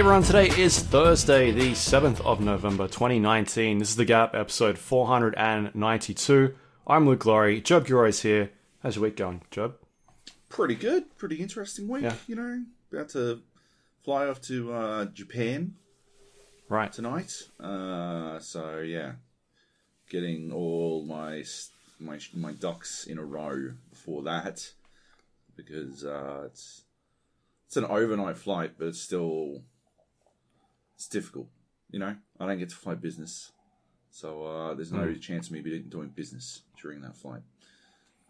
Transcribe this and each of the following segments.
Hey everyone, today is Thursday, the 7th of November 2019. This is The Gap, episode 492. I'm Luke Lawrie. Joab Gilroy's here. How's your week going, Joab? Pretty good. Pretty interesting week. Yeah. You know, about to fly off to uh, Japan Right. tonight. Uh, so yeah, getting all my my my ducks in a row before that because uh, it's it's an overnight flight, but it's still it's difficult. You know, I don't get to fly business, so uh, there's no chance of me doing business during that flight.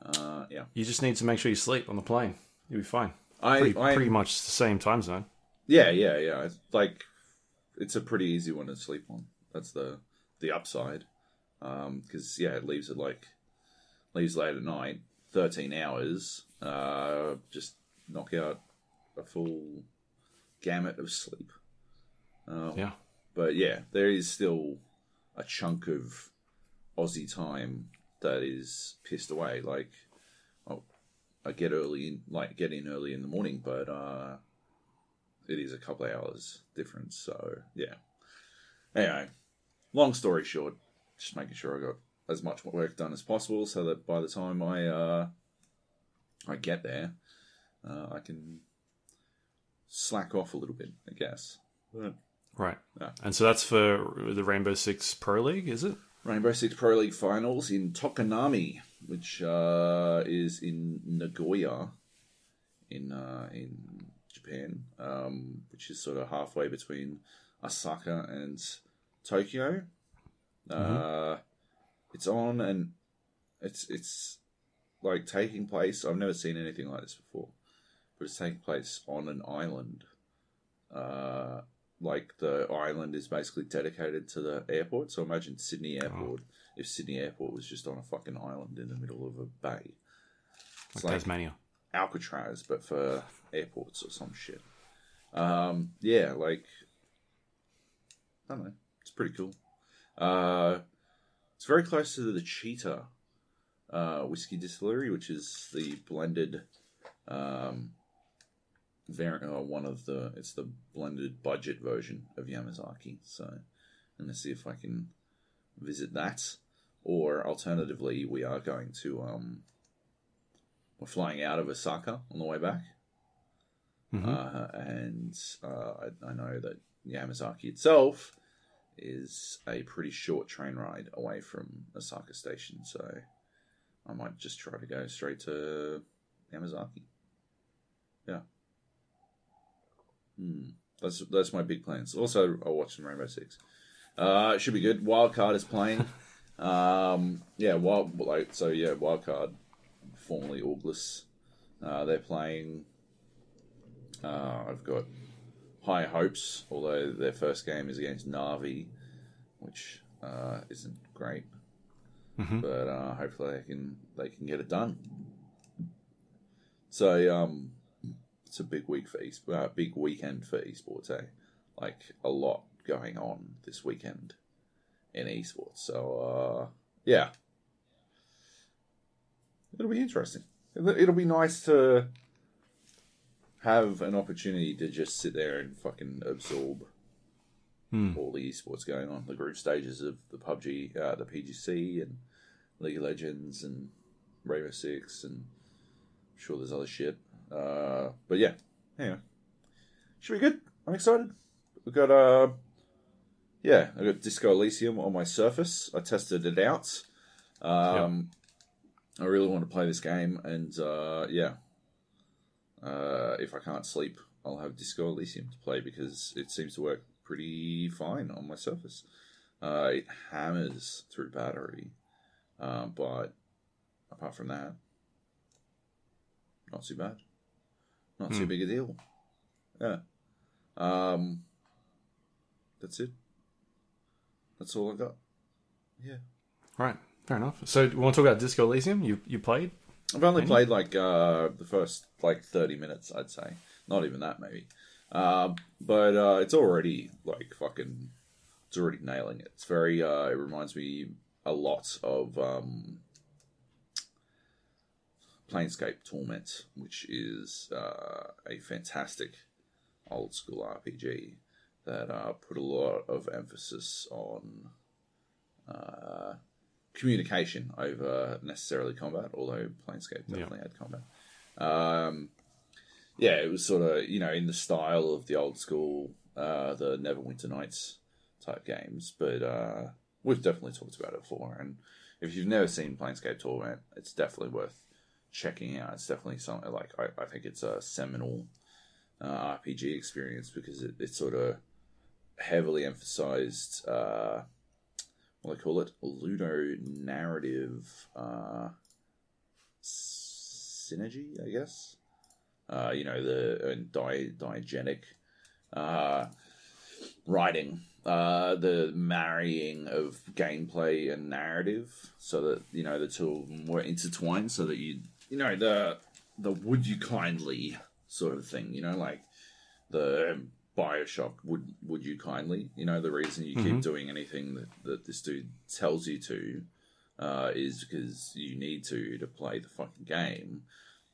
Uh, yeah, You just need to make sure you sleep on the plane. You'll be fine. I Pretty, I pretty much the same time zone. Yeah, yeah, yeah. It's like it's a pretty easy one to sleep on. That's the the upside. Because yeah, it leaves it like leaves late at night, thirteen hours. Uh, just knock out a full gamut of sleep. Uh, Yeah. but yeah, there is still a chunk of Aussie time that is pissed away. Like, oh, I get early in, like get in early in the morning, but uh, it is a couple of hours difference. So yeah. Anyway, long story short, just making sure I got as much work done as possible, so that by the time I uh, I get there, uh, I can slack off a little bit, I guess. But Right. Yeah. And so that's for the Rainbow Six Pro League, is it? Rainbow Six Pro League finals in Tokoname, which uh, is in Nagoya, in uh, in Japan, um, which is sort of halfway between Osaka and Tokyo. Uh, it's on and it's it's like taking place. I've never seen anything like this before, but it's taking place on an island. Uh, like the island is basically dedicated to the airport. So imagine Sydney Airport if Sydney Airport was just on a fucking island in the middle of a bay. It's Like like Tasmania. Alcatraz, but for airports or some shit. Um, yeah, like I don't know, it's pretty cool. Uh, it's very close to the Chita uh, whiskey distillery, which is the blended um, uh, one of the it's the blended budget version of Yamazaki. So, I'm gonna see if I can visit that, or alternatively, we are going to um, we're flying out of Osaka on the way back, Mhm. uh, and uh, I, I know that Yamazaki itself is a pretty short train ride away from Osaka Station, so I might just try to go straight to Yamazaki. Yeah. Hmm. That's that's my big plans. Also, I'll watch some Rainbow Six. Uh, it should be good. Wildcard is playing. um, yeah, wild like so. Yeah, Wildcard, formerly Auglis. Uh, they're playing. Uh, I've got high hopes, although their first game is against Navi, which uh, isn't great. Mhm. But uh, hopefully they can they can get it done. So um, it's a big week for e- uh, big weekend for esports. Eh? Like a lot going on this weekend in esports. So uh, yeah, it'll be interesting. It'll, it'll be nice to have an opportunity to just sit there and fucking absorb Hmm. all the esports going on, the group stages of the PUBG, uh, the PGC, and League of Legends, and Rainbow Six, and I'm sure there's other shit. Uh, but yeah, anyway, should be good. I'm excited. We've got uh, yeah, I got Disco Elysium on my Surface. I tested it out. Um, I really want to play this game, and uh, yeah, uh, if I can't sleep, I'll have Disco Elysium to play because it seems to work pretty fine on my Surface. Uh, it hammers through battery, uh, but apart from that, not too bad. Not too Hmm. big a deal. Yeah. Um, that's it. That's all I got. Yeah. Right. Fair enough. So, we want to talk about Disco Elysium? You you played? I've only played like uh, the first like thirty minutes, I'd say. Not even that, maybe. Uh, but uh, it's already like fucking. It's already nailing it. It's very. Uh, it reminds me a lot of um, Planescape Torment, which is uh, a fantastic old school RPG. that uh, put a lot of emphasis on uh, communication over necessarily combat, although Planescape definitely had combat. Um, yeah, it was sort of, you know, in the style of the old school, uh, the Neverwinter Nights type games, but uh, we've definitely talked about it before. And if you've never seen Planescape Torment, it's definitely worth checking out. It's definitely something like, I, I think it's a seminal uh, RPG experience because it, it's sort of heavily emphasized uh, what do I call it ludo narrative uh, synergy, I guess. Uh, you know the and di- diegetic uh, writing, uh, the marrying of gameplay and narrative, so that you know the two more intertwined, so that you you know the the would you kindly sort of thing, you know, like the Bioshock would would you kindly, you know, the reason you keep doing anything that, that this dude tells you to uh, is because you need to to play the fucking game,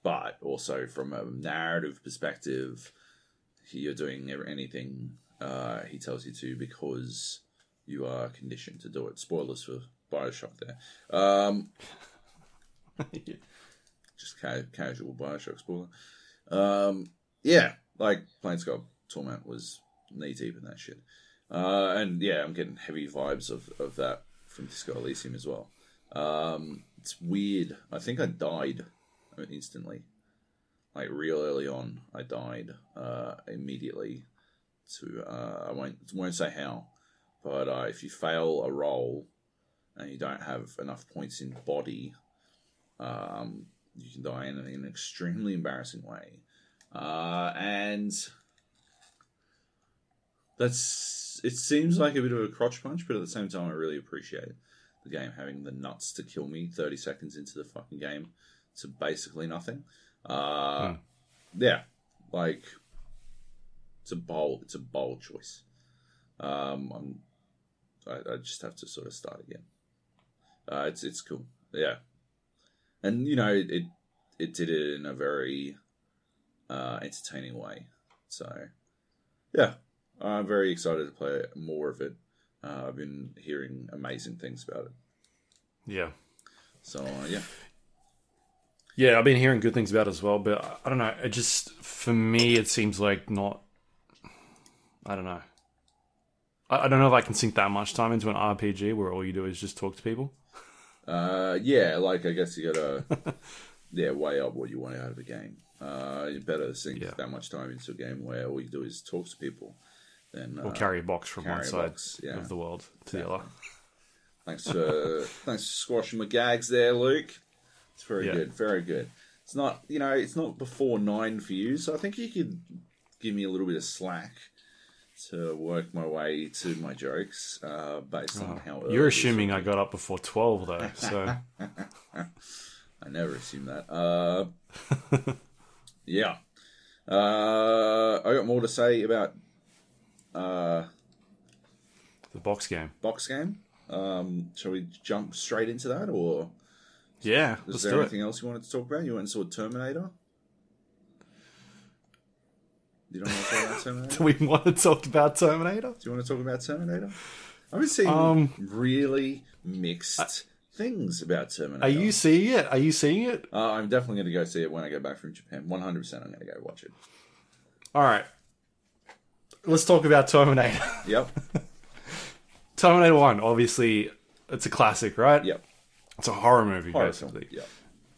but also from a narrative perspective, you're doing anything uh, he tells you to because you are conditioned to do it. Spoilers for Bioshock there. Um, just ca- casual Bioshock spoiler. Um, yeah, like Planescape Torment was knee deep in that shit. Uh, and yeah, I'm getting heavy vibes of, of that from Disco Elysium as well. Um, it's weird. I think I died instantly. Like real early on, I died uh, immediately. To uh, I won't won't say how, but uh, if you fail a roll and you don't have enough points in body, um, you can die in an extremely embarrassing way. Uh, and that's it seems like a bit of a crotch punch, but at the same time, I really appreciate the game having the nuts to kill me 30 seconds into the fucking game to basically nothing. Uh, Hmm. Yeah, like it's a bold, it's a bold choice. Um, I'm, I, I just have to sort of start again. Uh, it's it's cool, yeah, and you know it it, did it in a very uh, entertaining way. So yeah, I'm very excited to play more of it. Uh, I've been hearing amazing things about it. Yeah. So uh, yeah, Yeah, I've been hearing good things about it as well, but I- I don't know. It just, for me, it seems like not. I don't know. I, I don't know if I can sink that much time into an RPG where all you do is just talk to people. Uh, yeah, like I guess you gotta yeah weigh up what you want out of a game. Uh, you better sink Yeah. that much time into a game where all you do is talk to people. Then Or uh, carry a box from one side box, yeah. of the world to the other. Thanks for thanks for squashing my gags there, Luke. It's very Yeah. good, very good. It's not you know it's not before nine for you, so I think you could give me a little bit of slack to work my way to my jokes uh, based on how early Oh, You're assuming. I got up before 12, though, so. I never assume that. Uh, yeah, uh, I got more to say about uh, the box game. box game. Um, shall we jump straight into that, or Yeah, is there do it. anything else you wanted to talk about? You went and saw Terminator. You don't want to talk about Terminator? Do we want to talk about Terminator? Do you want to talk about Terminator? I've been seeing Um, really mixed things about Terminator. Are you seeing it? Are you seeing it? Uh, I'm definitely going to go see it when I get back from Japan. 100. percent I'm going to go watch it. All right. Let's talk about Terminator. Yep. Terminator 1, obviously, it's a classic, right? Yep. It's a horror movie, Horror basically. film. Yep.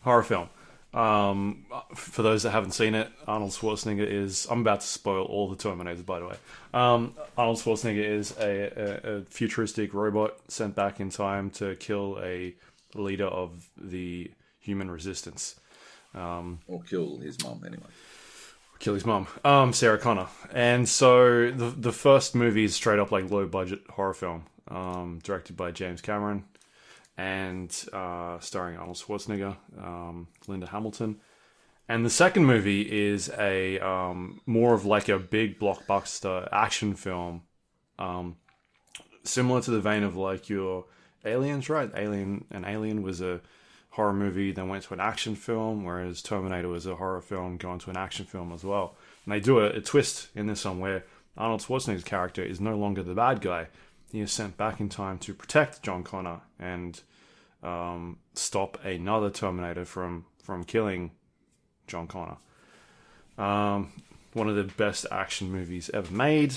Horror film. Um, for those that haven't seen it, Arnold Schwarzenegger is. I'm about to spoil all the Terminators, by the way. Um, Arnold Schwarzenegger is a, a, a futuristic robot sent back in time to kill a leader of the human resistance. Um, Or kill his mom, anyway. kill his mom, um, Sarah Connor. And so the the first movie is straight up like low budget horror film, um, directed by James Cameron, and uh, starring Arnold Schwarzenegger, um, Linda Hamilton. And the second movie is a um, more of like a big blockbuster action film, um, similar to the vein of like your Aliens, right? Alien and Alien was a horror movie, then went to an action film, whereas Terminator was a horror film going to an action film as well. And they do a, a twist in this one where Arnold Schwarzenegger's character is no longer the bad guy. He is sent back in time to protect John Connor and um, stop another Terminator from from killing John Connor. Um, one of the best action movies ever made,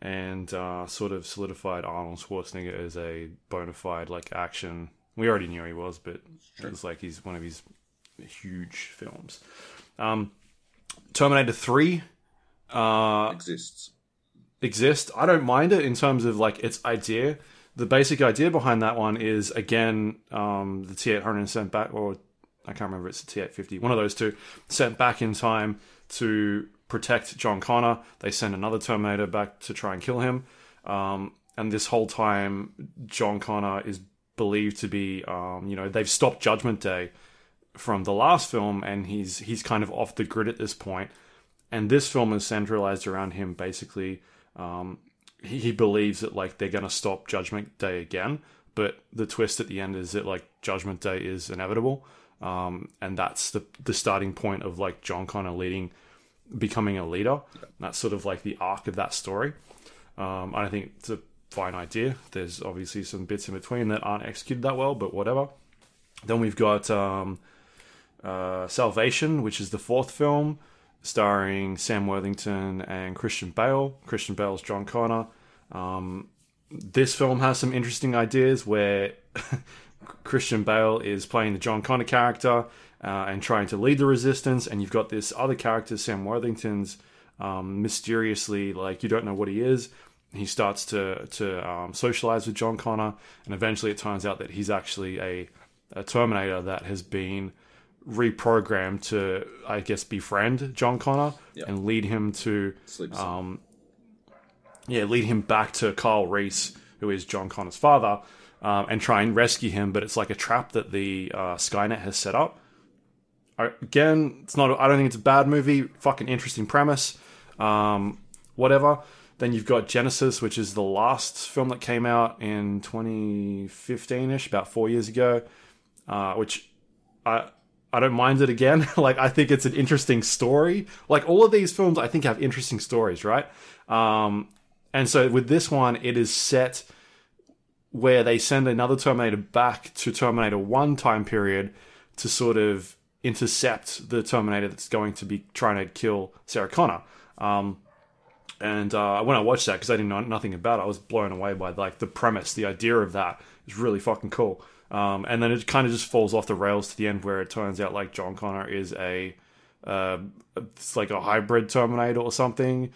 and uh, sort of solidified Arnold Schwarzenegger as a bona fide like action. We already knew he was, but it was like he's one of his huge films. Um, Terminator Three uh, Exists. Exist. I don't mind it in terms of like its idea. The basic idea behind that one is again um, the T eight hundred sent back, or I can't remember. It's the T eight fifty. One of those two sent back in time to protect John Connor. They send another Terminator back to try and kill him. Um, and this whole time, John Connor is believed to be, um, you know, they've stopped Judgment Day from the last film, and he's he's kind of off the grid at this point. And this film is centralized around him basically um, he, he believes that like they're going to stop Judgment Day again, but the twist at the end is that like Judgment Day is inevitable, um, and that's the the starting point of like John Connor leading, becoming a leader. That's sort of like the arc of that story. Um, I think it's a fine idea. There's obviously some bits in between that aren't executed that well, but whatever. Then we've got um, uh, Salvation, which is the fourth film, starring Sam Worthington and Christian Bale. Christian Bale's John Connor. Um, this film has some interesting ideas where Christian Bale is playing the John Connor character uh, and trying to lead the resistance, and you've got this other character, Sam Worthington's, um, mysteriously like you don't know what he is. He starts to to um, socialize with John Connor, and eventually it turns out that he's actually a, a Terminator that has been reprogrammed to, I guess, befriend John Connor Yeah. and lead him to um, yeah, lead him back to Kyle Reese, who is John Connor's father, um, and try and rescue him. But it's like a trap that the uh, Skynet has set up. I, again, it's not. I don't think it's a bad movie. Fucking interesting premise. Um, whatever. Then you've got Genisys, which is the last film that came out in 2015ish, about four years ago. Uh, which I I don't mind it again. like I think it's an interesting story. Like all of these films, I think have interesting stories, right? Um, and so with this one, it is set where they send another Terminator back to Terminator One time period to sort of intercept the Terminator that's going to be trying to kill Sarah Connor. Um, and uh, when I watched that, because I didn't know nothing about it, I was blown away by like the premise, the idea of that is really fucking cool. Um, and then it kind of just falls off the rails to the end, where it turns out like John Connor is a, uh, it's like a hybrid Terminator or something,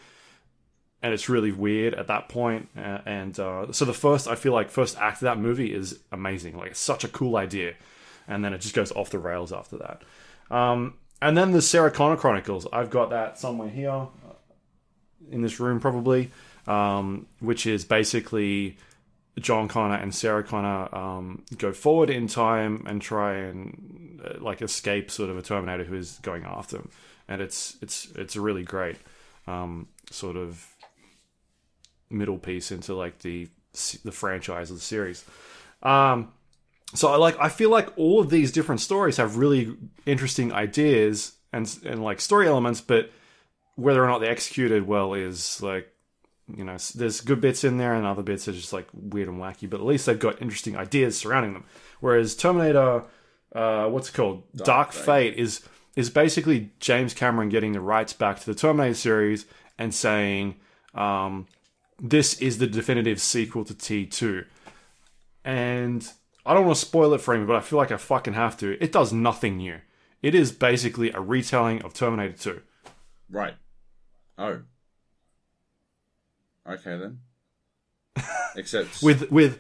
and it's really weird at that point. Uh, and uh, so the first, I feel like first act of that movie is amazing. Like it's such a cool idea, and then it just goes off the rails after that. Um, and then the Sarah Connor Chronicles. I've got that somewhere here uh, in this room, probably, um, which is basically John Connor and Sarah Connor um, go forward in time and try and uh, like escape sort of a Terminator who is going after them, and it's it's it's a really great um, sort of middle piece into like the the franchise of the series. Um, so I like I feel like all of these different stories have really interesting ideas and and like story elements, but whether or not they're executed well is like you know there's good bits in there and other bits are just like weird and wacky, but at least they've got interesting ideas surrounding them. Whereas Terminator, uh, what's it called, Dark, Fate. Fate is is basically James Cameron getting the rights back to the Terminator series and saying um, this is the definitive sequel to T2. And I don't want to spoil it for him, but I feel like I fucking have to. It does nothing new. It is basically a retelling of Terminator 2. Right. Oh. Okay then. Except With with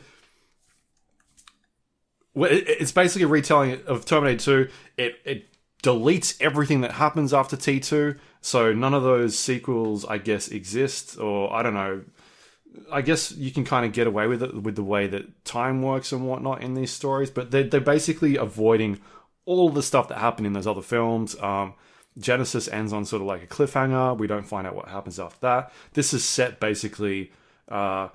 it's basically a retelling of Terminator 2. It it deletes everything that happens after T2, so none of those sequels, I guess, exist. Or I don't know. I guess you can kind of get away with it with the way that time works and whatnot in these stories, but they're, they're basically avoiding all the stuff that happened in those other films. Um, Genisys ends on sort of like a cliffhanger. We don't find out what happens after that. This is set basically uh,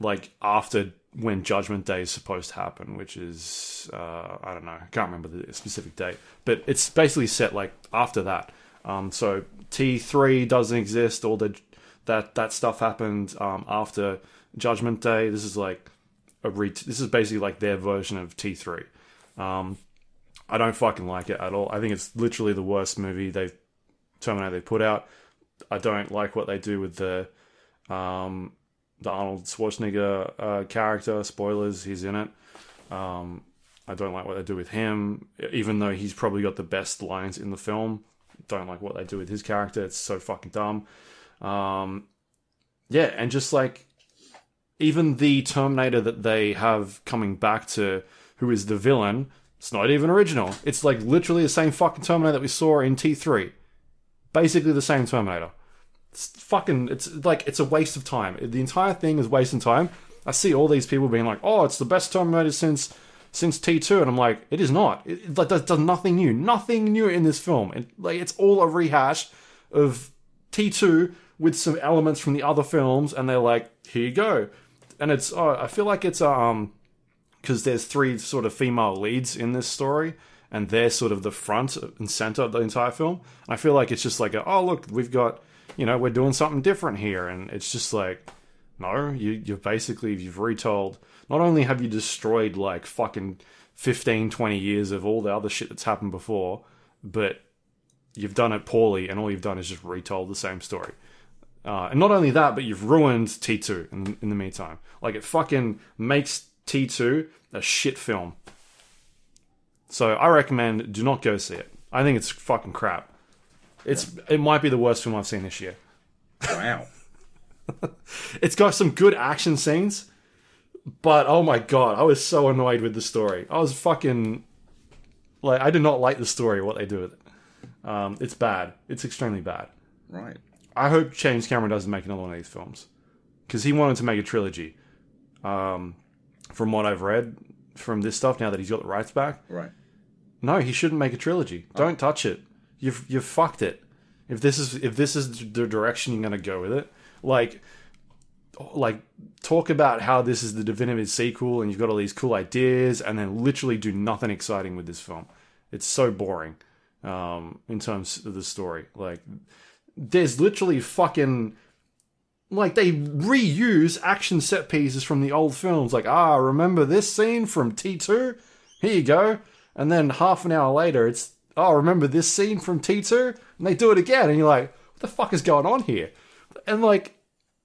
like after when Judgment Day is supposed to happen, which is uh, I don't know, I can't remember the specific date, but it's basically set like after that. Um, so T three doesn't exist. All the that that stuff happened um, after Judgment Day. This is like a re- this is basically like their version of T three. Um, I don't fucking like it at all. I think it's literally the worst movie they've Terminator they put out. I don't like what they do with the um, the Arnold Schwarzenegger uh, character. Spoilers, he's in it. Um, I don't like what they do with him, even though he's probably got the best lines in the film. Don't like what they do with his character. It's so fucking dumb. Um, yeah, and just like even the Terminator that they have coming back to, who is the villain, it's not even original. It's like literally the same fucking Terminator that we saw in T3. Basically the same Terminator. It's fucking, it's like, it's a waste of time. The entire thing is wasting time. I see all these people being like, oh, it's the best Terminator since since T2, and I'm like, it is not. It, it does, nothing new. Nothing new in this film. And like, it's all a rehash of T2 with some elements from the other films, and they're like, here you go. And it's, oh, I feel like it's, um, because there's three sort of female leads in this story, and they're sort of the front and center of the entire film. I feel like it's just like, a, oh, look, we've got, you know, we're doing something different here. And it's just like, no, you, you've basically, you've retold, not only have you destroyed like fucking 15, 20 years of all the other shit that's happened before, but you've done it poorly, and all you've done is just retold the same story. Uh, and not only that, but you've ruined T2 in, in the meantime. Like, it fucking makes T2 a shit film. So I recommend do not go see it. I think it's fucking crap. It's it might be the worst film I've seen this year. Wow. It's got some good action scenes, but oh my god, I was so annoyed with the story. I was fucking like I did not like the story what they do with it. Um, it's bad. It's extremely bad. right. I hope James Cameron doesn't make another one of these films because he wanted to make a trilogy. Um, from what I've read from this stuff, now that he's got the rights back, Right. no, he shouldn't make a trilogy. Don't touch it. You've you've fucked it. If this is if this is the direction you're gonna go with it, like like talk about how this is the definitive sequel and you've got all these cool ideas, and then literally do nothing exciting with this film. It's so boring um, in terms of the story. Like there's literally fucking like they reuse action set pieces from the old films. Like ah, remember this scene from T two? Here you go. And then half an hour later, it's oh, remember this scene from T2? And they do it again, and you're like, what the fuck is going on here? And like,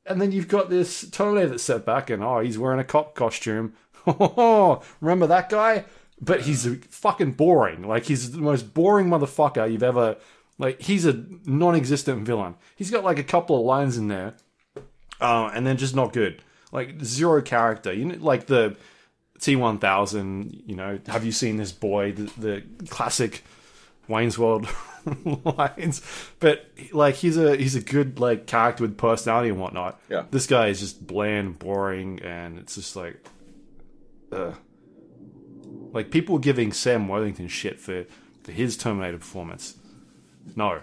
and then you've got this Terminator that's set back, and oh, he's wearing a cop costume. Oh, remember that guy? But he's fucking boring. Like, he's the most boring motherfucker you've ever. Like, he's a non existent villain. He's got like a couple of lines in there, uh, and then just not good. Like, zero character. You know, like the. T1000, you know, have you seen this boy? The, the classic Wayne's World lines, but like he's a he's a good like character with personality and whatnot. Yeah. This guy is just bland, boring, and it's just like, uh, like people giving Sam Worthington shit for for his Terminator performance. No,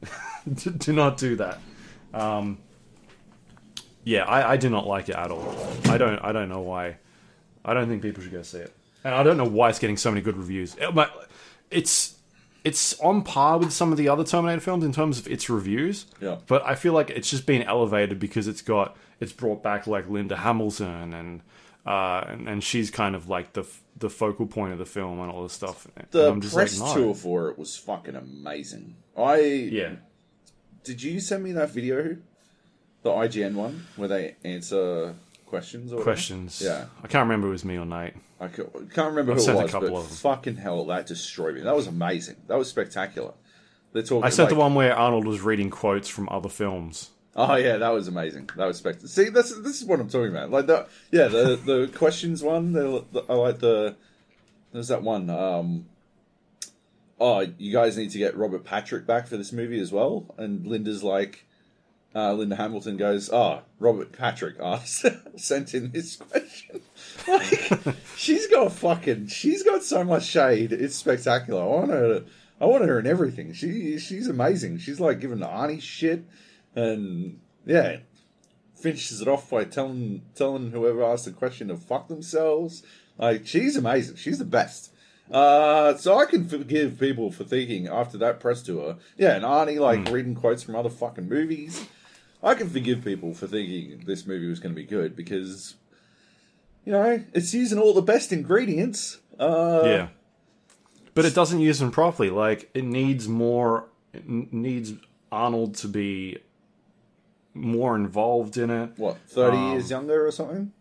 do, do not do that. Um, yeah, I, I do not like it at all. I don't I don't know why. I don't think people should go see it, and I don't know why it's getting so many good reviews. It- but it's it's on par with some of the other Terminator films in terms of its reviews. Yeah. But I feel like it's just been elevated because it's got it's brought back like Linda Hamilton and uh and, and she's kind of like the the focal point of the film and all this stuff. The I'm just press like, no. tour for it was fucking amazing. I Yeah. did you send me that video, the IGN one where they answer questions or? Questions. Yeah. I can't remember if it was me or Nate. I can't remember I've who it sent a was, couple but of them. fucking hell, that destroyed me. That was amazing. That was spectacular. They're talking. I sent like, the one where Arnold was reading quotes from other films. Oh yeah, that was amazing. That was spectacular. See, this this is what I'm talking about. Like the yeah, the the questions one. The, the, I like the. There's that one. Um, oh, you guys need to get Robert Patrick back for this movie as well. And Linda's like, uh, Linda Hamilton goes, "Oh, Robert Patrick asked, sent in this question." Like, she's got fucking, she's got so much shade. It's spectacular. I want her. To, I want her in everything. She she's amazing. She's like giving Arnie shit, and yeah, finishes it off by telling telling whoever asked the question to fuck themselves. Like she's amazing. She's the best. Uh, so I can forgive people for thinking after that press tour, yeah, and Arnie like reading quotes from other fucking movies. I can forgive people for thinking this movie was going to be good because, you know, it's using all the best ingredients. Uh, yeah. But it doesn't use them properly. Like it needs more. It n- needs Arnold to be more involved in it. What, 30 Um, years younger or something?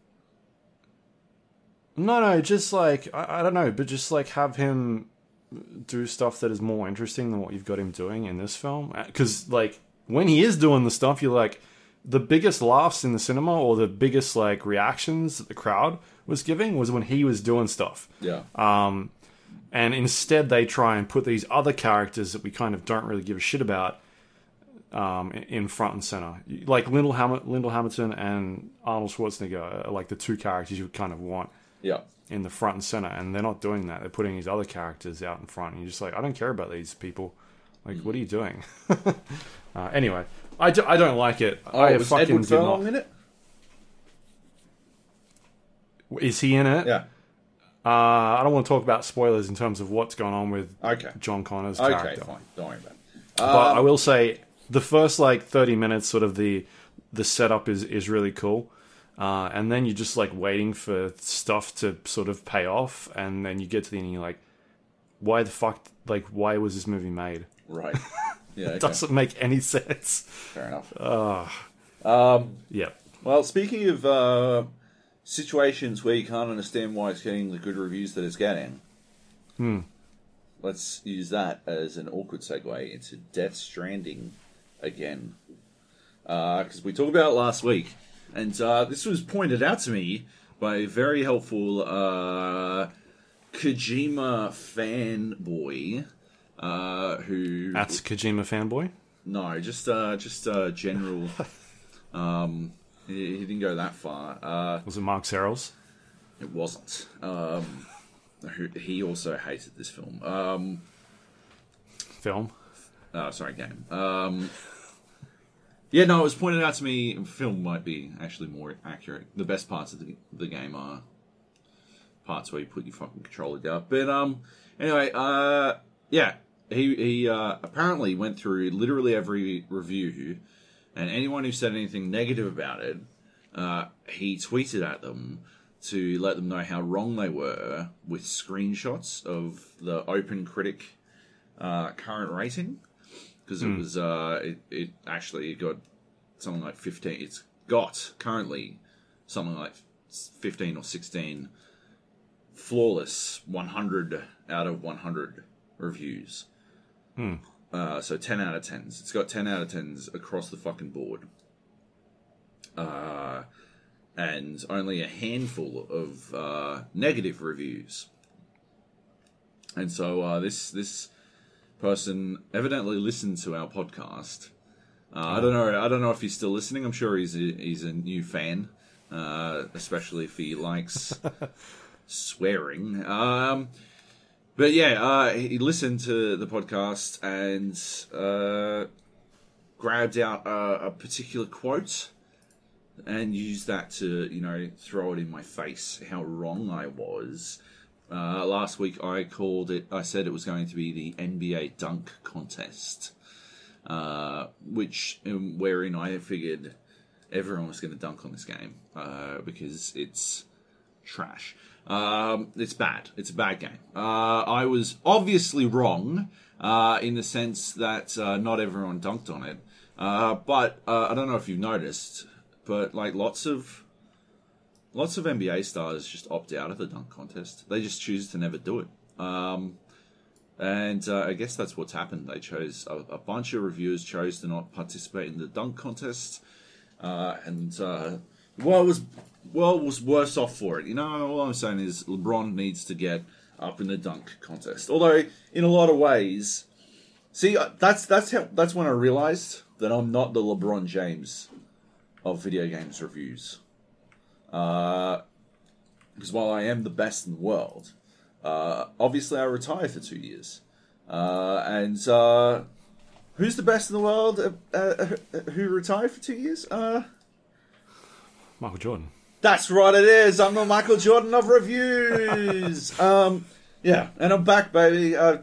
No, no, just like I, I don't know, but just like have him do stuff that is more interesting than what you've got him doing in this film. Because like when he is doing the stuff, you're like the biggest laughs in the cinema or the biggest like reactions that the crowd was giving was when he was doing stuff. Yeah. Um, and instead, they try and put these other characters that we kind of don't really give a shit about um, in- front and center. Like Linda, Ham- Linda Hamilton and Arnold Schwarzenegger are like the two characters you would kind of want yeah. in the front and center. And they're not doing that. They're putting these other characters out in front. And you're just like, I don't care about these people. Like, what are you doing? uh, anyway, I, do, I don't like it. Oh, I was fucking Edward did Furlong not. in it? Is he in it? Yeah. Uh, I don't want to talk about spoilers in terms of what's going on with Okay. John Connor's Okay, character. fine. Don't worry about it. but Um, I will say the first like 30 minutes sort of the the setup is is really cool uh, and then you're just like waiting for stuff to sort of pay off and then you get to the end and you're like why the fuck like why was this movie made Right. Yeah, okay. doesn't make any sense fair enough. yeah Well, speaking of uh, situations where you can't understand why it's getting the good reviews that it's getting, let's use that as an awkward segue into Death Stranding again. Because we talked about it last week, and uh, this was pointed out to me by a very helpful uh, Kojima fanboy uh, who that's Kojima fanboy no, just uh, just uh, general. um, he, he didn't go that far. Uh, was it Mark Serrels it wasn't. Um, who- he also hated this film. Um, film uh, sorry, game. Um, yeah, no, it was pointed out to me. Film might be actually more accurate. The best parts of the, the game are parts where you put your fucking controller down. But um, anyway, uh, yeah, he he uh, apparently went through literally every review, and anyone who said anything negative about it, uh, he tweeted at them to let them know how wrong they were with screenshots of the Open Critic uh, current rating. Because it was uh, it, it actually got something like 15 it's got currently something like 15 or 16 flawless 100 out of 100 reviews uh, so 10 out of 10s it's got 10 out of 10s across the fucking board uh, and only a handful of uh, negative reviews and so uh, this this person evidently listened to our podcast. Uh, I don't know. I don't know if he's still listening. I'm sure he's a, he's a new fan, uh, especially if he likes swearing. Um, but yeah, uh, he listened to the podcast and uh, grabbed out a, a particular quote and used that to you know throw it in my face how wrong I was. Uh, last week I called it. I said it was going to be the NBA dunk contest, uh, which um, wherein I figured everyone was going to dunk on this game uh, because it's trash. Um, it's bad. It's a bad game. Uh, I was obviously wrong uh, in the sense that uh, not everyone dunked on it. Uh, but uh, I don't know if you've noticed, but like lots of lots of NBA stars just opt out of the dunk contest. They just choose to never do it. Um, and uh, I guess that's what's happened. They chose a, a bunch of reviewers chose to not participate in the dunk contest, and uh, well, it was well was worse off for it. You know, all I'm saying is LeBron needs to get up in the dunk contest. Although in a lot of ways, see uh, that's that's how that's when I realized that I'm not the LeBron James of video games reviews. Because while I am the best in the world, uh, obviously I retired for two years. Uh, and uh, who's the best in the world uh, uh, who retired for two years? Michael Jordan that's right, it is. I'm the Michael Jordan of reviews. um, yeah, and I'm back, baby. Uh,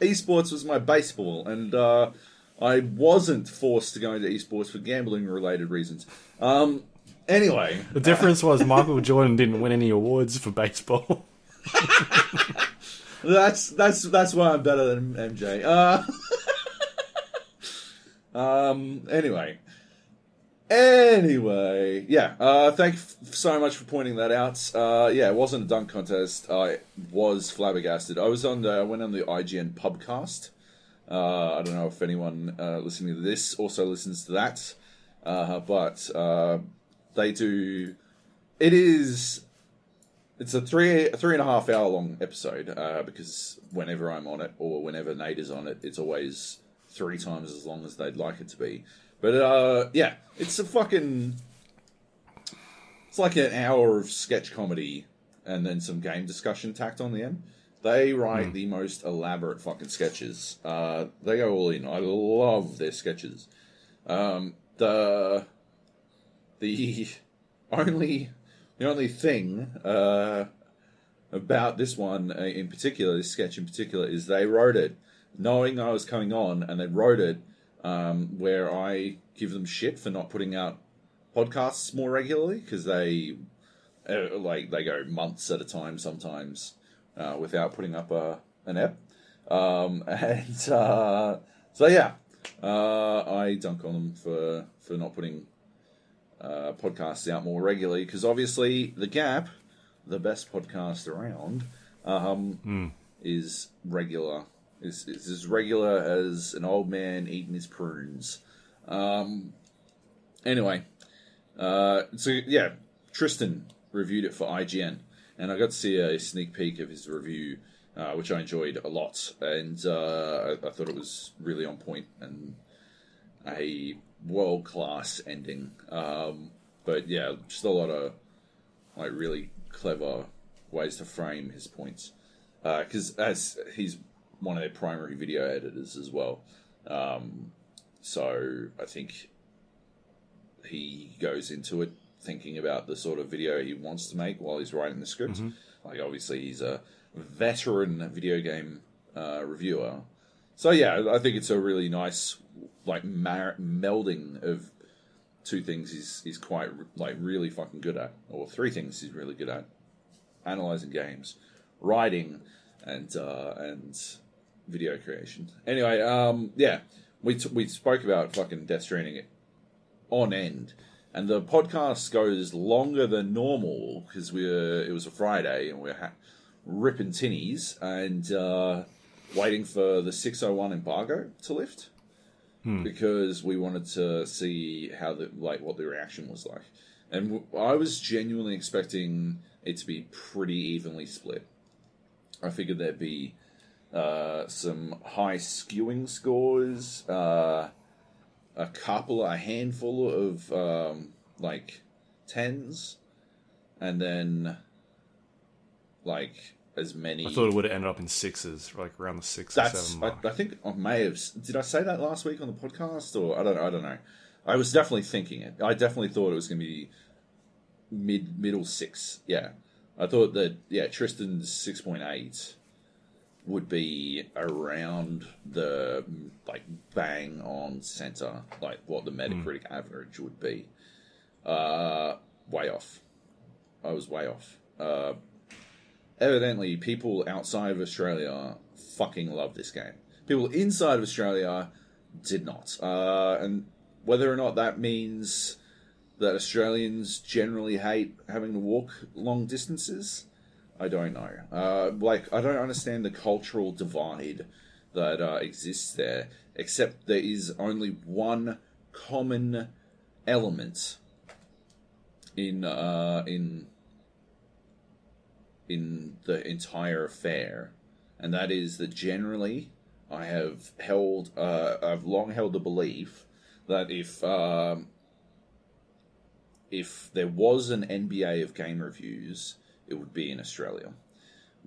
esports was my baseball, and uh, I wasn't forced to go into esports for gambling related reasons. Um, anyway, The difference was Michael Jordan didn't win any awards for baseball. that's that's that's why I'm better than MJ. Uh, um. Anyway. Anyway, yeah. Uh, thank you so much for pointing that out. Uh, yeah, it wasn't a dunk contest. I was flabbergasted. I was on the. I went on the IGN pubcast. Uh, I don't know if anyone uh, listening to this also listens to that, uh, but uh, they do. It is. It's a three three and a half hour long episode uh, because whenever I'm on it or whenever Nate is on it, it's always three times as long as they'd like it to be. But uh, yeah, it's a fucking. It's like an hour of sketch comedy and then some game discussion tacked on the end. They write the most elaborate fucking sketches. Uh, they go all in. I love their sketches. Um, the the only the only thing uh, about this one uh, in particular, this sketch in particular, is they wrote it knowing I was coming on, and they wrote it um, where I give them shit for not putting out podcasts more regularly because they uh, like they go months at a time sometimes uh, without putting up a an ep. Um, and uh, so yeah, uh, I dunk on them for for not putting uh, podcasts out more regularly because obviously the Gap, the best podcast around, um, is regular. Is, is as regular as an old man eating his prunes. Um, anyway, uh, so yeah, Tristan reviewed it for IGN, and I got to see a sneak peek of his review, uh, which I enjoyed a lot, and uh, I, I thought it was really on point and a world class ending. Um, but yeah, just a lot of like really clever ways to frame his points, because as he's one of their primary video editors as well. Um, so I think he goes into it thinking about the sort of video he wants to make while he's writing the script. Like obviously he's a veteran video game uh, reviewer. So yeah, I think it's a really nice like mar- melding of two things he's he's quite like really fucking good at, or three things he's really good at: analyzing games, writing, and uh, and video creation. Anyway, um, yeah, we t- we spoke about fucking Death Stranding on end, and the podcast goes longer than normal because we were it was a Friday and we are ha- ripping tinnies and uh, waiting for the six hundred one embargo to lift because we wanted to see how the like what the reaction was like, and w- I was genuinely expecting it to be pretty evenly split. I figured there'd be uh, some high skewing scores, uh, a couple, a handful of um, like tens, and then like as many. I thought it would have ended up in sixes, like around the six or That's. seven I. I think I may have. Did I say that last week on the podcast, or I don't. I don't know. I was definitely thinking it. I definitely thought it was going to be mid middle six. Yeah, I thought that. Yeah, Tristan's six point eight would be around the like bang on center, like what the Metacritic average would be. Uh, way off. I was way off. Uh, evidently, people outside of Australia fucking love this game. People inside of Australia did not. Uh, and whether or not that means that Australians generally hate having to walk long distances, I don't know. Uh, like, I don't understand the cultural divide that uh, exists there, except there is only one common element in uh, in in the entire affair, and that is that generally I have held, uh, I've long held the belief that if um, if there was an NBA of game reviews, it would be in Australia,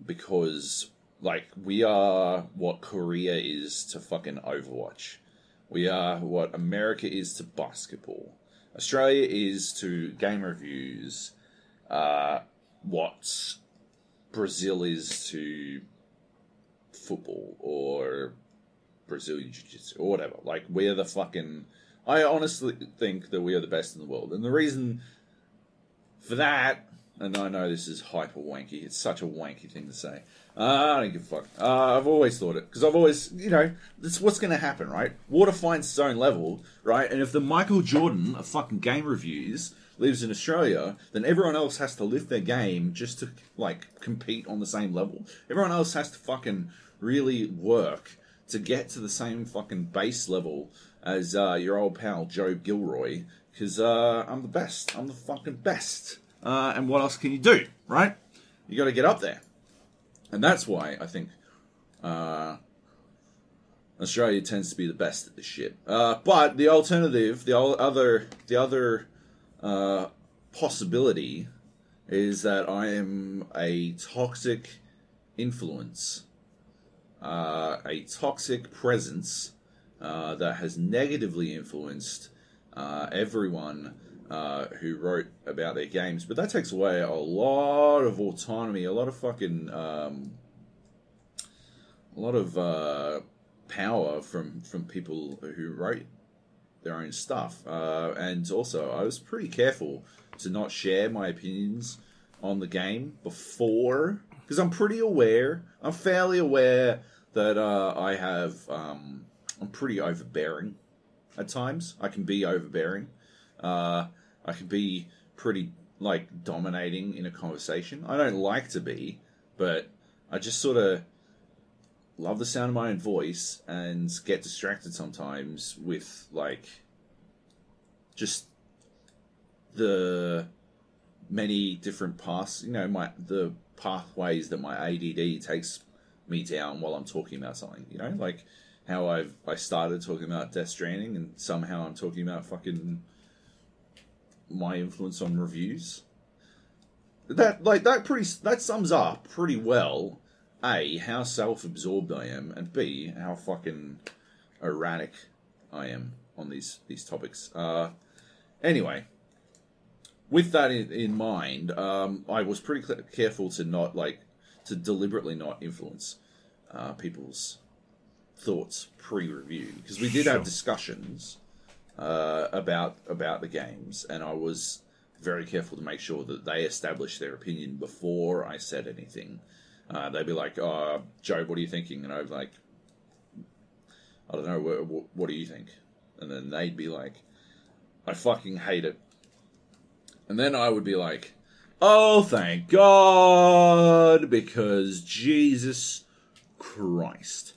because like we are what Korea is to fucking Overwatch, we are what America is to basketball. Australia is to game reviews uh, what Brazil is to football or Brazilian Jiu Jitsu or whatever. Like we're the fucking. I honestly think that we are the best in the world, and the reason for that, and I know this is hyper wanky. It's such a wanky thing to say. Uh, I don't give a fuck. Uh, I've always thought it because I've always, you know, this is what's going to happen, right? Water finds its own level, right? And if the Michael Jordan of fucking game reviews lives in Australia, then everyone else has to lift their game just to like compete on the same level. Everyone else has to fucking really work to get to the same fucking base level as uh, your old pal Joab Gilroy, because uh, I'm the best. I'm the fucking best. Uh, and what else can you do, right? You got to get up there, and that's why I think uh, Australia tends to be the best at this shit. Uh, but the alternative, the other, the other uh, possibility is that I am a toxic influence, uh, a toxic presence uh, that has negatively influenced everyone uh, who wrote about their games. But that takes away a lot of autonomy, a lot of fucking, um, a lot of uh, power from from people who wrote their own stuff. Uh, and also, I was pretty careful to not share my opinions on the game before, because I'm pretty aware, I'm fairly aware that uh, I have, um, I'm pretty overbearing at times. I can be overbearing. Uh, I can be pretty, like, dominating in a conversation. I don't like to be, but I just sort of love the sound of my own voice and get distracted sometimes with like just the many different paths you know my the pathways that my ADD takes me down while I'm talking about something you know like how I've I started talking about Death Stranding and somehow I'm talking about fucking my influence on reviews that like that pretty that sums up pretty well a, how self absorbed I am, and B, how fucking erratic I am on these, these topics. Uh, anyway, with that in, in mind, um, I was pretty cl- careful to not, like, to deliberately not influence uh, people's thoughts pre review, because we did Sure. have discussions uh, about, about the games, and I was very careful to make sure that they established their opinion before I said anything. Uh, they'd be like, "Oh, Joe, what are you thinking?" And I'd be like, "I don't know. What, what, do you think?" And then they'd be like, "I fucking hate it." And then I would be like, "Oh, thank God, because Jesus Christ."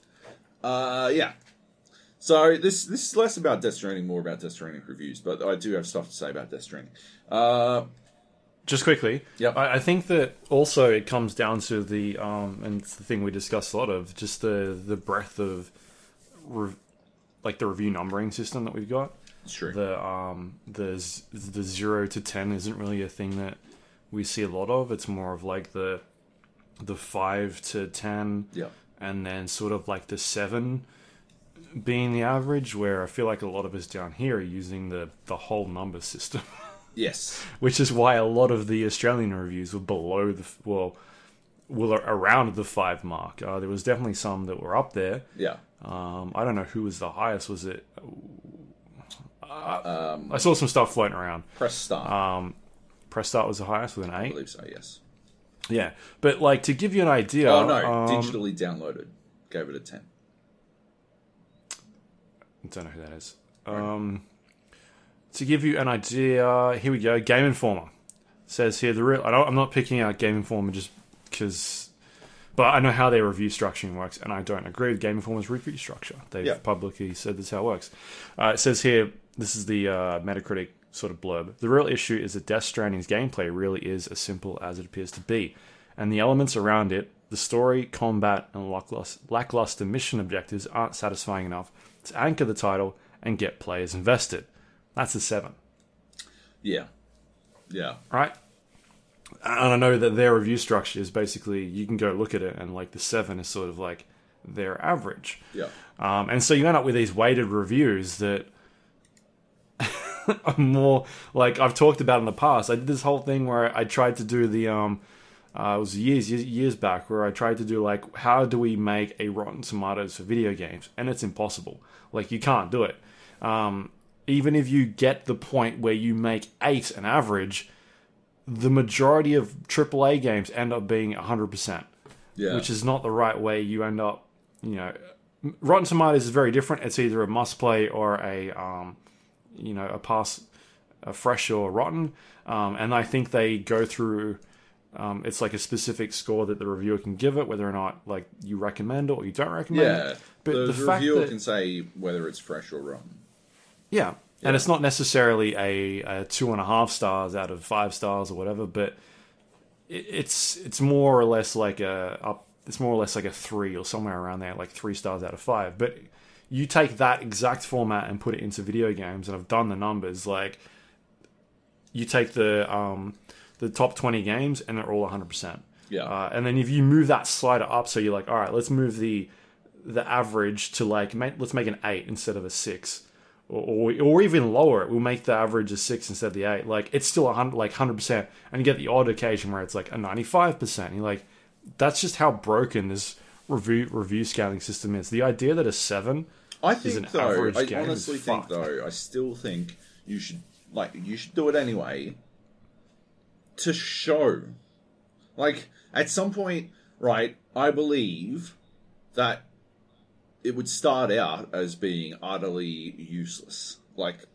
Uh, yeah. So this this is less about Death Stranding, more about Death Stranding reviews, but I do have stuff to say about Death Stranding. Uh, just quickly, Yep. I, I think that also it comes down to the um, and it's the thing we discussed a lot of just the the breadth of re- like the review numbering system that we've got. it's true. The um the the zero to ten isn't really a thing that we see a lot of. It's more of like the the five to ten, yeah. and then sort of like the seven being the average. Where I feel like a lot of us down here are using the the whole number system. Yes. which is why a lot of the Australian reviews were below the well, were around the five mark. Uh, there was definitely some that were up there. Yeah. Um, I don't know who was the highest. Was it? Um, I saw some stuff floating around. press start. Um, Press Start was the highest with an eight. I believe so. Yes. Yeah, but like to give you an idea. Oh no, um, digitally downloaded. Gave it a ten. I don't know who that is. Um, to give you an idea, here we go. Game Informer says here the real. I don't, I'm not picking out Game Informer just because, but I know how their review structuring works, and I don't agree with Game Informer's review structure. They've Yeah. publicly said this is how it works. Uh, it says here this is the uh, Metacritic sort of blurb. The real issue is that Death Stranding's gameplay really is as simple as it appears to be, and the elements around it, the story, combat, and lackluster, lackluster mission objectives aren't satisfying enough to anchor the title and get players invested. That's a seven, Yeah. Yeah. right? And I know that their review structure is basically you can go look at it, and like the seven is sort of like their average. Yeah. Um, and so you end up with these weighted reviews that are more like I've talked about in the past. I did this whole thing where I tried to do the um, Uh, it was years, years, years back where I tried to do like, how do we make a Rotten Tomatoes for video games? And it's impossible. Like you can't do it. Um, even if you get the point where you make eight an average, the majority of AAA games end up being 100%, Yeah. which is not the right way. You end up, you know, Rotten Tomatoes is very different. It's either a must play or a, um, you know, a pass, a fresh or rotten. Um, and I think they go through. Um, it's like a specific score that the reviewer can give it, whether or not like you recommend it or you don't recommend yeah. it. But the, the reviewer that- can say whether it's fresh or rotten. Yeah. And it's not necessarily a, a two and a half stars out of five stars or whatever, but it, it's it's more or less like a up. It's more or less like a three or somewhere around there, like three stars out of five. But you take that exact format and put it into video games, and I've done the numbers. Like you take the um, the top twenty games, and they're all one hundred percent. Yeah. Uh, and then if you move that slider up, so you're like, all right, let's move the the average to like, make, let's make an eight instead of a six, or, or or even lower. We'll make the average a six instead of the eight. Like it's still a hundred, like hundred percent, and you get the odd occasion where it's like a ninety five percent. You're like, that's just how broken this review review scaling system is. The idea that a seven, I think though, I honestly think fucked. though, I still think you should like you should do it anyway to show. Like at some point, right? I believe that it would start out as being utterly useless, like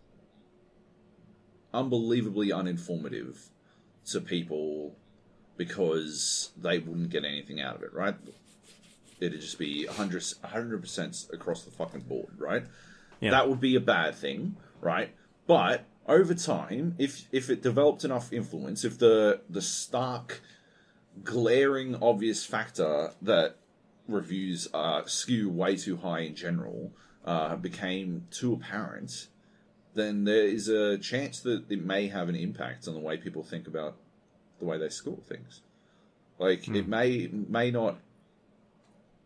unbelievably uninformative to people because they wouldn't get anything out of it, right? It'd just be 100 percent across the fucking board, right? Yeah. That would be a bad thing, right? But over time, if if it developed enough influence, if the the stark, glaring, obvious factor that reviews uh, skew way too high in general uh, became too apparent, then there is a chance that it may have an impact on the way people think about the way they score things. Like it may may not,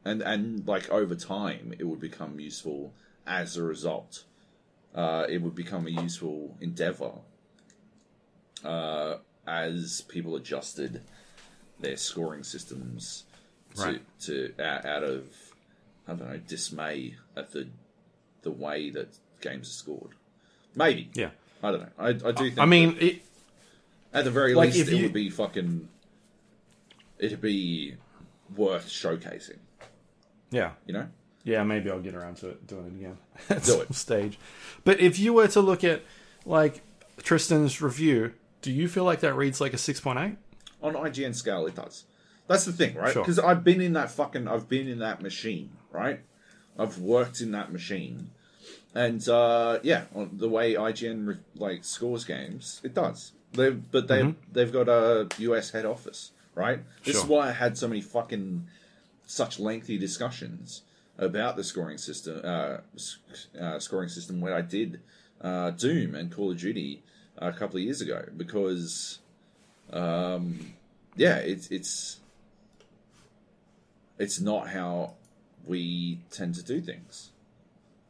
and and like over time, it would become useful as a result. Uh, it would become a useful endeavor uh, as people adjusted their scoring systems to, Right. to out out of I don't know dismay at the the way that games are scored. Maybe yeah. I don't know. I, I do think. I mean, it, at the very like, least, it you- would be fucking. It'd be worth showcasing. yeah. You know. Yeah, maybe I'll get around to it, doing it again at Do some it. stage. But if you were to look at like Tristan's review, do you feel like that reads like a six point eight? on IGN scale, it does. That's the thing, right? Sure. Because I've been in that fucking, I've been in that machine, right? I've worked in that machine, and uh, yeah, on the way IGN re- like scores games, it does. They, but they have they've got a US head office, right? This is Mm-hmm. Why I had so many fucking such lengthy discussions about the scoring system, uh, uh, scoring system when I did uh, Doom and Call of Duty a couple of years ago because um, yeah, it's it's it's not how we tend to do things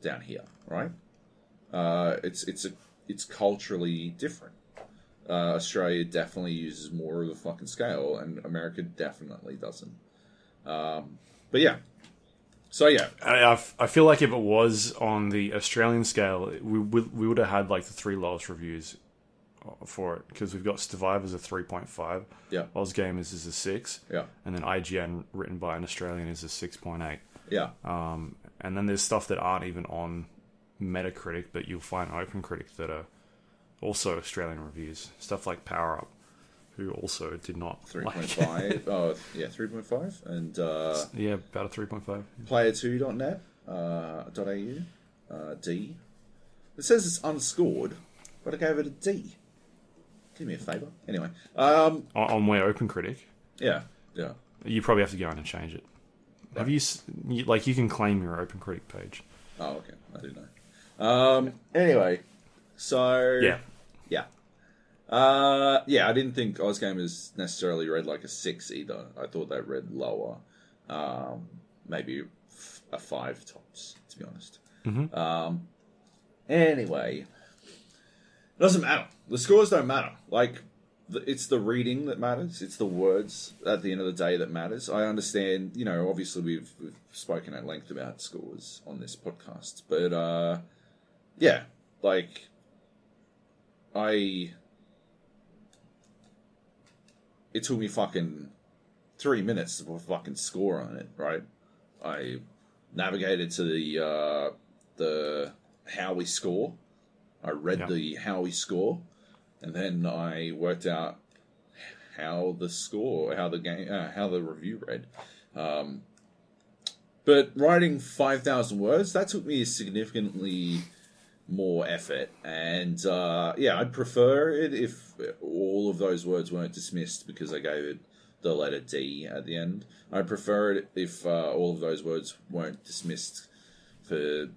down here, right? Uh, it's it's a it's culturally different. Uh, Australia definitely uses more of the fucking scale, and America definitely doesn't. Um, but yeah, so yeah, I, I f- I feel like if it was on the Australian scale, we would we would have had like the three lowest reviews uh, for it because we've got Stevivor's a three point five, yeah, Oz Gamers is a six, yeah, and then IGN written by an Australian is a six point eight. yeah, Um, and then there's stuff that aren't even on Metacritic, but you'll find OpenCritic that are also Australian reviews. Stuff like Power Up, who also did not three like. point oh, yeah, three point five, and uh, yeah, about a three point five. player2.net uh, .au uh, D. It says it's unscored, but I gave it a D. Do me a favour. Anyway, um, On, on where OpenCritic, yeah, yeah. you probably have to go in and change it. Have you, you like you can claim your OpenCritic page? Oh, okay. I didn't know. Um, anyway, so Yeah, yeah, uh, yeah. I didn't think Ozgamers necessarily read like a six either. I thought they read lower, um, maybe f- a five tops. To be honest. Um, anyway, it doesn't matter. The scores don't matter. Like the, it's the reading that matters. It's the words at the end of the day that matters. I understand, you know, obviously we've, we've spoken at length about scores on this podcast, but uh, yeah, like I, it took me fucking three minutes to put a fucking score on it, right? I navigated to the uh, the how we score. I read Yeah. the how we score, and then I worked out how the score, how the game, uh, how the review read. Um, but writing five thousand words that took me significantly more effort, and uh, yeah, I'd prefer it if all of those words weren't dismissed because I gave it the letter D at the end. I'd prefer it if uh, all of those words weren't dismissed for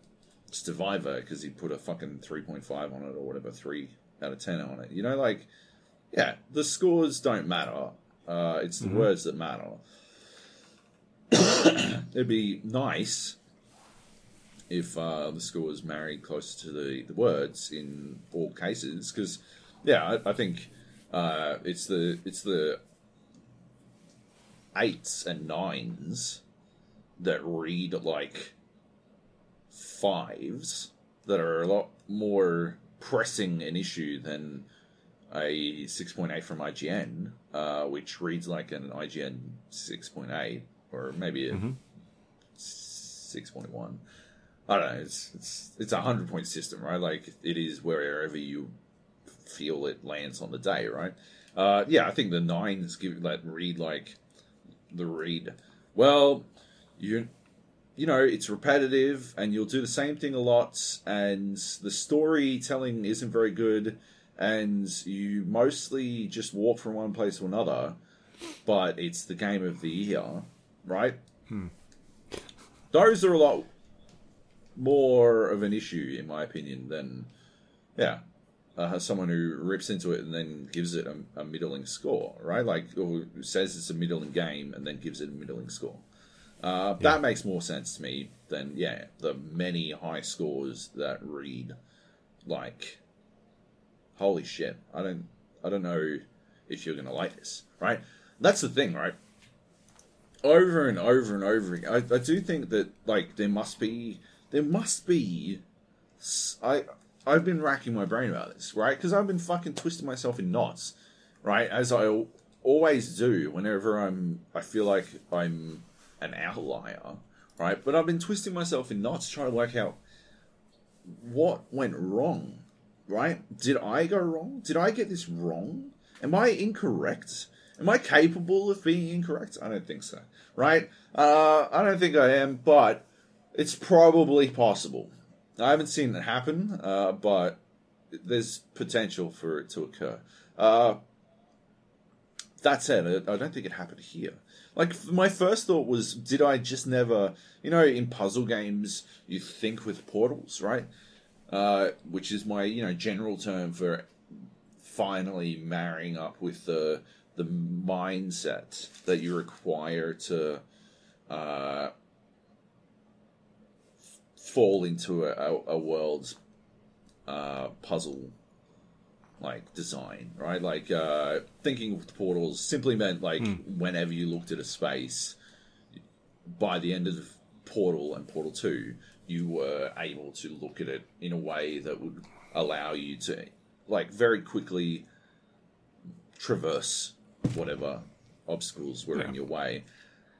Stevivor because he put a fucking 3.5 on it or whatever, 3 out of 10 on it. You know, like, yeah, the scores don't matter. Uh, it's the words that matter. It'd be nice if uh, the score is married closer to the, the words in all cases because, yeah, I, I think uh, it's the it's the eights and nines that read like fives that are a lot more pressing an issue than a 6.8 from IGN, uh, which reads like an IGN 6.8 or maybe a 6.1. I don't know. It's it's it's a hundred point system, right? Like it is wherever you feel it lands on the day, right? Uh, yeah, I think the nines give that read like the read. Well, you you know it's repetitive, and you'll do the same thing a lot, and the storytelling isn't very good, and you mostly just walk from one place to another. But it's the game of the year, right? Those are a lot more of an issue, in my opinion, than yeah, uh, someone who rips into it and then gives it a, a middling score, right? Like or says it's a middling game and then gives it a middling score. Uh, That makes more sense to me than yeah the many high scores that read like holy shit. I don't I don't know if you're gonna like this, right? That's the thing, right? Over and over and over again, I, I do think that like there must be there must be I I've been racking my brain about this, right? Because I've been fucking twisting myself in knots, right? As I always do whenever I'm I feel like I'm an outlier, right? But I've been twisting myself in knots trying to work out what went wrong, right? Did I go wrong? Did I get this wrong? Am I incorrect? Am I capable of being incorrect? I don't think so, right? Uh, I don't think I am, but it's probably possible. I haven't seen it happen, uh, but there's potential for it to occur. Uh, that said, I don't think it happened here. Like my first thought was, did I just never, you know, in puzzle games you think with portals, right? Uh, which is my you know general term for finally marrying up with the the mindset that you require to uh, fall into a, a, world's uh, puzzle like design, right? Like uh, thinking with portals simply meant like whenever you looked at a space, by the end of Portal and Portal Two, you were able to look at it in a way that would allow you to like very quickly traverse whatever obstacles were in your way.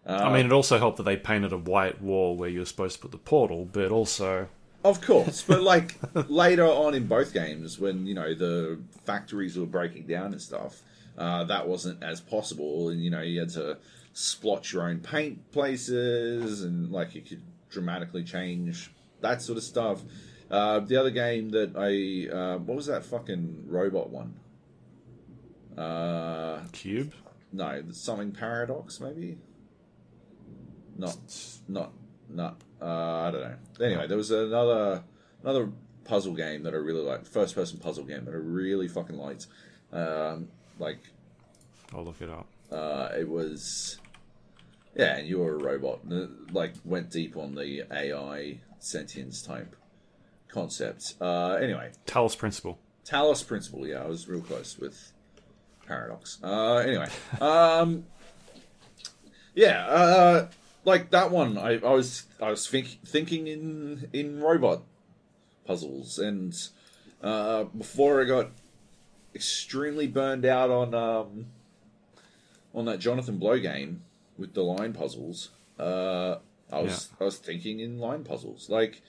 I mean, it also helped that they painted a white wall where you were supposed to put the portal, but also Of course, but like later on in both games, when you know the factories were breaking down and stuff, uh, that wasn't as possible, and you know you had to splotch your own paint places, and like you could dramatically change that sort of stuff. Uh, the other game that I uh, what was that fucking robot one? Uh, cube. no, the something paradox maybe. Not, not, not. Uh, I don't know. Anyway, there was another another puzzle game that I really liked. First person puzzle game that I really fucking liked. Um, like I'll look it up. uh, it was, yeah, and you were a robot. Like went deep on the AI sentience type concept. Uh, anyway, Talos Principle. Talos Principle. Yeah, I was real close with paradox. Uh, anyway, um, yeah, uh, like that one. I, I was I was think, thinking in in robot puzzles, and uh, before I got extremely burned out on um, on that Jonathan Blow game with the line puzzles. Uh, I was I was thinking in line puzzles. Like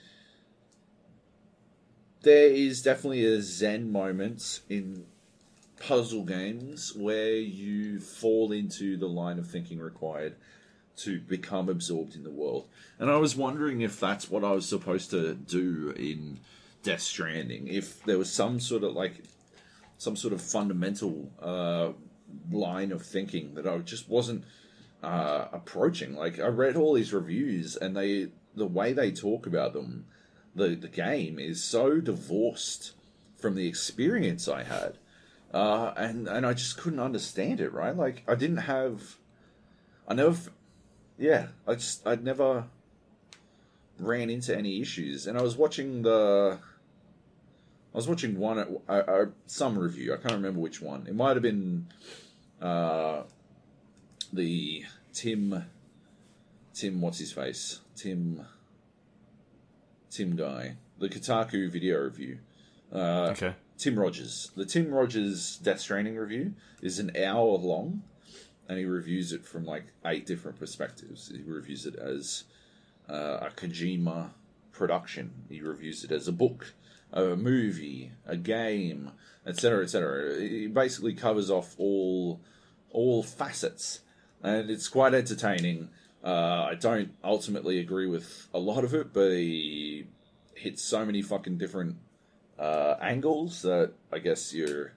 there is definitely a zen moment in puzzle games where you fall into the line of thinking required to become absorbed in the world. And I was wondering if that's what I was supposed to do in Death Stranding. If there was some sort of like some sort of fundamental uh, line of thinking that I just wasn't uh, approaching. Like I read all these reviews, and they the way they talk about them, the the game is so divorced from the experience I had, uh, and and I just couldn't understand it. Right, like I didn't have, I never, yeah, I just I'd never ran into any issues, and I was watching the. I was watching one, uh, uh, some review. I can't remember which one. It might have been uh, the Tim, Tim, what's his face? Tim, Tim guy, the Kotaku video review. Uh, Okay. Tim Rogers. The Tim Rogers Death Stranding review is an hour long, and he reviews it from like eight different perspectives. He reviews it as uh, a Kojima production. He reviews it as a book, a movie, a game, etc., etc. He basically covers off all all facets, and it's quite entertaining. Uh, I don't ultimately agree with a lot of it, but he hits so many fucking different uh, angles that I guess you're,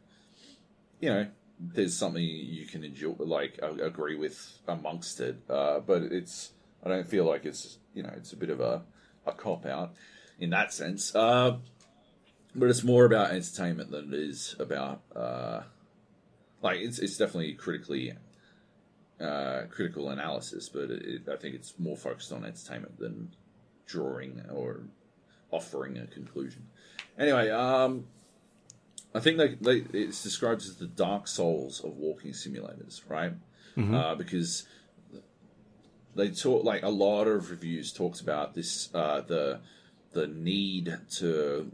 you know, there's something you can enjoy, like agree with amongst it. Uh, but it's, I don't feel like it's, you know, it's a bit of a, a cop out in that sense. Uh, but it's more about entertainment than it is about, uh, like it's it's definitely critically uh, critical analysis, but it, I think it's more focused on entertainment than drawing or offering a conclusion. Anyway, um, I think they, they, it's described as the Dark Souls of walking simulators, right? Uh, because they talk like a lot of reviews talks about this uh, the the need to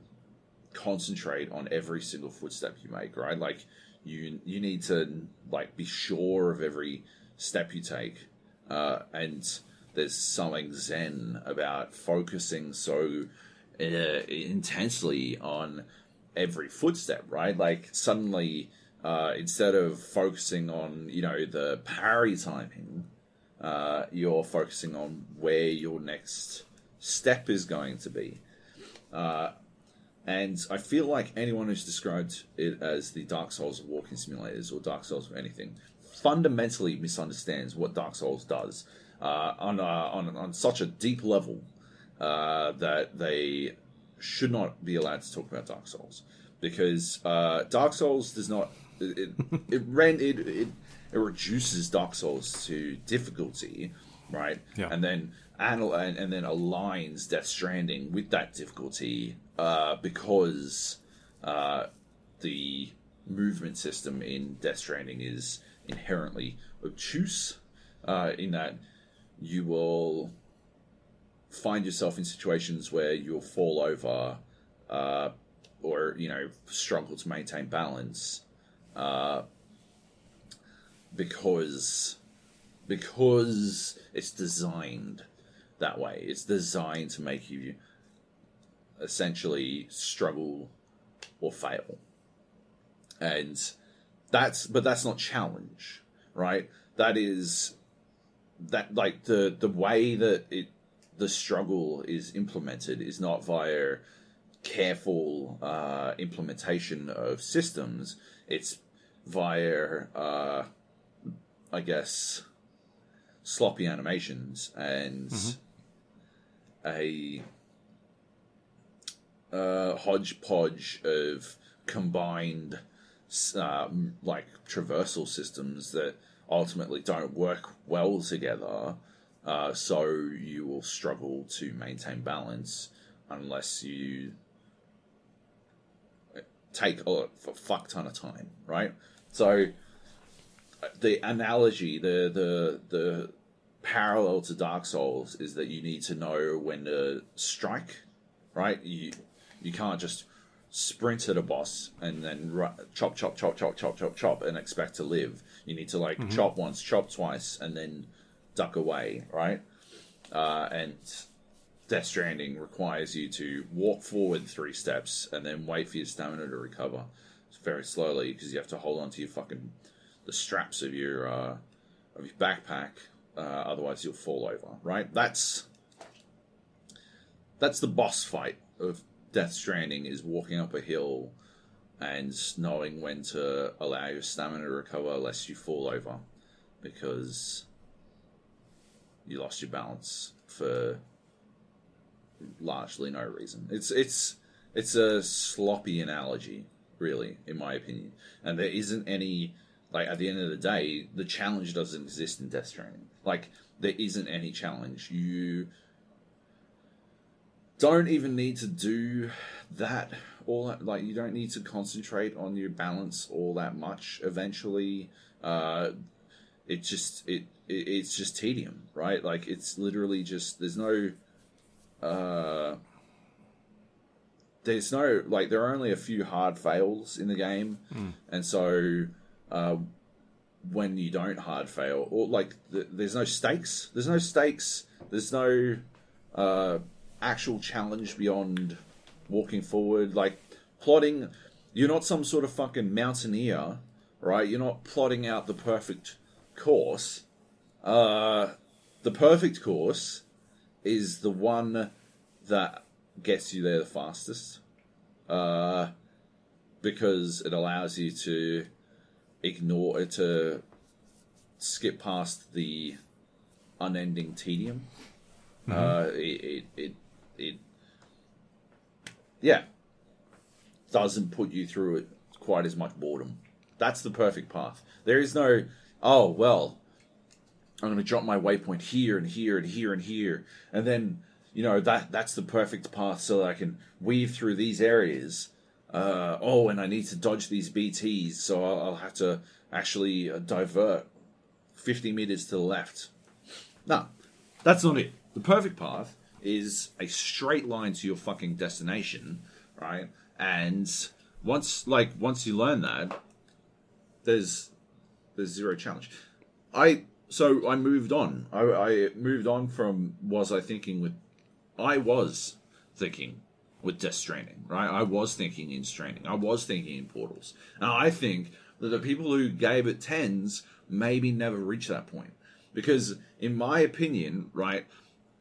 concentrate on every single footstep you make, right? Like you you need to like be sure of every step you take, uh, and there's something zen about focusing so uh, intensely on every footstep, right? Like suddenly, uh, instead of focusing on you know the parry timing, uh, you're focusing on where your next step is going to be. Uh, and I feel like anyone who's described it as the Dark Souls of walking simulators or Dark Souls of anything fundamentally misunderstands what Dark Souls does uh, on, a, on on such a deep level uh, that they should not be allowed to talk about Dark Souls because uh, Dark Souls does not it it it, ran, it it it reduces Dark Souls to difficulty, right? Yeah. And then anal- and, and then aligns Death Stranding with that difficulty uh, because uh, the movement system in Death Stranding is inherently obtuse. Uh, in that you will find yourself in situations where you'll fall over uh, or you know struggle to maintain balance uh, because because it's designed that way. It's designed to make you essentially struggle or fail, and that's but that's not challenge, right? That is that like the the way that it the struggle is implemented is not via careful uh, implementation of systems. It's via, uh, I guess, sloppy animations and a uh, hodgepodge of combined um, like traversal systems that ultimately don't work well together. Uh, so you will struggle to maintain balance unless you take a fuck ton of time, right? So the analogy, the the the parallel to Dark Souls is that you need to know when to strike, right? You you can't just sprint at a boss and then ru- chop chop chop chop chop chop chop and expect to live. You need to like chop once, chop twice, and then duck away, right? Uh, and Death Stranding requires you to walk forward three steps and then wait for your stamina to recover very slowly because you have to hold on to your fucking the straps of your uh, of your backpack. Uh, otherwise, you'll fall over. Right? That's that's the boss fight of Death Stranding is walking up a hill and knowing when to allow your stamina to recover lest you fall over because you lost your balance for largely no reason. It's it's it's a sloppy analogy, really, in my opinion. And there isn't any like at the end of the day, the challenge doesn't exist in Death Stranding. Like there isn't any challenge. You don't even need to do that all that, like you don't need to concentrate on your balance all that much eventually uh it just it it's just tedium right? Like it's literally just there's no uh there's no like there are only a few hard fails in the game. And so uh when you don't hard fail or like th- there's no stakes. There's no stakes. There's no uh actual challenge beyond walking forward. Like plotting you're not some sort of fucking mountaineer right? You're not plotting out the perfect course uh the perfect course is the one that gets you there the fastest uh because it allows you to ignore it, to skip past the unending tedium. Uh it, it it it yeah doesn't put you through it quite as much boredom. That's the perfect path. There is no oh well i'm going to drop my waypoint here and here and here and here and then you know that that's the perfect path so that i can weave through these areas uh, oh and i need to dodge these bts so i'll, I'll have to actually uh, divert 50 meters to the left no that's not it. The perfect path is a straight line to your fucking destination, right? And once like once you learn that, there's there's zero challenge. I so I moved on. I, I moved on from was I thinking with I was thinking with Death Stranding, right? I was thinking in Stranding. I was thinking in Portals. Now I think that the people who gave it tens maybe never reach that point because in my opinion right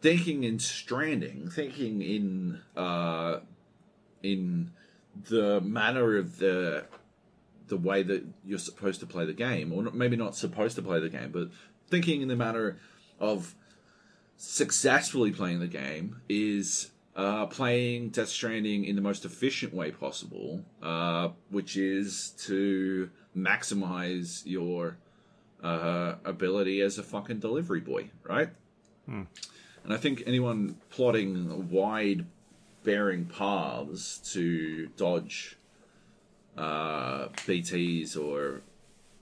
thinking in stranding thinking in uh in the manner of the the way that you're supposed to play the game or maybe not supposed to play the game but thinking in the manner of successfully playing the game is uh, playing Death Stranding in the most efficient way possible, uh, which is to maximize your uh, ability as a fucking delivery boy, right? And I think anyone plotting wide bearing paths to dodge uh, BTs or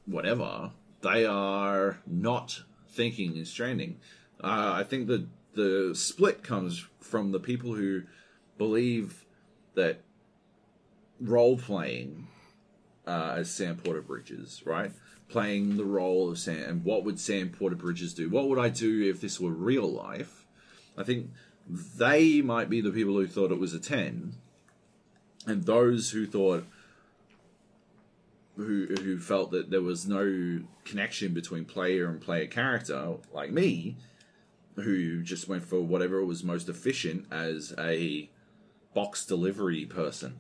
whatever, they are not thinking in stranding. Uh, I think that the split comes from the people who believe that role playing uh, as Sam Porter Bridges, right? Playing the role of Sam, and what would Sam Porter Bridges do? What would I do if this were real life? I think they might be the people who thought it was a 10, and those who thought, who, who felt that there was no connection between player and player character, like me, who just went for whatever was most efficient as a box delivery person.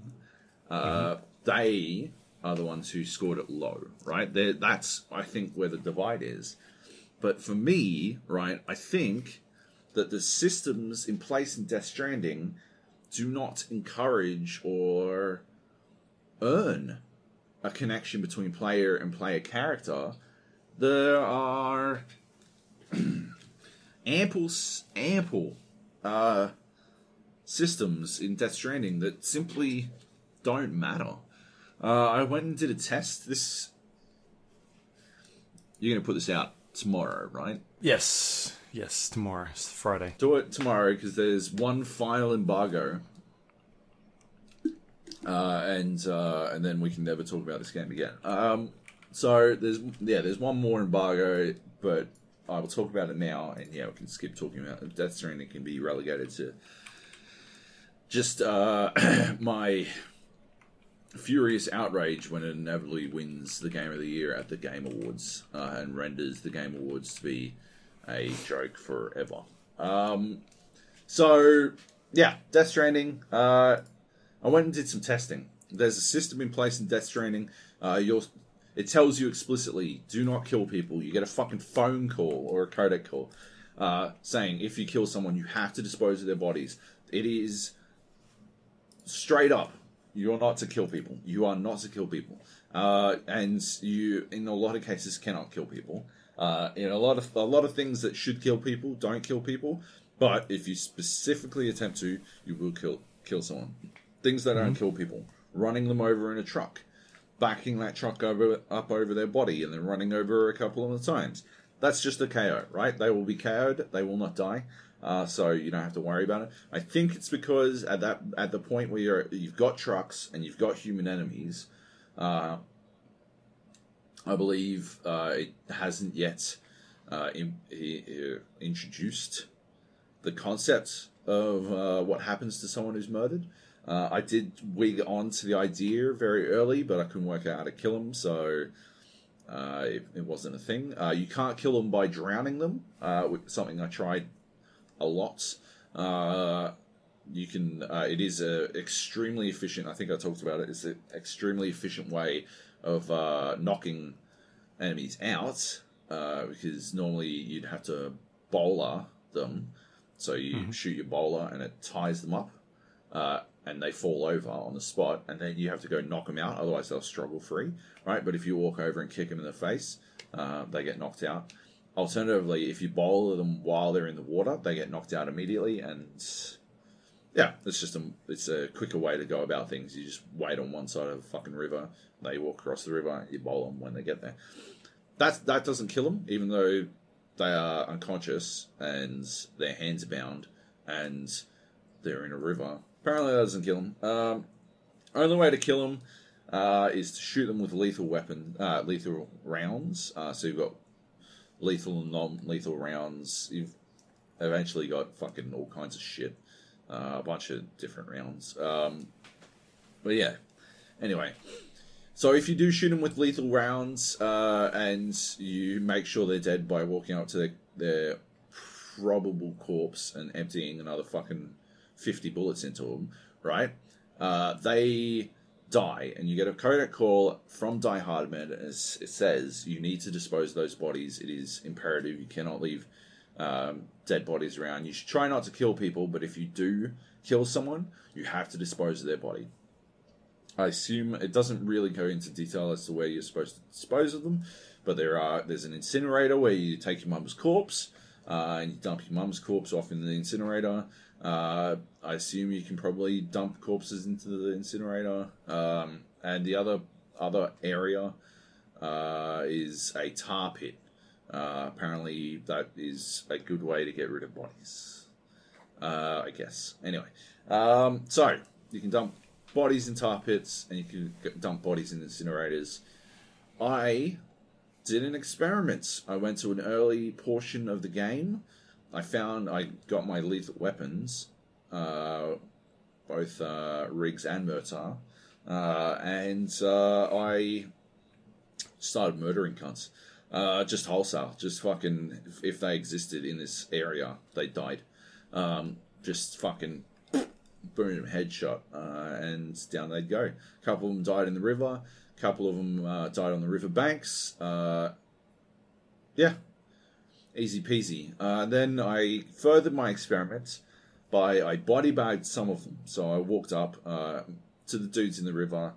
Uh, They are the ones who scored it low, right? They're, that's, I think, where the divide is. But for me, right, I think that the systems in place in Death Stranding do not encourage or earn a connection between player and player character. There are ample, ample uh, systems in Death Stranding that simply don't matter. Uh, I went and did a test. This you're going to put this out tomorrow, right? Yes, yes. Tomorrow, it's Friday. Do it tomorrow because there's one final embargo, uh, and uh, and then we can never talk about this game again. Um, so there's yeah, there's one more embargo, but I will talk about it now, and yeah, we can skip talking about it. Death Stranding. Can be relegated to just uh, my furious outrage when it inevitably wins the Game of the Year at the Game Awards uh, and renders the Game Awards to be a joke forever. Um, so yeah, Death Stranding. Uh, I went and did some testing. There's a system in place in Death Stranding. Uh, you're, it tells you explicitly, do not kill people. You get a fucking phone call or a codec call uh, saying if you kill someone, you have to dispose of their bodies. It is straight up. You're not to kill people. You are not to kill people, uh, and you, in a lot of cases, cannot kill people. Uh, in a lot of a lot of things that should kill people don't kill people, but if you specifically attempt to, you will kill kill someone. Things that don't kill people: running them over in a truck, backing that truck over up over their body, and then running over a couple of times. That's just a KO, right? They will be KO'd. They will not die. Uh, so you don't have to worry about it. I think it's because at that at the point where you're you've got trucks and you've got human enemies, uh, I believe uh, it hasn't yet uh, in, introduced the concept of uh, what happens to someone who's murdered. Uh, I did wig on to the idea very early, but I couldn't work out how to kill them, so uh, it, it wasn't a thing. Uh, you can't kill them by drowning them, uh, something I tried a lot. Uh, you can. Uh, it is a extremely efficient. I think I talked about it. It's an extremely efficient way of uh, knocking enemies out uh, because normally you'd have to bola them. So you shoot your bola and it ties them up, uh, and they fall over on the spot, and then you have to go knock them out. Otherwise, they'll struggle free, right? But if you walk over and kick them in the face, uh, they get knocked out. Alternatively, if you bowl them while they're in the water, they get knocked out immediately, and yeah, it's just a it's a quicker way to go about things. You just wait on one side of the fucking river, they walk across the river, you bowl them when they get there. That that doesn't kill them, even though they are unconscious and their hands are bound and they're in a river. Apparently, that doesn't kill them. Um, only way to kill them uh, is to shoot them with lethal weapon, uh, lethal rounds. Uh, so you've got lethal and non-lethal rounds. You've eventually got fucking all kinds of shit, uh, a bunch of different rounds. Um, but yeah, anyway. So if you do shoot them with lethal rounds, uh, and you make sure they're dead by walking up to their, their probable corpse and emptying another fucking fifty bullets into them, right? Uh, they die, and you get a codec call from Die Hardman. It says, you need to dispose of those bodies. It is imperative. You cannot leave um, dead bodies around. You should try not to kill people, but if you do kill someone, you have to dispose of their body. I assume it doesn't really go into detail as to where you're supposed to dispose of them, but there are there's an incinerator where you take your mum's corpse uh, and you dump your mum's corpse off in the incinerator. Uh, I assume you can probably dump corpses into the incinerator, um, and the other other area uh, is a tar pit. Uh, apparently, that is a good way to get rid of bodies. Uh, I guess. Anyway, um, so you can dump bodies in tar pits and you can dump bodies in incinerators. I did an experiment. I went to an early portion of the game. I found I got my lethal weapons, uh, both uh, and Murtaugh, uh, and uh, I started murdering cunts. Uh, just wholesale, just fucking. If, they existed in this area, they died. Um, just fucking boom, headshot, uh, and down they'd go. A couple of them died in the river. A couple of them died on the river banks. Yeah, easy peasy. Uh, then I furthered my experiment by I body bagged some of them. So I walked up uh, to the dudes in the river,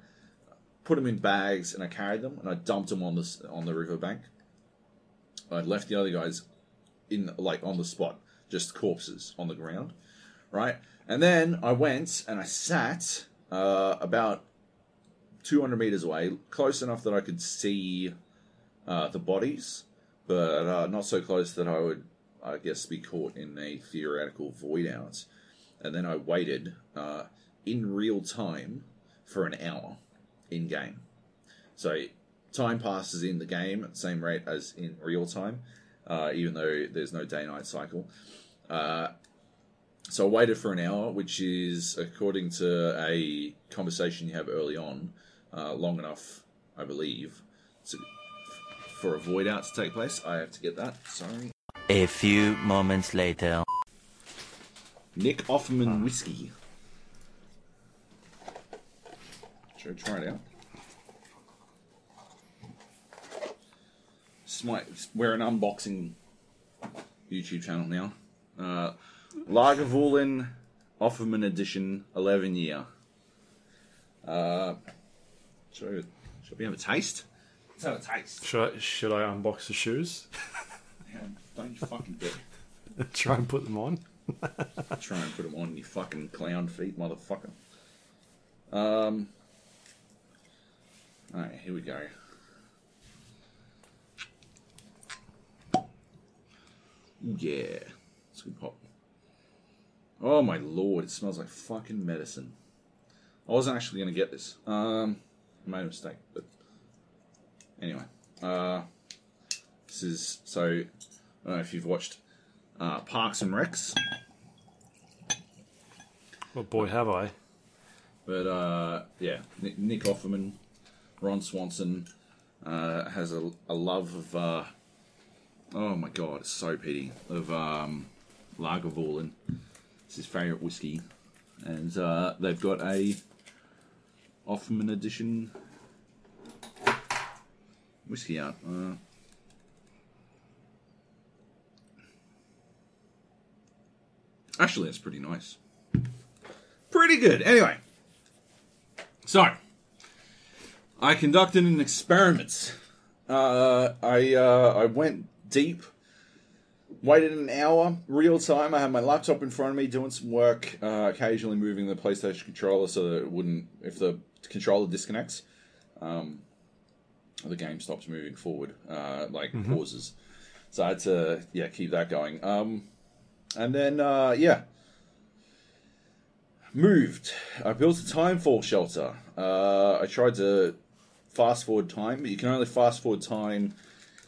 put them in bags, and I carried them and I dumped them on the on the river bank. I left the other guys in like on the spot, just corpses on the ground, right? And then I went and I sat uh, about 200 meters away, close enough that I could see uh, the bodies. But uh, not so close that I would, I guess, be caught in a theoretical void out. And then I waited uh, in real time for an hour in game. So time passes in the game at the same rate as in real time, uh, even though there's no day night cycle. Uh, so I waited for an hour, which is, according to a conversation you have early on, uh, long enough, I believe, to, for a void out to take place. I have to get that. Sorry. A few moments later. Nick Offerman whiskey. Should I try it out? My, we're an unboxing YouTube channel now. Uh, Lagavulin Offerman Edition 11 year. Uh, should, I, should we have a taste? Let's have a taste. Should I, should I unbox the shoes? Man, don't you fucking dare. Try and put them on. Try and put them on you fucking clown feet, motherfucker. Um. Alright, here we go. Ooh, yeah. It's good pop. Oh my lord, it smells like fucking medicine. I wasn't actually going to get this. Um, I made a mistake, but anyway. Uh, this is so. I don't know if you've watched uh, Parks and Recs. Well, boy, have I. But uh, yeah, Nick, Nick Offerman, Ron Swanson uh, has a, a love of. Uh, oh my god, it's so pity of um, Lagavulin. It's his favourite whiskey, and uh, they've got a Offerman edition whiskey out. Uh, actually, that's pretty nice. Pretty good. Anyway, so I conducted an experiment. Uh, I uh, I went deep, waited an hour, real time. I had my laptop in front of me doing some work, uh, occasionally moving the PlayStation controller so that it wouldn't, if the controller disconnects, um, the game stops moving forward, uh, like pauses. So I had to yeah keep that going. Um, and then uh, yeah moved. I built a timefall shelter. Uh, I tried to fast forward time, but you can only fast forward time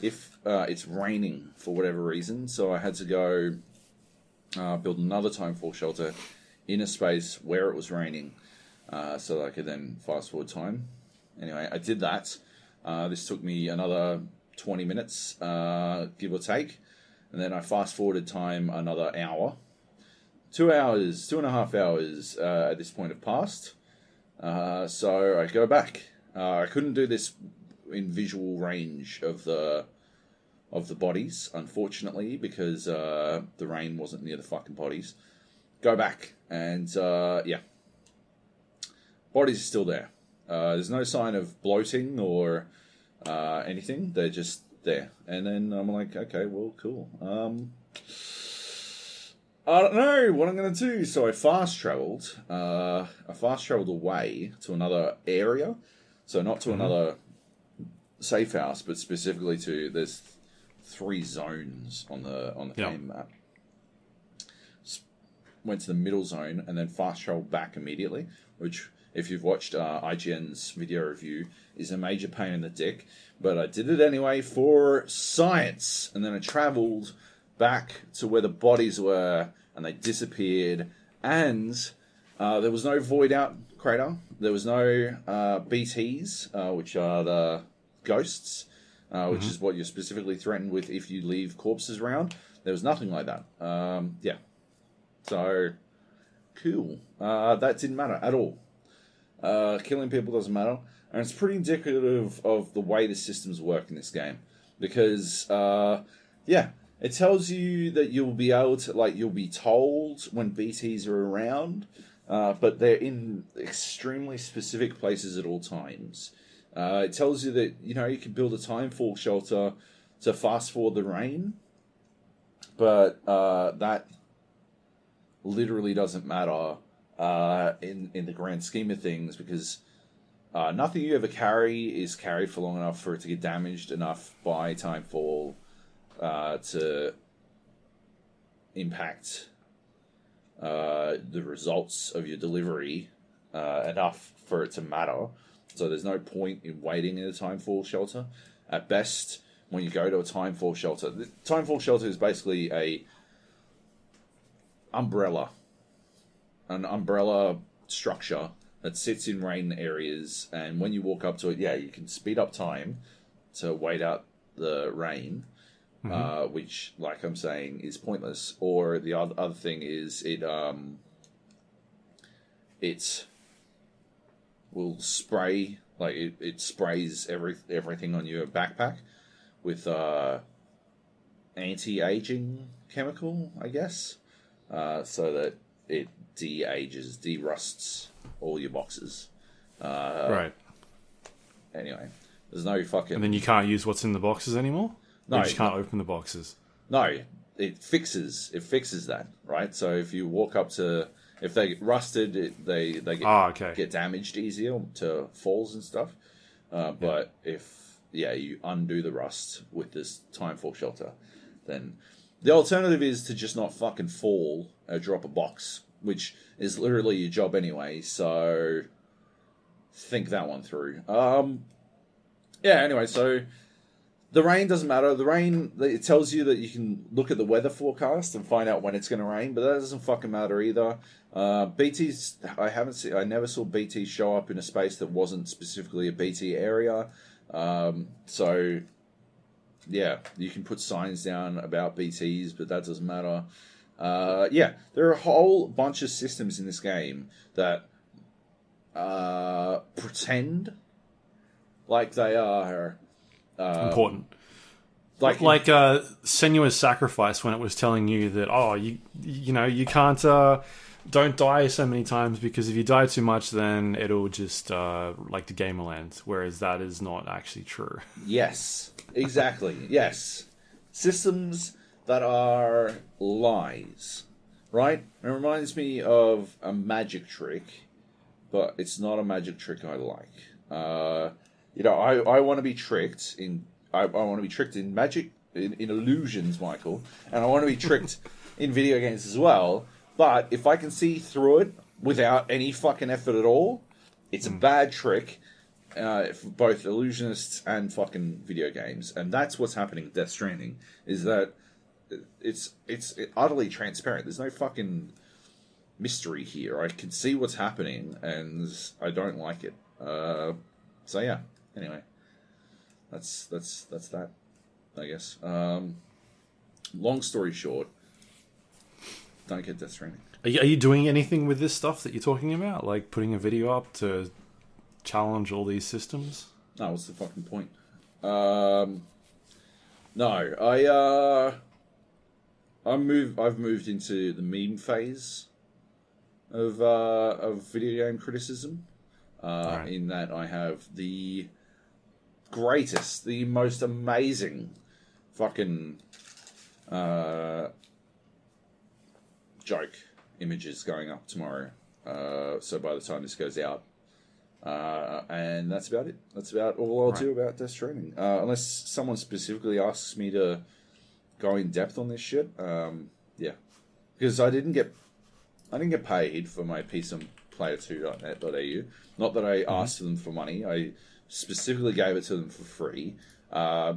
if uh, it's raining for whatever reason. So I had to go uh, build another timefall shelter in a space where it was raining, uh, so that I could then fast forward time. Anyway, I did that. Uh, this took me another twenty minutes, uh, give or take, and then I fast forwarded time another hour two hours, two and a half hours uh, at this point have passed. Uh, so I go back. Uh, I couldn't do this in visual range of the of the bodies, unfortunately, because uh, the rain wasn't near the fucking bodies. Go back and yeah, bodies are still there. Uh, there's no sign of bloating or uh, anything. They're just there. And then I'm like, okay, well, cool. Um, I don't know what I'm going to do. So I fast traveled. Uh, I fast traveled away to another area. So not to another safe house, but specifically to there's three zones on the on the Yeah. game map. S- Went to the middle zone and then fast traveled back immediately, which if you've watched uh, IGN's video review is a major pain in the dick. But I did it anyway for science, and then I travelled back to where the bodies were, and they disappeared. And uh, there was no void out crater. There was no uh, BTs, uh, which are the ghosts, uh, which is what you're specifically threatened with if you leave corpses around. There was nothing like that. Um, yeah. So, cool. Uh, that didn't matter at all. Uh, killing people doesn't matter. And it's pretty indicative of the way the systems work in this game. Because, uh, yeah, it tells you that you'll be able to, like, you'll be told when BTs are around, uh, but they're in extremely specific places at all times. Uh, it tells you that, you know, you can build a timefall shelter to fast forward the rain, but uh, that literally doesn't matter uh, in in the grand scheme of things because uh, nothing you ever carry is carried for long enough for it to get damaged enough by timefall uh, to impact uh, the results of your delivery uh, enough for it to matter. So there's no point in waiting in a timefall shelter. At best, when you go to a timefall shelter, the timefall shelter is basically a umbrella, an umbrella structure that sits in rain areas, and when you walk up to it, yeah, you can speed up time to wait out the rain, uh, which, like I'm saying, is pointless. Or the other, other thing is it um, it will spray like it, it sprays every everything on your backpack with uh, anti-aging chemical, I guess, uh, so that it de-ages, de-rusts all your boxes. Uh, right. Anyway, there's no fucking And then you can't use what's in the boxes anymore? No, you just can't open the boxes. No, it fixes it fixes that right. So if you walk up to if they get rusted, it, they they get Ah, okay. get damaged easier to falls and stuff. Uh, but if yeah, you undo the rust with this timefall shelter, then the alternative is to just not fucking fall or drop a box, which is literally your job anyway. So think that one through. Um, yeah. Anyway, so the rain doesn't matter. The rain it tells you that you can look at the weather forecast and find out when it's going to rain, but that doesn't fucking matter either. Uh, BT's I haven't seen. I never saw BT show up in a space that wasn't specifically a BT area. Um, so yeah, you can put signs down about BTs, but that doesn't matter. Uh, yeah, there are a whole bunch of systems in this game that uh, pretend like they are Important. like Like uh, Senua's sacrifice when it was telling you that, oh, you you know, you can't, uh, don't die so many times because if you die too much, then it'll just, uh, like the game will end. Whereas that is not actually true. Yes, exactly. yes. Systems that are lies, right? It reminds me of a magic trick, but it's not a magic trick I like. Uh, you know, I, I want to be tricked in. I, I want to be tricked in magic, in, in illusions, Michael, and I want to be tricked in video games as well. But if I can see through it without any fucking effort at all, it's a bad trick uh, both illusionists and fucking video games, and that's what's happening. with Death Stranding is that it's it's utterly transparent. There's no fucking mystery here. I can see what's happening, and I don't like it. Uh, so yeah. Anyway, that's that's that's that. I guess. Um, long story short, don't get Death Stranding. Are you, are you doing anything with this stuff that you're talking about? Like putting a video up to challenge all these systems? No, what's the fucking point? Um, no, I uh, I move. I've moved into the meme phase of uh, of video game criticism. Uh, Right. In that I have the greatest, the most amazing, fucking uh, joke images going up tomorrow. Uh, so by the time this goes out, uh, and that's about it. That's about all I'll Right. do about Death Stranding. Uh, unless someone specifically asks me to go in depth on this shit. Um, yeah, because I didn't get I didn't get paid for my piece on player2.net.au. Not that I asked them for money. I specifically gave it to them for free. Uh,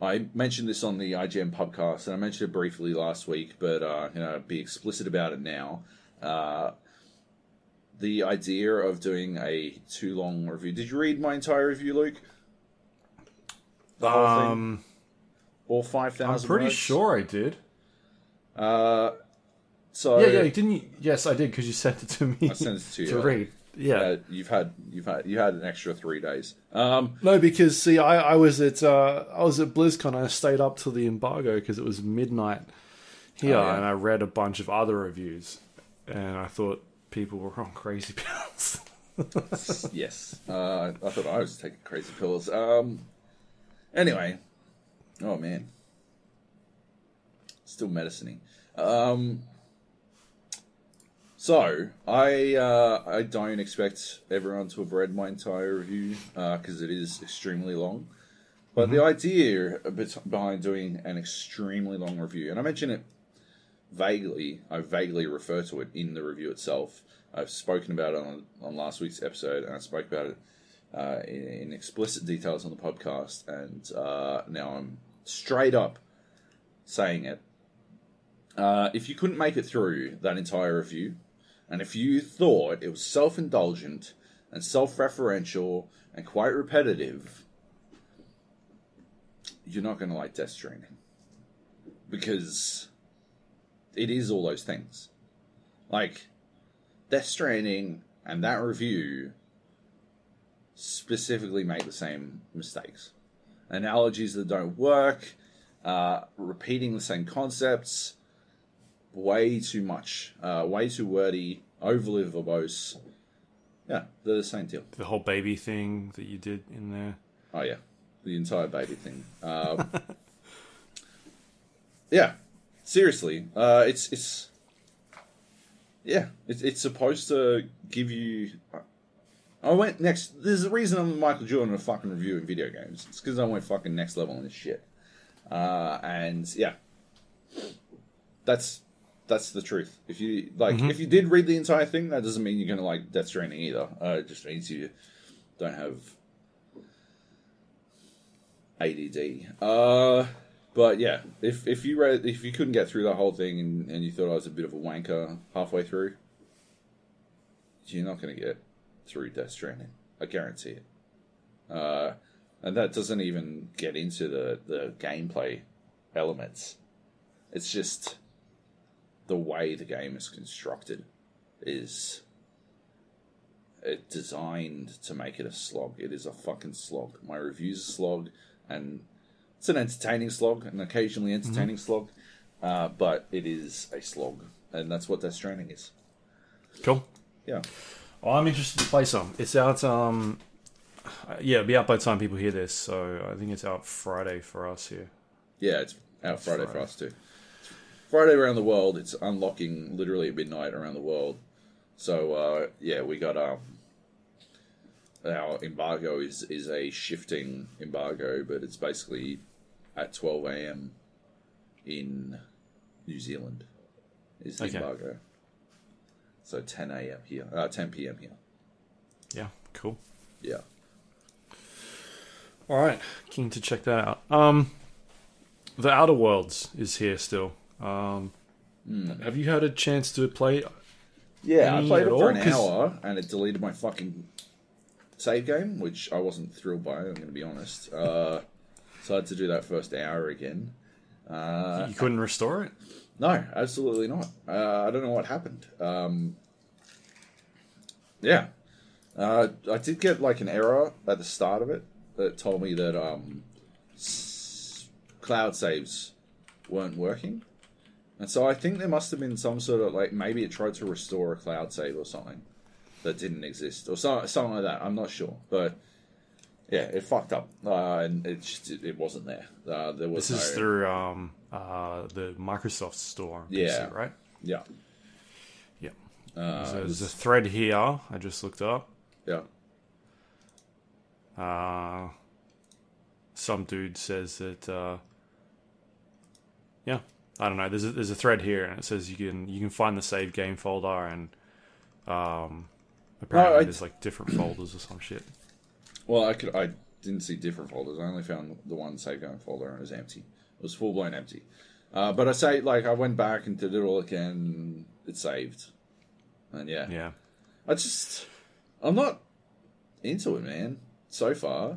I mentioned this on the IGN podcast, and I mentioned it briefly last week, but uh, you know, be explicit about it now. Uh, the idea of doing a too long review. Did you read my entire review, Luke? The whole thing, Um, all five I'm pretty words? sure I did. Uh, so Yeah, yeah, didn't you? Yes, I did because you sent it to me I sent it to you. to read. Yeah. uh, you've had you've had you had an extra three days. Um, No, because see, I, I was at uh, I was at BlizzCon. I stayed up till the embargo because it was midnight here, Oh, yeah. and I read a bunch of other reviews, and I thought people were on crazy pills. yes, uh, I thought I was taking crazy pills. Um, anyway, oh man, still medicining. Um, so I uh, I don't expect everyone to have read my entire review because it is extremely long. But the idea behind doing an extremely long review, and I mention it vaguely, I vaguely refer to it in the review itself. I've spoken about it on, on last week's episode, and I spoke about it uh, in, in explicit details on the podcast, and uh, now I'm straight up saying it. Uh, if you couldn't make it through that entire review, and if you thought it was self indulgent and self referential and quite repetitive, you're not going to like Death Stranding. Because it is all those things. Like, Death Stranding and that review specifically make the same mistakes. Analogies that don't work, uh, repeating the same concepts, way too much, uh, way too wordy, overly verbose. Yeah, they're the same deal. The whole baby thing that you did in there. Oh yeah, the entire baby thing. Um, yeah, seriously, uh, it's it's yeah, it's it's supposed to give you. I went next. There's a reason I'm Michael Jordan a fucking reviewing video games. It's because I went fucking next level on this shit. Uh, and yeah, that's that's the truth. If you like, if you did read the entire thing, that doesn't mean you're gonna like Death Stranding either. Uh, it just means you don't have ADD. Uh, but yeah, if if you read if you couldn't get through that whole thing and, and you thought I was a bit of a wanker halfway through, you're not gonna get through Death Stranding. I guarantee it. Uh, and that doesn't even get into the the gameplay elements. It's just the way the game is constructed is it designed to make it a slog. It is a fucking slog. My review's a slog, and it's an entertaining slog, an occasionally entertaining slog, uh, but it is a slog, and that's what Death Stranding is. Cool. Yeah. Oh, I'm interested to play some. It's out. Um, yeah, it'll be out by the time people hear this. So I think it's out Friday for us here. Yeah, it's out Friday, for us too. Friday around the world. It's unlocking literally at midnight around the world. So uh, yeah, we got um our embargo is is a shifting embargo, but it's basically at twelve a.m. in New Zealand is the Okay. embargo. So ten a.m. here, uh, ten p.m. here. Yeah, cool. Yeah. All right, keen to check that out. Um, the Outer Worlds is here still. Um, have you had a chance to play? Yeah, I played it for an 'Cause- hour and it deleted my fucking save game, which I wasn't thrilled by. I'm going to be honest. Uh, so I had to do that first hour again. Uh, You couldn't restore it. no, absolutely not. Uh, I don't know what happened. Um, yeah, uh, I did get like an error at the start of it that told me that um, s- cloud saves weren't working. And so I think there must have been some sort of like maybe it tried to restore a cloud save or something that didn't exist or so, something like that. I'm not sure, but yeah, it fucked up uh, and it just it, it wasn't there. Uh, there was This is no- through um, uh, the Microsoft Store. Yeah. PC, right. yeah Yeah. uh, So there's a thread here. I just looked up. yeah Uh, some dude says that. Uh, yeah, I don't know. There's a, there's a thread here, and it says you can you can find the save game folder, and um, apparently I- there's like different folders or some shit. Well, I could. I didn't see different folders. I only found the one save game folder, and it was empty. It was full blown empty. Uh, but I say, like, I went back and did it all again. It saved, and yeah, Yeah, I just, I'm not into it, man. So far,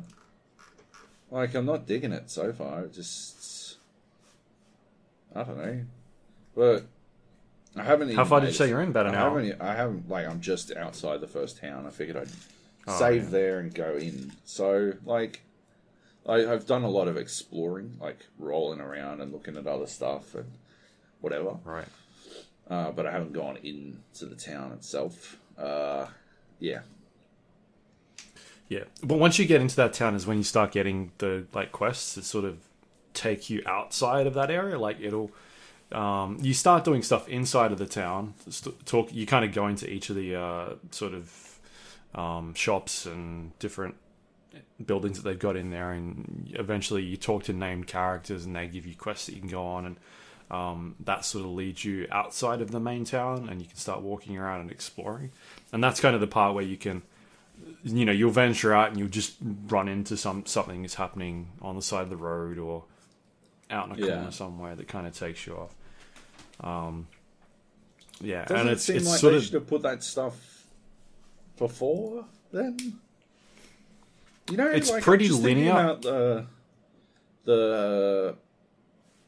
like, I'm not digging it so far. It just, I don't know, but I haven't. how far did you say you're in? About an I hour. haven't. I haven't. Like, I'm just outside the first town. I figured I'd Oh, save yeah. there and go in. So, like, I, I've done a lot of exploring, like rolling around and looking at other stuff and whatever. Right. Uh, but I haven't gone into the town itself. Uh, yeah, Yeah, but once you get into that town is when you start getting the like quests that sort of take you outside of that area. Like it'll, um, you start doing stuff inside of the town. St- talk, you kind of go into each of the uh, sort of um, shops and different buildings that they've got in there, and eventually you talk to named characters, and they give you quests that you can go on, and um, that sort of leads you outside of the main town, and you can start walking around and exploring. And that's kind of the part where you can, you know, you'll venture out and you'll just run into some something that's happening on the side of the road or out in a Yeah. corner somewhere that kind of takes you off. Um, yeah, Doesn't and it it's seem it's like sort they of should have put that stuff before then? You know, It's like, pretty linear. About the, the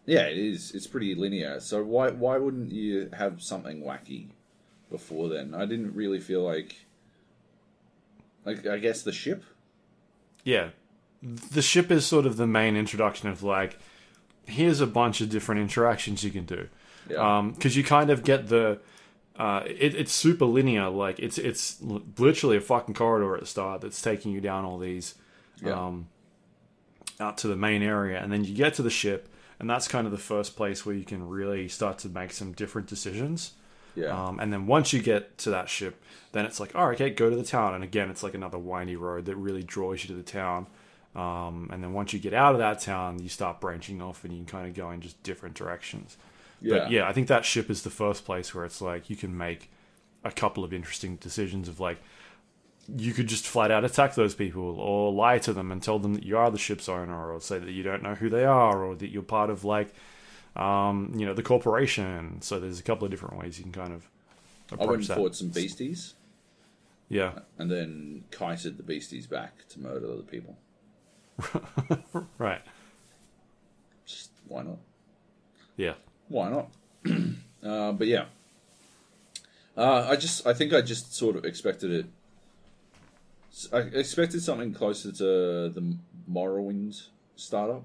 yeah, it is. It's pretty linear. So why why wouldn't you have something wacky before then? I didn't really feel like, like I guess the ship. yeah, the ship is sort of the main introduction of like, here's a bunch of different interactions you can do. Yeah, um, because you kind of get the uh, it, it's super linear like it's it's literally a fucking corridor at the start that's taking you down all these Yeah. um, out to the main area and then you get to the ship and that's kind of the first place where you can really start to make some different decisions. Yeah, um, and then once you get to that ship then it's like all right okay go to the town. And again it's like another windy road that really draws you to the town. Um, and then once you get out of that town you start branching off and you can kind of go in just different directions but yeah, I think that ship is the first place where it's like you can make a couple of interesting decisions of like you could just flat out attack those people or lie to them and tell them that you are the ship's owner or say that you don't know who they are or that you're part of like um, you know the corporation. So there's a couple of different ways you can kind of approach I went approach and that. fought some beasties, Yeah, and then kited the beasties back to murder the people. right. Just why not? Yeah, Why not? uh, but yeah, uh, I just I think I just sort of expected it. I expected something closer to the Morrowind startup,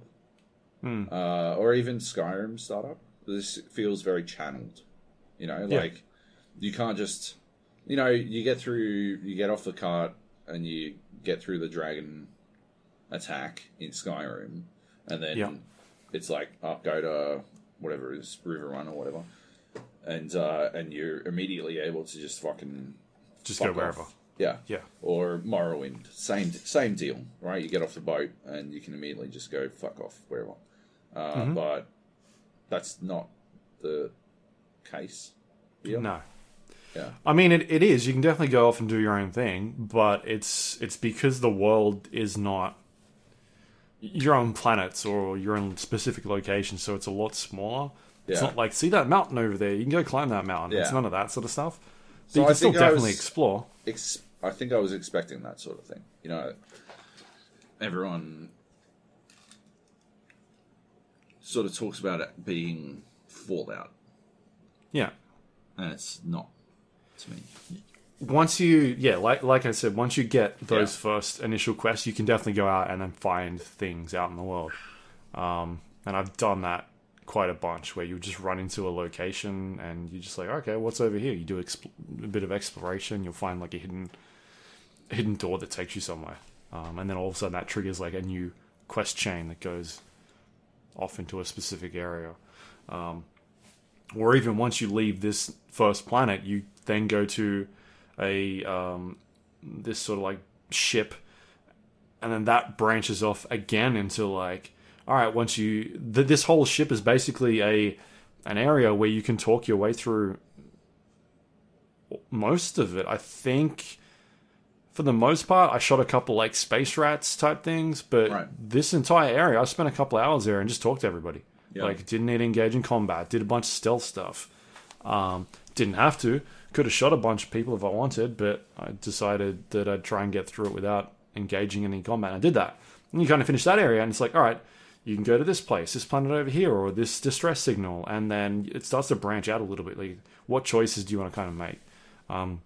uh, or even Skyrim startup. This feels very channeled. You know, Yeah. like you can't just, you know, you get through, you get off the cart, and you get through the dragon attack in Skyrim, and then Yeah. it's like, oh, go to whatever it is, River Run or whatever, and uh, and you're immediately able to just fucking just fuck go off. wherever. Yeah, Yeah, or Morrowind, same same deal, right? You get off the boat and you can immediately just go fuck off wherever. Uh, Mm-hmm. But that's not the case. here. no. Yeah, I mean, it, it is. You can definitely go off and do your own thing, but it's it's because the world is not your own planets or your own specific locations, so it's a lot smaller. It's not like see that mountain over there. You can go climb that mountain. It's none of that sort of stuff. But So you I still definitely was- explore. Ex- I think I was expecting that sort of thing. You know, everyone sort of talks about it being Fallout, Yeah. and it's not to me. Once you, yeah, like like I said, once you get those Yeah. first initial quests, you can definitely go out and then find things out in the world. Um, and I've done that quite a bunch, where you just run into a location and you're just like, okay, what's over here? You do exp- a bit of exploration, you'll find like a hidden hidden door that takes you somewhere, um, and then all of a sudden that triggers like a new quest chain that goes off into a specific area. Um, or even once you leave this first planet, you then go to a um, this sort of like ship, and then that branches off again into like, all right, once you th- this whole ship is basically a an area where you can talk your way through most of it. I think for the most part, I shot a couple like space rats type things, but Right. this entire area, I spent a couple hours there and just talked to everybody. Yeah. Like, didn't need to engage in combat. Did a bunch of stealth stuff. Um, didn't have to. Could have shot a bunch of people if I wanted, but I decided that I'd try and get through it without engaging in any combat. And I did that. And you kind of finish that area, and it's like, all right, you can go to this place, this planet over here, or this distress signal, and then it starts to branch out a little bit. Like, what choices do you want to kind of make? Um,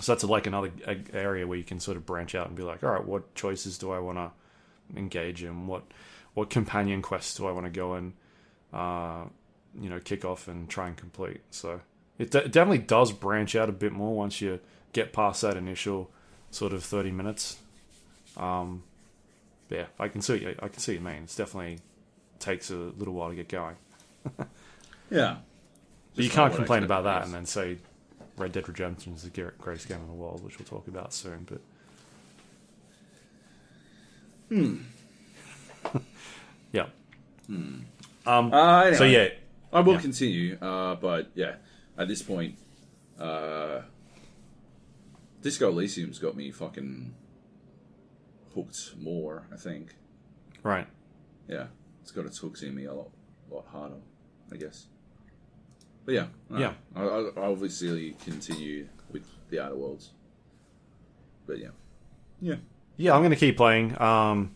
so that's like another area where you can sort of branch out and be like, all right, what choices do I want to engage in? What what companion quests do I want to go and uh, you know kick off and try and complete? So it de- definitely does branch out a bit more once you get past that initial sort of thirty minutes. Um, yeah, I can see I can see you mean. It's definitely takes a little while to get going. Yeah, But you can't not what I complain about that and then say Red Dead Redemption is the greatest game in the world, which we'll talk about soon. But yeah. Uh, Um, anyway, So yeah, I will Yeah. continue, uh, but yeah, at this point, uh, Disco Elysium's got me fucking hooked more. I think, right. yeah, it's got its hooks in me a lot, lot harder, I guess. But yeah, no, Yeah. I, I, I obviously continue with the Outer Worlds, but yeah, yeah, Yeah, I'm going to keep playing. Um,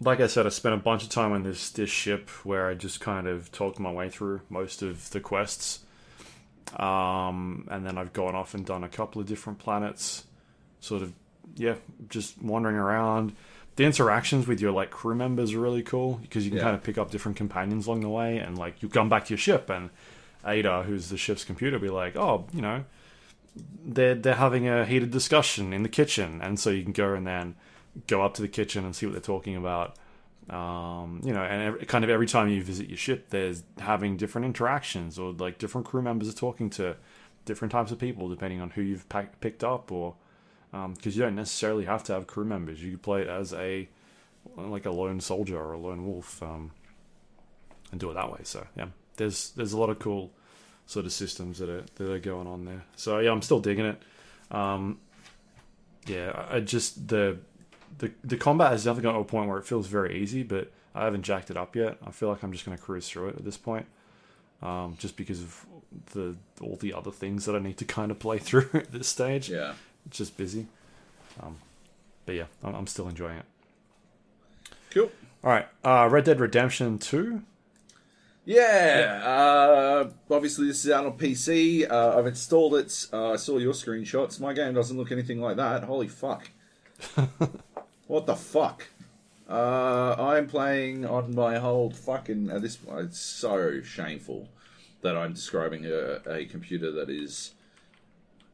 like I said, I spent a bunch of time on this this ship where I just kind of talked my way through most of the quests. Um, and then I've gone off and done a couple of different planets, sort of, yeah, just wandering around. The interactions with your like crew members are really cool because you can Yeah. kind of pick up different companions along the way, and like you come back to your ship, and Ada, who's the ship's computer, be like, oh, you know, they're they're having a heated discussion in the kitchen, and so you can go and then go up to the kitchen and see what they're talking about. Um, you know, and every, kind of every time you visit your ship, there's having different interactions, or like different crew members are talking to different types of people depending on who you've pack, picked up, or because you don't necessarily have to have crew members. You could play it as a like a lone soldier or a lone wolf, um, and do it that way. So yeah, there's there's a lot of cool sort of systems that are that are going on there. So yeah, I'm still digging it. Um, yeah, I just the the the combat has definitely gotten to a point where it feels very easy, but I haven't jacked it up yet. I feel like I'm just going to cruise through it at this point, um, just because of the all the other things that I need to kind of play through at this stage. yeah. It's just busy. Um, but yeah, I'm, I'm still enjoying it. Cool. All right, uh, Red Dead Redemption Two. Yeah, Uh, obviously this is out on PC. Uh, I've installed it. Uh, I saw your screenshots. My game doesn't look anything like that. Holy fuck! what the fuck? Uh, I'm playing on my old fucking. At this point, it's so shameful that I'm describing a, a computer that is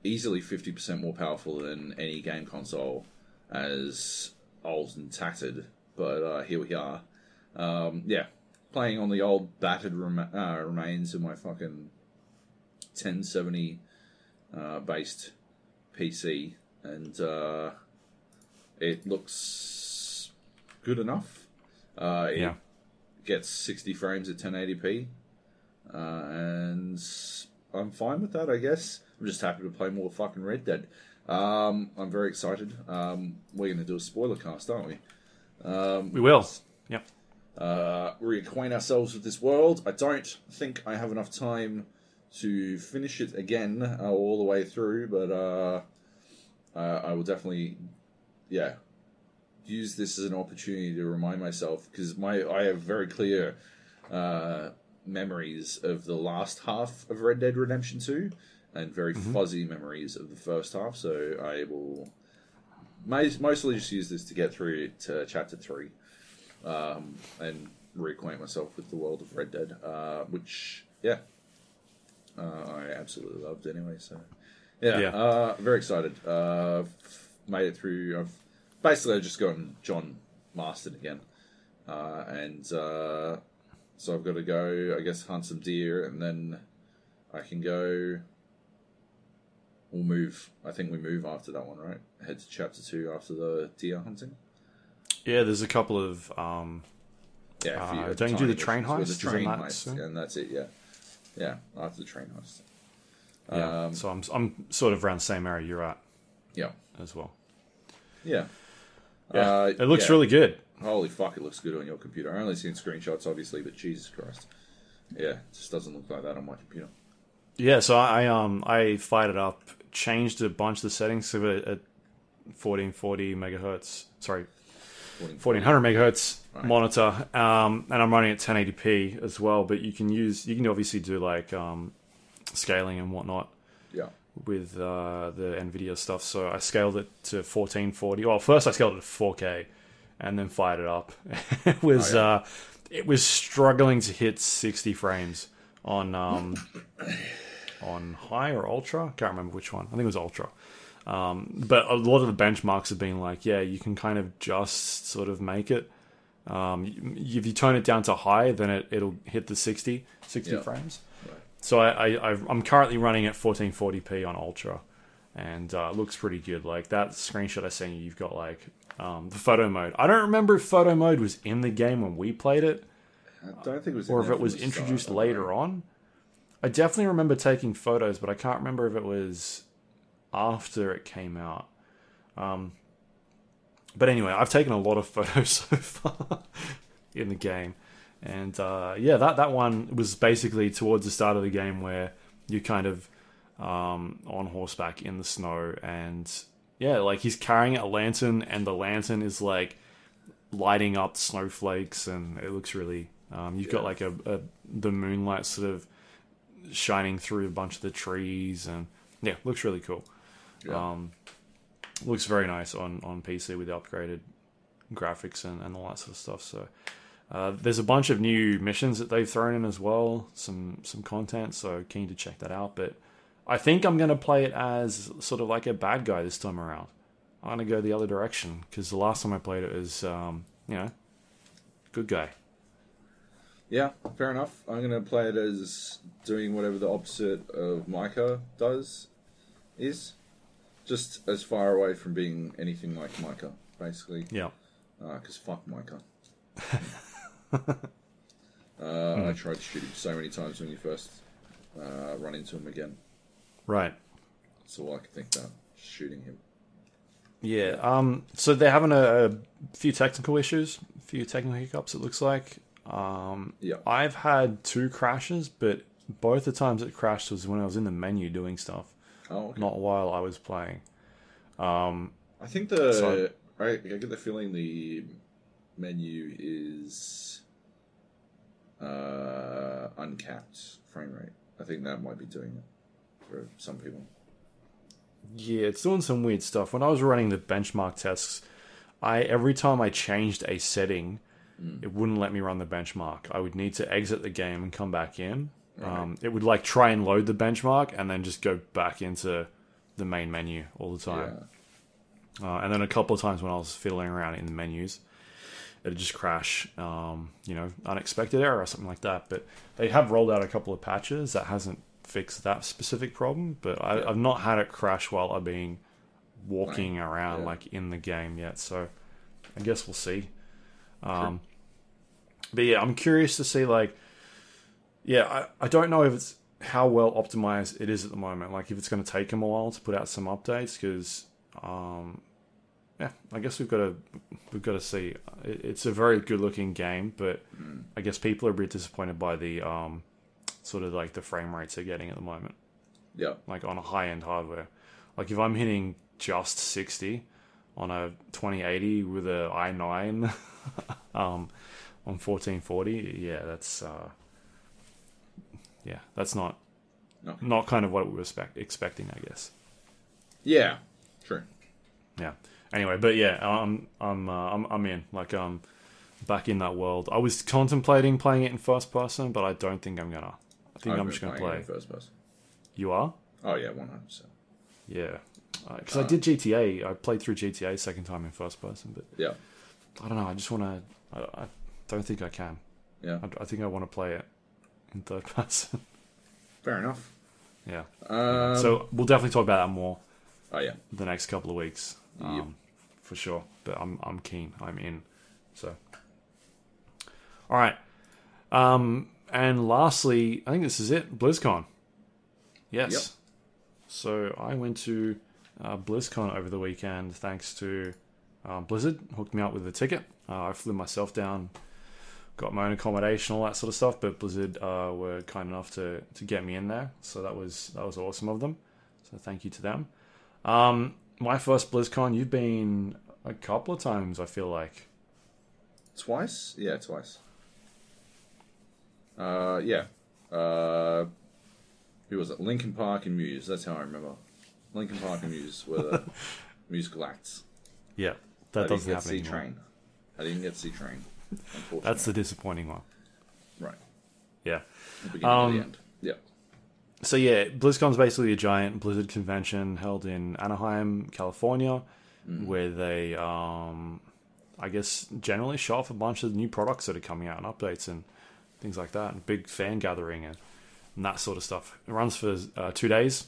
easily 50% more powerful than any game console as old and tattered. But uh, here we are. Um, yeah, playing on the old battered rem- uh, remains of my fucking 1070 uh, based PC, and uh, it looks good enough. Uh, it Yeah. gets 60 frames at 1080p, uh, and I'm fine with that, I guess. I'm just happy to play more fucking Red Dead. Um, I'm very excited. Um, we're going to do a spoiler cast, aren't we? We will. Yep. uh, reacquaint ourselves with this world. I don't think I have enough time to finish it again uh, all the way through, but uh, uh, I will definitely, yeah, use this as an opportunity to remind myself because my I have very clear uh, memories of the last half of Red Dead Redemption Two, and very fuzzy memories of the first half. So I will mostly just use this to get through to chapter three um, and reacquaint myself with the world of Red Dead, uh, which yeah, uh, I absolutely loved anyway. So yeah, Yeah. Uh, very excited. Made it through. I've basically I've just gotten John Marston again, uh, and uh, so I've got to go. I guess hunt some deer, and then I can go. We'll move. I think we move after that one, right? Head to chapter two after the deer hunting. Yeah, there's a couple of um, Yeah, Uh, you- don't you do the train heist? The train that heist, soon? and that's it. Yeah, yeah. After the train heist. yeah. Um, so I'm I'm sort of around the same area you're at Yeah, as well. Yeah. Yeah, Uh, it looks yeah. really good. Holy fuck! It looks good on your computer. I only seen screenshots, obviously, but Jesus Christ, yeah, it just doesn't look like that on my computer. Yeah, so I um I fired it up, changed a bunch of the settings to it at 1440 megahertz. Sorry, 1400 megahertz Right. monitor, um, and I'm running at 1080p as well. But you can use you can obviously do like um, scaling and whatnot Yeah, with uh, the Nvidia stuff. So I scaled it to 1440. Well, first I scaled it to 4K, and then fired it up. it was Oh, yeah. uh, it was struggling to hit 60 frames on um, on high or ultra. Can't remember which one. I think it was ultra. Um, but a lot of the benchmarks have been like, yeah, you can kind of just sort of make it. Um, if you tone it down to high, then it, it'll hit the 60, 60 Yeah. frames. So I, I, I'm currently running at 1440p on ultra, and uh, it looks pretty good. Like that screenshot I sent you, you've got like um, the photo mode. I don't remember if photo mode was in the game when we played it, I don't think it was. or if it was the start, introduced later on. I definitely remember taking photos, but I can't remember if it was after it came out. Um, but anyway, I've taken a lot of photos so far in the game, and uh, yeah, that that one was basically towards the start of the game where you kind of um, on horseback in the snow, and yeah, like he's carrying a lantern, and the lantern is like lighting up snowflakes, and it looks really. Um, you've got like a, a the moonlight sort of shining through a bunch of the trees, and yeah, looks really cool. Yeah. Um, looks very nice on, on PC with the upgraded graphics and, and all that sort of stuff. So uh, there's a bunch of new missions that they've thrown in as well, some some content. So keen to check that out. But I think I'm going to play it as sort of like a bad guy this time around. I'm going to go the other direction because the last time I played it was, um, you know, good guy. Yeah, fair enough. I'm gonna play it as doing whatever the opposite of Micah does is. Just as far away from being anything like Micah, basically. Yeah. Because fuck Micah. uh, I tried to shoot him so many times when you first uh, run into him again. Right. That's all I can think about. Shooting him. Yeah. Um. So they're having a, a few technical issues, a few technical hiccups. It looks like. Um. Yeah. I've had two crashes, but both the times it crashed was when I was in the menu doing stuff, Oh, okay. not while I was playing. Um. I think the So- I, I get the feeling the menu is uh, uncapped frame rate. I think that might be doing it for some people. Yeah, it's doing some weird stuff. When I was running the benchmark tests, I every time I changed a setting, it wouldn't let me run the benchmark. I would need to exit the game and come back in. Um, it would like try and load the benchmark and then just go back into the main menu all the time. Yeah. Uh, and then a couple of times when I was fiddling around in the menus, it'd just crash, um, you know, unexpected error or something like that. But they have rolled out a couple of patches that hasn't fixed that specific problem. But I. I've not had it crash while I've been walking Playing, around yeah. like in the game yet. So I guess we'll see. Um, but yeah, I'm curious to see like, yeah, I, I don't know if it's how well optimized it is at the moment. Like if it's going to take them a while to put out some updates because um, yeah, I guess we've got to we've got to see. It's a very good looking game, but I guess people are a bit disappointed by the um, sort of like the frame rates they're getting at the moment, Yeah. like on a high end hardware. Like if I'm hitting just sixty on a 2080 with a i9 um, on 1440, yeah, that's uh, yeah, that's not No. not kind of what we were expect, expecting, I guess. Yeah. True. yeah. Anyway, but yeah, I'm I'm uh, I'm I'm in. Like um, back in that world. I was contemplating playing it in first person, but I don't think I'm gonna. I think I've I'm just gonna play. in first person. You are? Oh yeah, one hundred percent. Yeah. Because I did GTA. I played through GTA second time in first person, but Yeah. I don't know. I just want to. I, I don't think I can. Yeah. I, I think I want to play it in third person. Fair enough. yeah. Um, so we'll definitely talk about that more oh yeah. the next couple of weeks, um, Yep. For sure. But I'm I'm keen. I'm in. So, all right. Um, and lastly, I think this is it. BlizzCon. Yes. Yep. So I went to uh, BlizzCon over the weekend thanks to uh, Blizzard. Hooked me up with a ticket. Uh, I flew myself down, got my own accommodation, all that sort of stuff. But Blizzard uh, were kind enough to, to get me in there, so that was that was awesome of them. So thank you to them. Um, my first BlizzCon, you've been a couple of times. I feel like. Twice? Yeah, twice. Uh, yeah. Uh, who was it? Linkin Park and Muse. That's how I remember. Linkin Park and Muse were the musical acts. Yeah, I that didn't doesn't get happen C anymore. Train. I didn't get C Train. That's the disappointing one. right. Yeah. The beginning Um, the end. So yeah, BlizzCon's basically a giant Blizzard convention held in Anaheim, California, where they, um, I guess, generally show off a bunch of new products that are coming out and updates and things like that, and big fan gathering and, and that sort of stuff. It runs for uh, two days.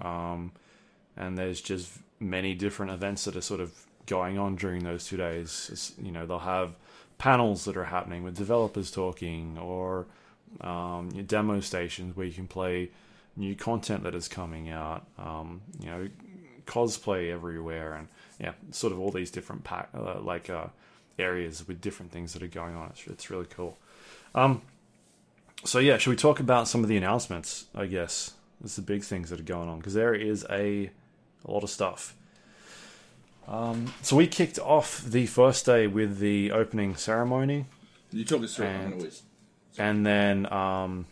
Um, and there's just many different events that are sort of going on during those two days. It's, you know, they'll have panels that are happening with developers talking, or um, demo stations where you can play new content that is coming out. Um, you know, cosplay everywhere, and yeah, sort of all these different pack, uh, like uh, areas with different things that are going on. It's, it's really cool. Um, so yeah, should we talk about some of the announcements? I guess it's the big things that are going on because there is a, a lot of stuff. Um, so we kicked off the first day with the opening ceremony, You talk us through And- and then um,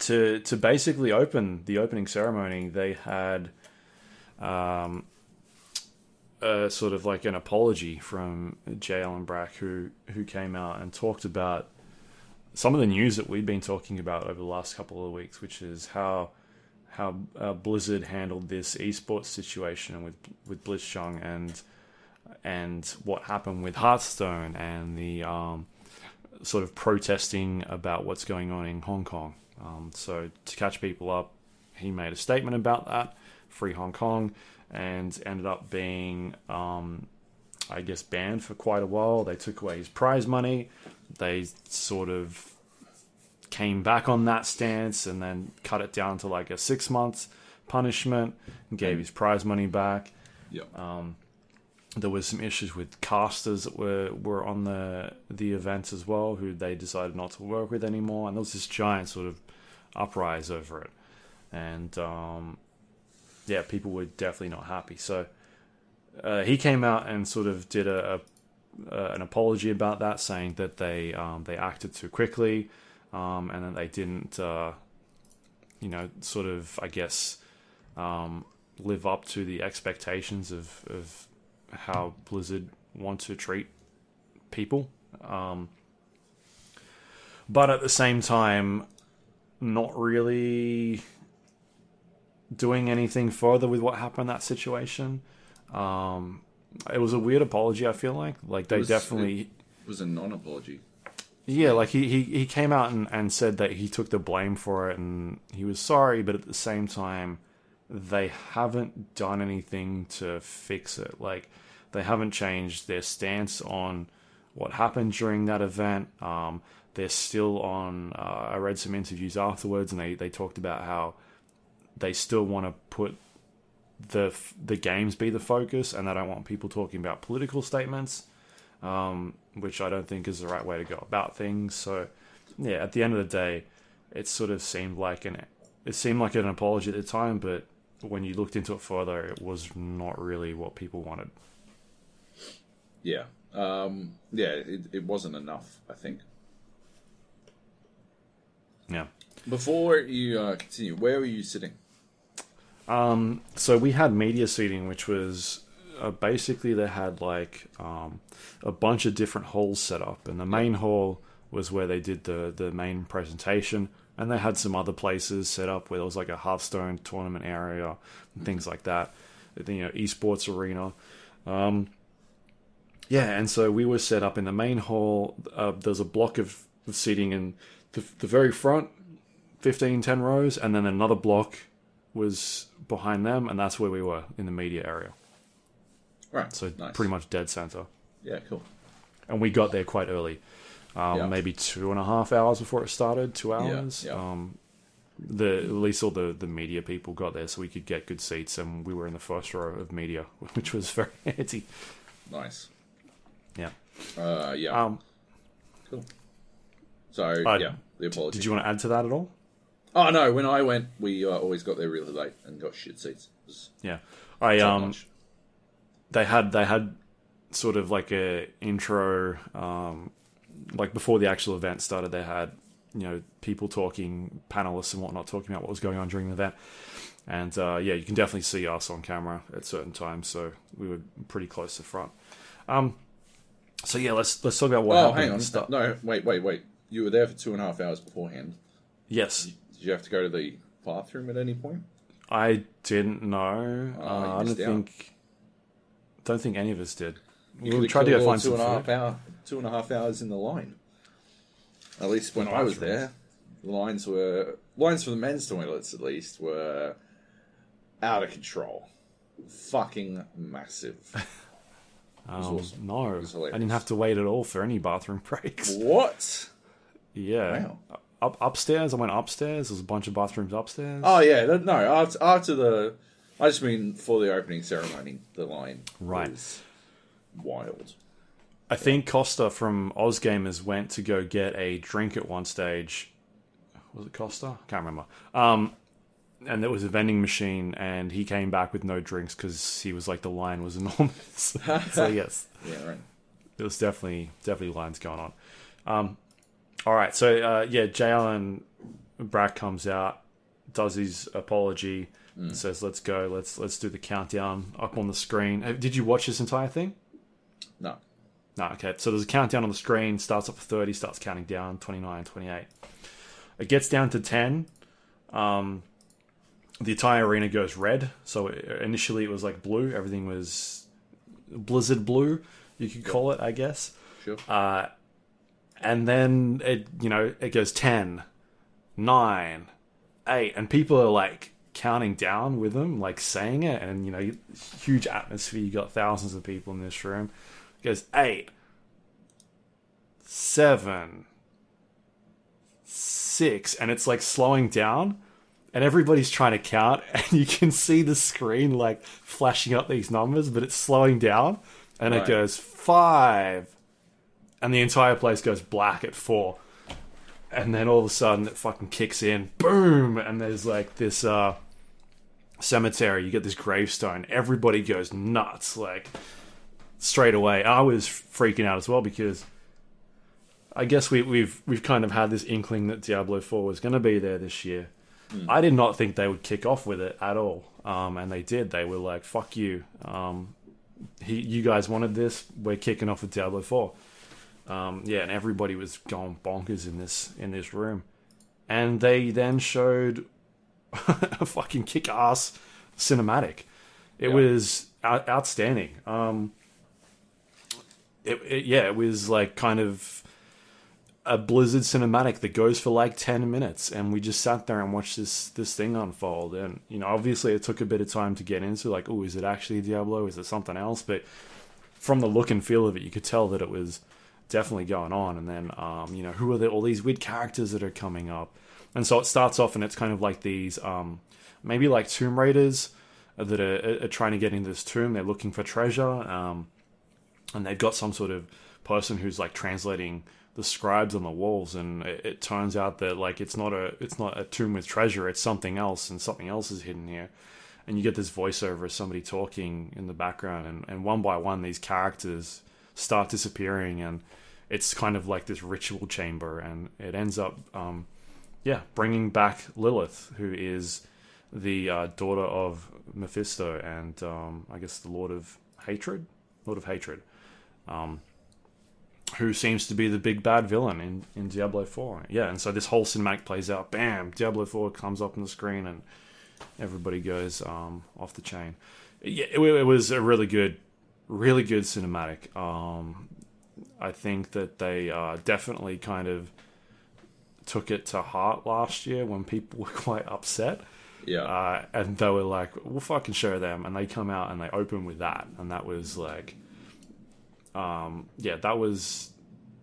to to basically open the opening ceremony, they had um, a sort of like an apology from J. Allen Brack, who who came out and talked about some of the news that we've been talking about over the last couple of weeks, which is how how uh, Blizzard handled this esports situation with with Blitzchung and and what happened with Hearthstone and the um, sort of protesting about what's going on in Hong Kong. Um, so to catch people up, he made a statement about that, free Hong Kong, and ended up being, um, I guess, banned for quite a while. They took away his prize money. They sort of came back on that stance and then cut it down to like a six month punishment and gave his prize money back Yep. there was some issues with casters that were were on the the event as well, who they decided not to work with anymore, and there was this giant sort of uprise over it, and um, yeah, people were definitely not happy. So uh, he came out and sort of did a, a uh, an apology about that, saying that they um, they acted too quickly, um, and that they didn't, uh, you know, sort of I guess um, live up to the expectations of of how Blizzard want to treat people. Um, but at the same time, not really doing anything further with what happened in that situation. Um, it was a weird apology. I feel like, like they was- definitely, It was a non-apology. yeah, like he, he, he came out and, and said that he took the blame for it and he was sorry, but at the same time, they haven't done anything to fix it. Like they haven't changed their stance on what happened during that event. Um, they're still on. Uh, I read some interviews afterwards, and they, they talked about how they still want to put the the games be the focus, and they don't want people talking about political statements, um, which I don't think is the right way to go about things. So, yeah, at the end of the day, it sort of seemed like an it seemed like an apology at the time, but when you looked into it further, it was not really what people wanted. Yeah. Um, yeah, it, it wasn't enough, I think. Yeah. Before you uh, continue, where were you sitting? Um, so we had media seating, which was uh, basically they had like um, a bunch of different halls set up, and the main hall was where they did the the main presentation, and they had some other places set up where there was like a Hearthstone tournament area and things like that. You know, esports arena. Um, yeah, and so we were set up in the main hall. Uh, there's a block of, of seating in the, the very front, 15, 10 rows, and then another block was behind them, and that's where we were in the media area. Right. So nice. pretty much dead center. Yeah, cool. And we got there quite early, um, Yeah. maybe two and a half hours before it started, two hours. yeah. Um, the at least all the, the media people got there, so we could get good seats, and we were in the first row of media, which was very handy. Nice. Yeah. Uh, yeah. Um, cool. So uh, yeah, the apology. did you want to add to that at all? Oh no, when I went, we uh, always got there really late and got shit seats. Yeah, I so um. much. they had they had sort of like a intro um like before the actual event started they had you know people talking panelists and whatnot talking about what was going on during the event and uh yeah you can definitely see us on camera at certain times so we were pretty close to front um so yeah let's let's talk about what Oh, happened hang on. No, wait, wait, wait. You were there for two and a half hours beforehand. yes Did you have to go to the bathroom at any point? i didn't know Oh, uh, i don't out. think don't think any of us did You we tried to go find two some and a half hour, two and a half hours in the line. At least when I was there, the lines were lines for the men's toilets. At least were out of control, fucking massive. Um, awesome. No, I didn't have to wait at all for any bathroom breaks. what? Yeah. Wow. Up upstairs, I went upstairs. There's a bunch of bathrooms upstairs. Oh yeah, no. After, after the, I just mean for the opening ceremony, the line Right. was wild. I think Costa from Ozgamers went to go get a drink at one stage. Was it Costa? Can't remember. Um, and there was a vending machine, and he came back with no drinks because he was like the line was enormous. so yes, Yeah, right. there was definitely definitely lines going on. Um, all right, so uh, yeah, J. Allen Brack comes out, does his apology, and says, "Let's go, let's let's do the countdown up on the screen." Did you watch this entire thing? No. No, okay. So there's a countdown on the screen, starts up at 30, starts counting down, 29, 28. It gets down to 10. Um, the entire arena goes red. So initially it was like blue. Everything was blizzard blue, you could call it, I guess. Sure. Uh, and then it, you know, it goes 10, 9, 8. And people are like counting down with them, like saying it. And, you know, huge atmosphere. You got thousands of people in this room. It goes eight, seven, six, and it's like slowing down, and everybody's trying to count, and you can see the screen like flashing up these numbers, but it's slowing down, and it goes five, and the entire place goes black at four. And then all of a sudden it fucking kicks in, boom, and there's like this uh cemetery, you get this gravestone, everybody goes nuts, like straight away. I was freaking out as well because I guess we, we've we've kind of had this inkling that Diablo Four was going to be there this year. I did not think they would kick off with it at all, um, and they did. They were like, "Fuck you, um, he, you guys wanted this. We're kicking off with Diablo Four. Um, yeah, and everybody was going bonkers in this in this room, and they then showed a fucking kick-ass cinematic. It Yeah. was out- outstanding. Um, it, it, yeah, it was like kind of a Blizzard cinematic that goes for like ten minutes, and we just sat there and watched this this thing unfold. And you know, obviously, it took a bit of time to get into like, oh, is it actually Diablo? Is it something else? But from the look and feel of it, you could tell that it was definitely going on. And then, um, you know, who are the, all these weird characters that are coming up? And so it starts off, and it's kind of like these, um, maybe like Tomb Raiders that are, are trying to get into this tomb. They're looking for treasure, um, and they've got some sort of person who's like translating the scribes on the walls. And it, it turns out that like it's not a it's not a tomb with treasure. It's something else, and something else is hidden here. And you get this voiceover of somebody talking in the background, and, and one by one, these characters start disappearing, and it's kind of like this ritual chamber, and it ends up, um, yeah, bringing back Lilith, who is the uh, daughter of Mephisto, and um, I guess the Lord of Hatred, Lord of Hatred, um, who seems to be the big bad villain in, in Diablo Four. Yeah, and so this whole cinematic plays out. Bam! Diablo Four comes up on the screen, and everybody goes um, off the chain. Yeah, it, it was a really good, really good cinematic. Um, I think that they uh, definitely kind of took it to heart last year when people were quite upset. Yeah. Uh, and they were like, we'll fucking show them. And they come out and they open with that. And that was like, um, yeah, that was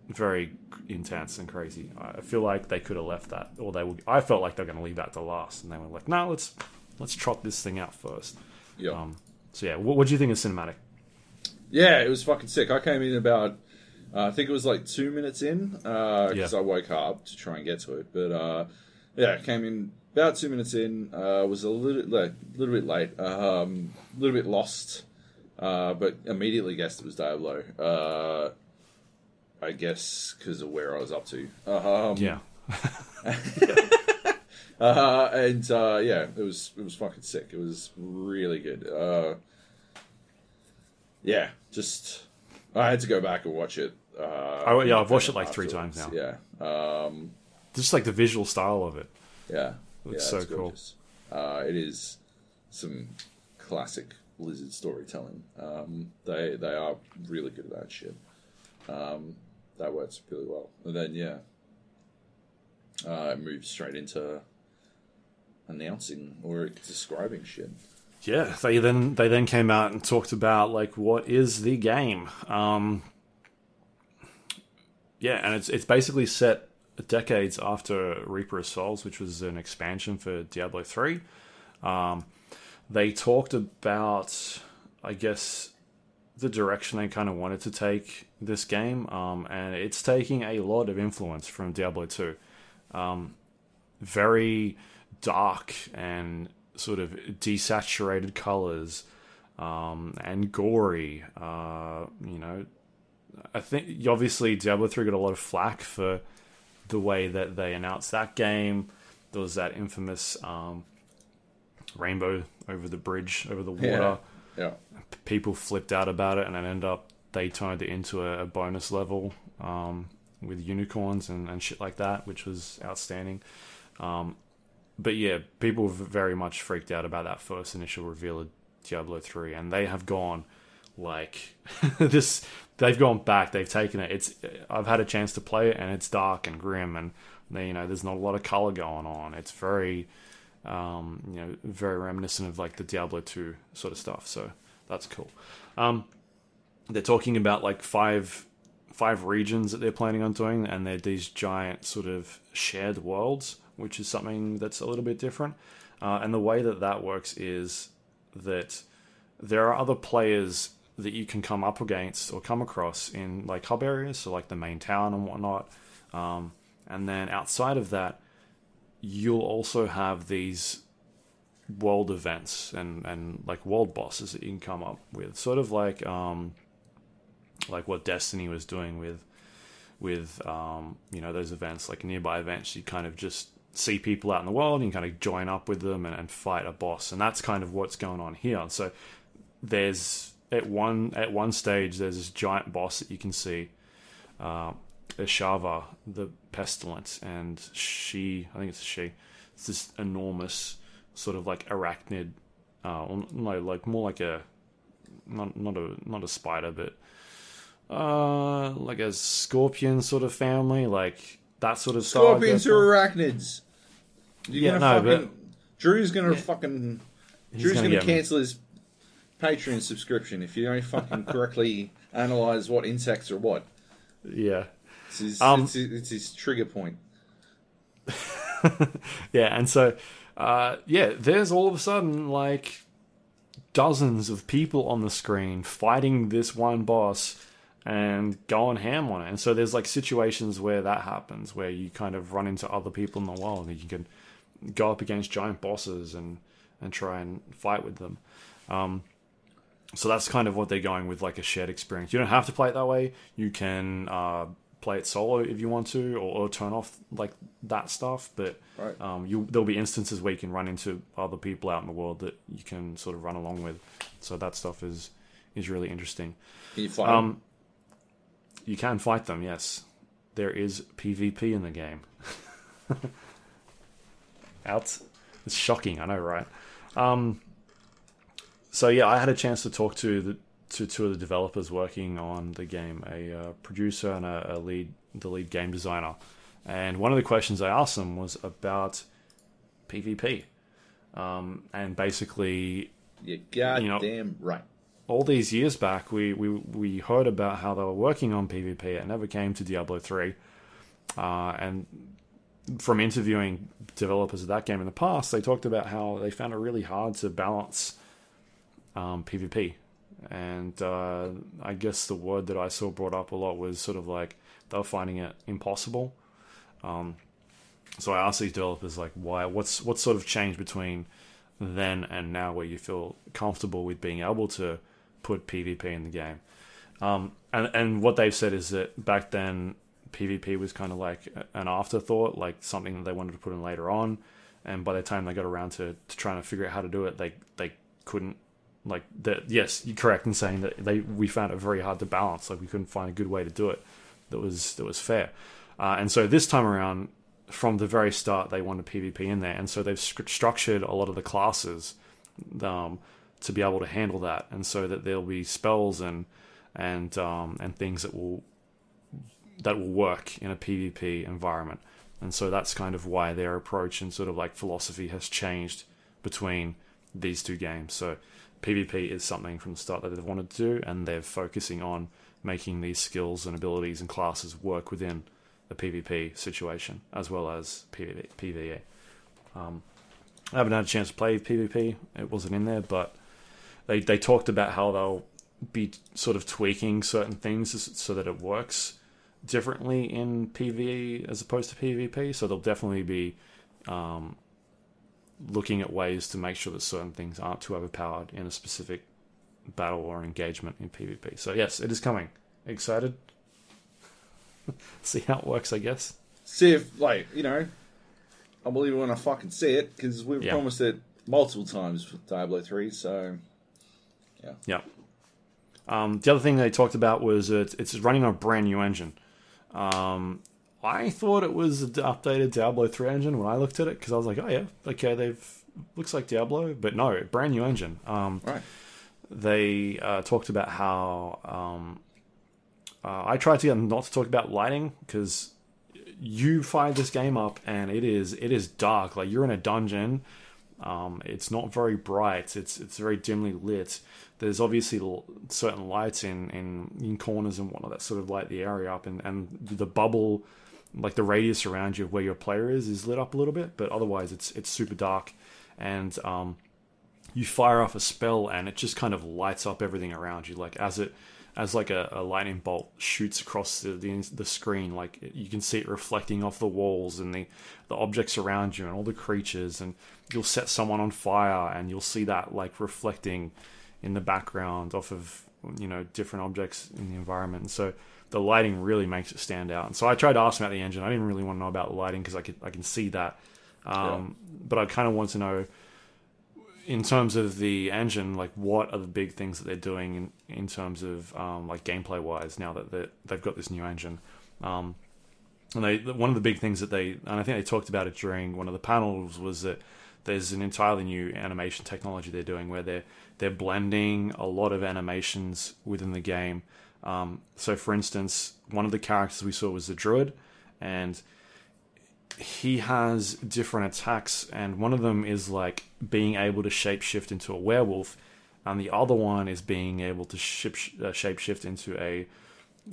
very intense and crazy. I feel like they could have left that, or they were, I felt like they were going to leave that to last. And they were like, no, let's, let's trot this thing out first. yeah. Um, so yeah, what, what do you think of cinematic? Yeah, it was fucking sick. I came in about, uh, I think it was like two minutes in because Yeah. I woke up to try and get to it. But uh, yeah, came in about two minutes in. Uh, was a little like little bit late, um, a little bit lost, uh, but immediately guessed it was Diablo. Uh, I guess because of where I was up to. Um, Yeah. uh, and uh, yeah, it was it was fucking sick. It was really good. Uh, yeah, just I had to go back and watch it. Uh, I- yeah, I've watched it like three times now. Yeah, um, Just like the visual style of it. yeah, Looks yeah, so it's cool. Uh, it is some classic Blizzard storytelling. Um, they they are really good at that shit. Um, that works really well. And then yeah, uh, it moves straight into announcing or describing shit. Yeah, they then they then came out and talked about like what is the game. Um, yeah, and it's it's basically set decades after Reaper of Souls, which was an expansion for Diablo three. Um, they talked about, I guess, the direction they kind of wanted to take this game, um, and it's taking a lot of influence from Diablo two. Um, very dark and sort of desaturated colors um, and gory. Uh, you know, I think obviously Diablo 3 got a lot of flack for the way that they announced that game. There was that infamous um, rainbow over the bridge, over the water. Yeah. People flipped out about it, and it ended up they turned it into a, a bonus level um, with unicorns and, and shit like that, which was outstanding. Um, but yeah, people very much freaked out about that first initial reveal of Diablo 3, and they have gone like this. They've gone back. They've taken it. It's. I've had a chance to play it, and it's dark and grim, and you know, there's not a lot of color going on. It's very, um, you know, very reminiscent of like the Diablo 2 sort of stuff. So that's cool. Um, they're talking about like five five regions that they're planning on doing, and they're these giant sort of shared worlds which is something that's a little bit different. Uh, and the way that that works is that there are other players that you can come up against or come across in like hub areas, so like the main town and whatnot. Um, and then outside of that, you'll also have these world events and, and like world bosses that you can come up with, sort of like um, like what Destiny was doing with with um, you know those events, like nearby events. You kind of just see people out in the world and kind of join up with them and, and fight a boss and that's kind of what's going on here so there's at one at one stage there's this giant boss that you can see uh, the pestilent and she I think it's she it's this enormous sort of like arachnid uh, no like more like a not not a not a spider but uh like a scorpion sort of family like that sort of Scorpions are arachnids. You're Yeah, gonna no, fucking, Drew's gonna fucking. Drew's gonna gonna, me. cancel his Patreon subscription if you don't fucking correctly analyze what insects are what. yeah It's his, Um, it's, his, it's his trigger point. yeah, and so uh, yeah, there's all of a sudden like dozens of people on the screen fighting this one boss and going ham on it. And so there's like situations where that happens, where you kind of run into other people in the world and you can go up against giant bosses and and try and fight with them. Um, so that's kind of what they're going with, like a shared experience. You don't have to play it that way. You can uh, play it solo if you want to, or, or turn off like that stuff. But Right. um, you there'll be instances where you can run into other people out in the world that you can sort of run along with. So that stuff is is really interesting. Can you fight? Um, you can fight them, yes. There is PvP in the game. Out. It's shocking, I know, right? Um, so yeah, I had a chance to talk to the to two of the developers working on the game, a uh, producer and a, a lead, the lead game designer. And one of the questions I asked them was about PvP, um, and basically You're you know- goddamn right. all these years back, we, we, we heard about how they were working on PvP. It never came to Diablo 3. Uh, and from interviewing developers of that game in the past, they talked about how they found it really hard to balance um, PvP. And uh, I guess the word that I saw brought up a lot was sort of like they were finding it impossible. Um, so I asked these developers like, why? What's what sort of changed between then and now, where you feel comfortable with being able to put PvP in the game? Um, and and what they've said is that back then PvP was kind of like an afterthought, like something that they wanted to put in later on. And by the time they got around to, to trying to figure out how to do it, they they couldn't like that. Yes, you're correct in saying that they we found it very hard to balance. Like we couldn't find a good way to do it that was that was fair. Uh, and so this time around, from the very start, they wanted PvP in there, and so they've stru- structured a lot of the classes um, to be able to handle that, and so that there'll be spells and and um, and things that will that will work in a PvP environment. And so that's kind of why their approach and sort of like philosophy has changed between these two games. So PvP is something from the start that they've wanted to do, and they're focusing on making these skills and abilities and classes work within the PvP situation as well as PvE. PvE. Um, I haven't had a chance to play PvP; it wasn't in there, but they they talked about how they'll be sort of tweaking certain things so that it works differently in PvE as opposed to PvP. So they'll definitely be um, looking at ways to make sure that certain things aren't too overpowered in a specific battle or engagement in PvP. So yes, it is coming. Excited. See how it works, I guess. See if, like, you know, I believe it when I fucking see it because we've Yeah. promised it multiple times with Diablo 3, so. Yeah. Um, the other thing they talked about was it's, it's running on a brand new engine. Um, I thought it was the updated Diablo 3 engine when I looked at it because I was like, oh yeah, okay, they've looks like Diablo, but no, brand new engine. Um, Right. they uh, talked about how um, uh, I tried to get them not to talk about lighting because you fire this game up and it is it is dark. Like you're in a dungeon. Um, it's not very bright. It's it's very dimly lit. There's obviously l- certain lights in, in, in corners and whatnot that sort of light the area up, and, and the bubble, like the radius around you of where your player is, is lit up a little bit. But otherwise, it's it's super dark, and um, you fire off a spell and it just kind of lights up everything around you like as it as like a, a lightning bolt shoots across the, the the screen like you can see it reflecting off the walls and the the objects around you and all the creatures and you'll set someone on fire and you'll see that like reflecting in the background off of you know different objects in the environment. And so the lighting really makes it stand out. And so I tried to ask about the engine. I didn't really want to know about the lighting because I could I can see that. Um, but I kind of want to know in terms of the engine, like what are the big things that they're doing in, in terms of um, like gameplay wise now that they've got this new engine. Um, and they one of the big things that they and I think they talked about it during one of the panels was that there's an entirely new animation technology they're doing where they're they're blending a lot of animations within the game. Um, so, for instance, one of the characters we saw was the druid, and he has different attacks, and one of them is like being able to shapeshift into a werewolf, and the other one is being able to ship, uh, shapeshift into a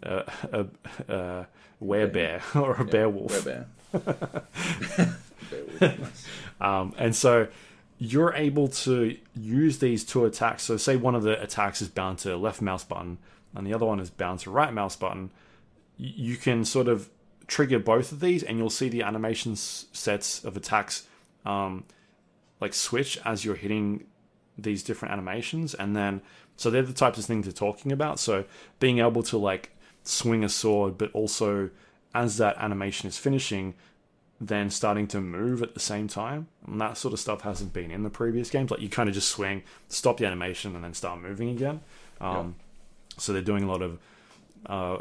a, a, a werebear or a beowolf. Bear bear. Beowulf. Um, and so you're able to use these two attacks. So, say one of the attacks is bound to left mouse button, and the other one is bound to right mouse button. You can sort of trigger both of these, and you'll see the animation sets of attacks um, like switch as you're hitting these different animations. And then, so they're the types of things they're talking about. So, being able to like swing a sword, but also as that animation is finishing, then starting to move at the same time. And that sort of stuff hasn't been in the previous games. Like you kind of just swing, stop the animation, and then start moving again. Um, So they're doing a lot of uh,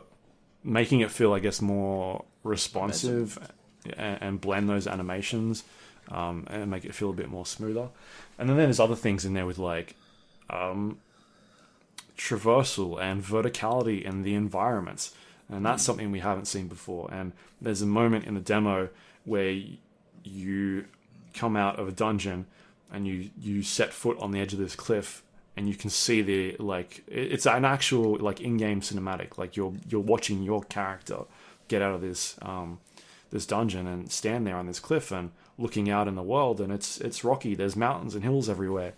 making it feel, I guess, more responsive and, and blend those animations um, and make it feel a bit more smoother. And then there's other things in there with like um, traversal and verticality in the environments. And that's something we haven't seen before. And there's a moment in the demo where you come out of a dungeon and you, you set foot on the edge of this cliff and you can see the like it's an actual like in-game cinematic like you're you're watching your character get out of this um this dungeon and stand there on this cliff and looking out in the world and it's it's rocky. There's mountains and hills everywhere.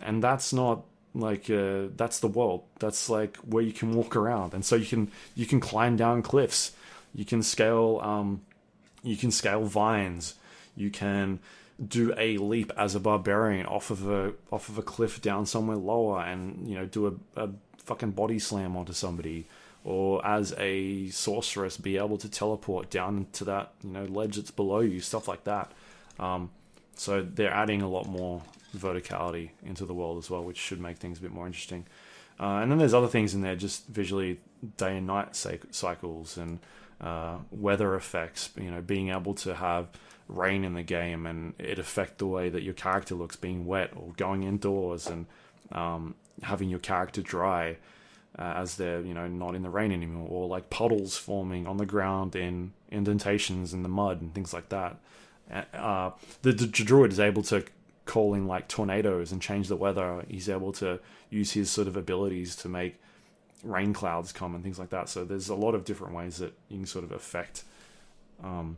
And that's not like uh, that's the world. That's like where you can walk around. And so you can you can climb down cliffs. You can scale um you can scale vines. You can do a leap as a barbarian off of a off of a cliff down somewhere lower and you know do a, a fucking body slam onto somebody or as a sorceress be able to teleport down to that you know ledge that's below you stuff like that um, so they're adding a lot more verticality into the world as well, which should make things a bit more interesting. Uh, and then there's other things in there, just visually day and night cycles and uh, weather effects. You know, being able to have rain in the game and it affect the way that your character looks, being wet or going indoors, and um, having your character dry uh, as they're you know not in the rain anymore, or like puddles forming on the ground in indentations in the mud and things like that. Uh, the, the druid is able to call in like tornadoes and change the weather. He's able to use his sort of abilities to make rain clouds come and things like that. So there's a lot of different ways that you can sort of affect um,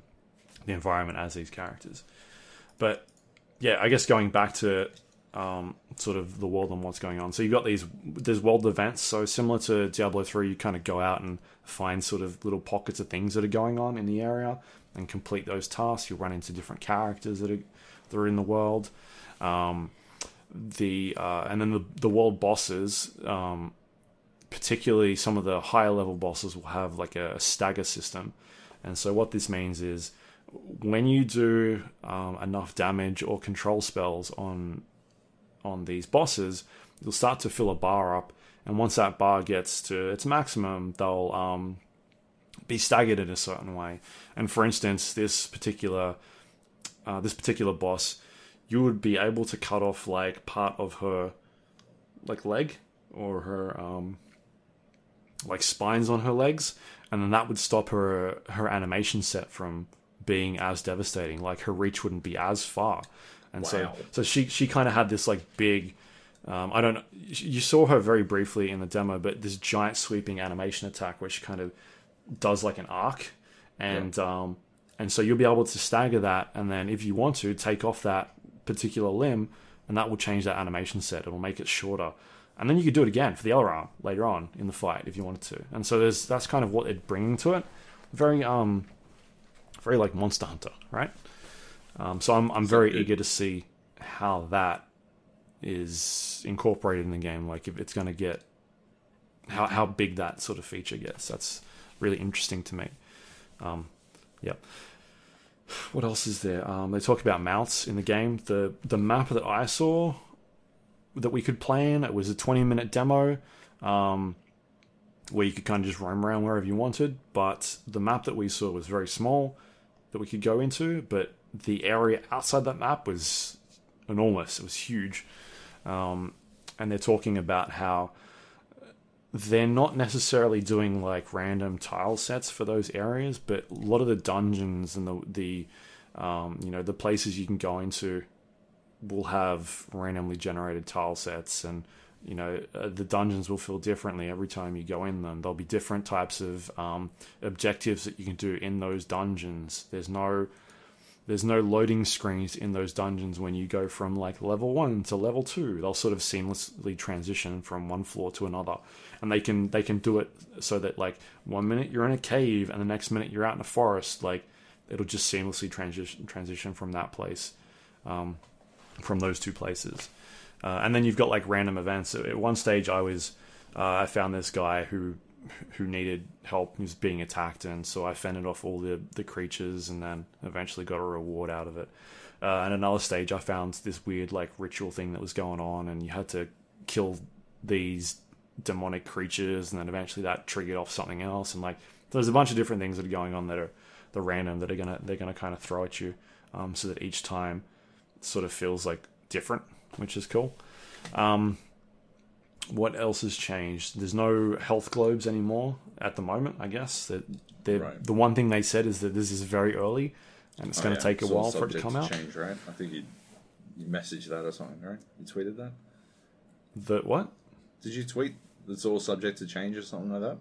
the environment as these characters. But yeah, I guess going back to um, sort of the world and what's going on. So you've got these there's world events. So similar to Diablo three, you kind of go out and find sort of little pockets of things that are going on in the area and complete those tasks. You run into different characters that are that are in the world. Um, the uh, and then the the world bosses, um, particularly some of the higher level bosses, will have like a stagger system. And so what this means is when you do um, enough damage or control spells on on these bosses, you'll start to fill a bar up, and once that bar gets to its maximum, they'll um, be staggered in a certain way. And for instance, this particular uh, this particular boss, you would be able to cut off like part of her like leg or her um, like spines on her legs, and then that would stop her her animation set from being as devastating. Like her reach wouldn't be as far, and so Wow. so she she kind of had this like big. Um, I don't know. You saw her very briefly in the demo, but this giant sweeping animation attack, which kind of does like an arc, and um, and so you'll be able to stagger that, and then if you want to, take off that particular limb, and that will change that animation set. It'll make it shorter, and then you could do it again for the other arm later on in the fight if you wanted to. And so there's that's kind of what they're bringing to it. Very um, very like Monster Hunter, right? Um, so I'm I'm very eager to see how that is incorporated in the game. Like if it's going to get how how big that sort of feature gets. That's really interesting to me. Um, yep. What else is there? Um, they talk about mounts in the game. The the map that I saw that we could play in it was a 20 minute demo um, where you could kind of just roam around wherever you wanted. But the map that we saw was very small that we could go into, but the area outside that map was enormous. It was huge. Um, and they're talking about how they're not necessarily doing like random tile sets for those areas, but a lot of the dungeons and the the um, you know the places you can go into will have randomly generated tile sets and you know uh, the dungeons will feel differently every time you go in them there'll be different types of um, objectives that you can do in those dungeons there's no there's no loading screens in those dungeons when you go from like level one to level two they'll sort of seamlessly transition from one floor to another and they can they can do it so that like one minute you're in a cave and the next minute you're out in a forest like it'll just seamlessly transition transition from that place um, from those two places. Uh, and then you've got like random events. At one stage, I was uh, I found this guy who who needed help. Was being attacked, and so I fended off all the the creatures, and then eventually got a reward out of it. Uh, and another stage, I found this weird like ritual thing that was going on, and you had to kill these demonic creatures, and then eventually that triggered off something else. And like there's a bunch of different things that are going on that are the random that are gonna they're gonna kind of throw at you, um, so that each time sort of feels like different, which is cool. Um, what else has changed? There's no health globes anymore at the moment. I guess that Right. the one thing they said is that this is very early and it's Oh, going to yeah. take a It's while for it to come out. Change, right? I think you you messaged that or something, right? You tweeted that. The what? Did you tweet? It's all subject to change or something like that,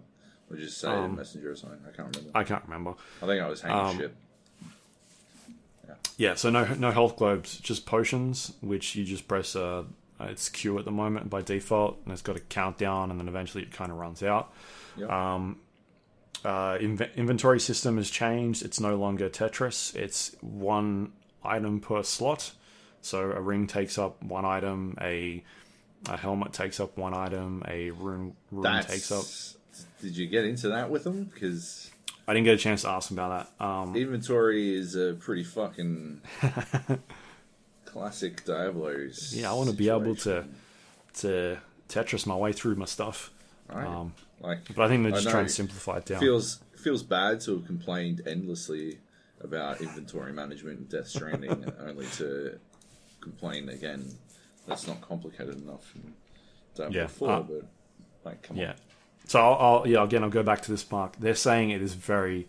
or just say it in Um, Messenger or something. I can't remember. I can't remember. I think I was hanging um, shit. Yeah, so no no health globes, just potions, which you just press uh, it's Q at the moment by default, and it's got a countdown, and then eventually it kind of runs out. Yep. Um, uh, inv- inventory system has changed. It's no longer Tetris. It's one item per slot. So a ring takes up one item. A a helmet takes up one item. A rune rune That's. takes up. Did you get into that with them? Because I didn't get a chance to ask them about that. Um, inventory is a pretty fucking classic Diablo's. Yeah, I wanna be able to- to Tetris my way through my stuff. Right? Um, like, but I think they're just trying to simplify it down. feels feels bad to have complained endlessly about inventory management and Death Stranding, only to complain again. That's not complicated enough Diablo Yeah, uh, but like, come Yeah. on. So I'll, I'll yeah again I'll go back to this mark. They're saying it is very,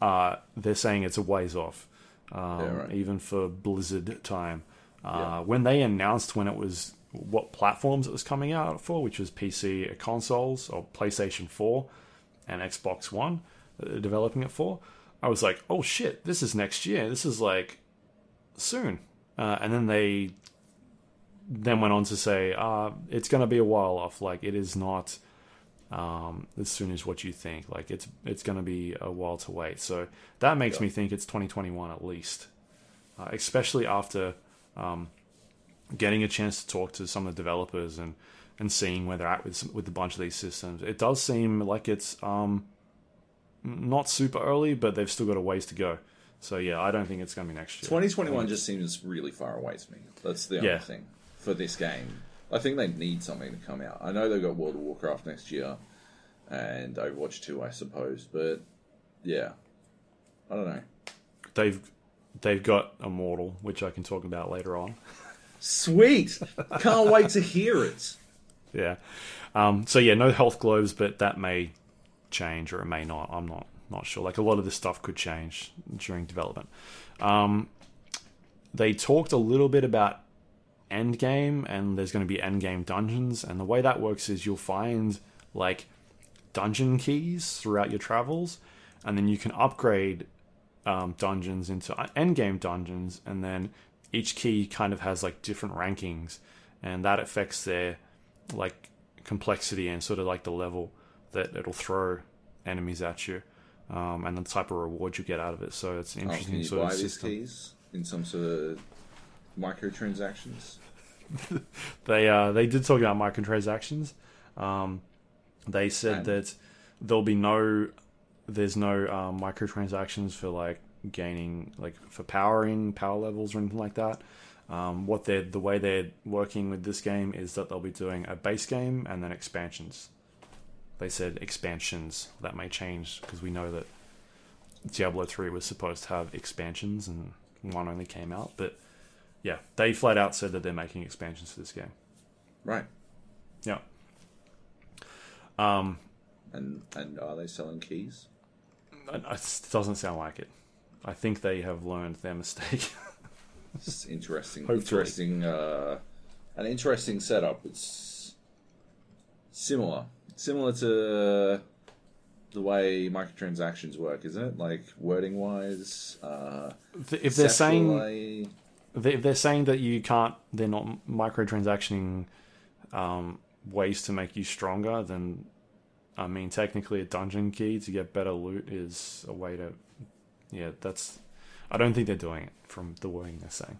uh, they're saying it's a ways off, um, Yeah, right. even for Blizzard time. Uh, Yeah. When they announced when it was what platforms it was coming out for, which was PC consoles or PlayStation 4 and Xbox One, that developing it for, I was like, oh shit, this is next year. This is like soon. Uh, and then they then went on to say, uh, it's going to be a while off. Like it is not um, as soon as what you think. Like it's it's going to be a while to wait. So that makes me think it's 2021 at least, uh, especially after um, getting a chance to talk to some of the developers and and seeing where they're at with some- with a bunch of these systems. It does seem like it's um, not super early, but they've still got a ways to go. So yeah, I don't think it's going to be next year. 2021 just seems really far away to me. That's the only Yeah. thing for this game. I think they need something to come out. I know they've got World of Warcraft next year and Overwatch 2, I suppose, but yeah. I don't know. They've they've got Immortal, which I can talk about later on. Sweet! Can't wait to hear it. Yeah. Um, so yeah, no health globes, but that may change or it may not. I'm not not sure. Like a lot of this stuff could change during development. Um, they talked a little bit about endgame, and there's going to be endgame dungeons, and the way that works is you'll find like dungeon keys throughout your travels, and then you can upgrade um, dungeons into endgame dungeons, and then each key kind of has like different rankings, and that affects their like complexity and sort of like the level that it'll throw enemies at you, um, and the type of reward you get out of it. So it's an Oh, interesting you sort buy of these system. keys in some sort of microtransactions? They uh, they did talk about microtransactions. Um, they said And- that there'll be no there's no um, microtransactions for like gaining like for powering power levels or anything like that. Um, what they're the way they're working with this game is that they'll be doing a base game and then expansions. They said expansions that may change because we know that Diablo three was supposed to have expansions and one only came out, but yeah, they flat out said that they're making expansions for this game. Right. Yeah. Um, And and are they selling keys? It doesn't sound like it. I think they have learned their mistake. It's interesting. Hopefully. Interesting. Uh, an interesting setup. It's similar, similar to the way microtransactions work, isn't it? Like wording wise. Uh, if they're saying if they're saying that you can't, they're not microtransactioning um, ways to make you stronger. Then, I mean, technically, a dungeon key to get better loot is a way to. Yeah, that's. I don't think they're doing it from the wording they're saying.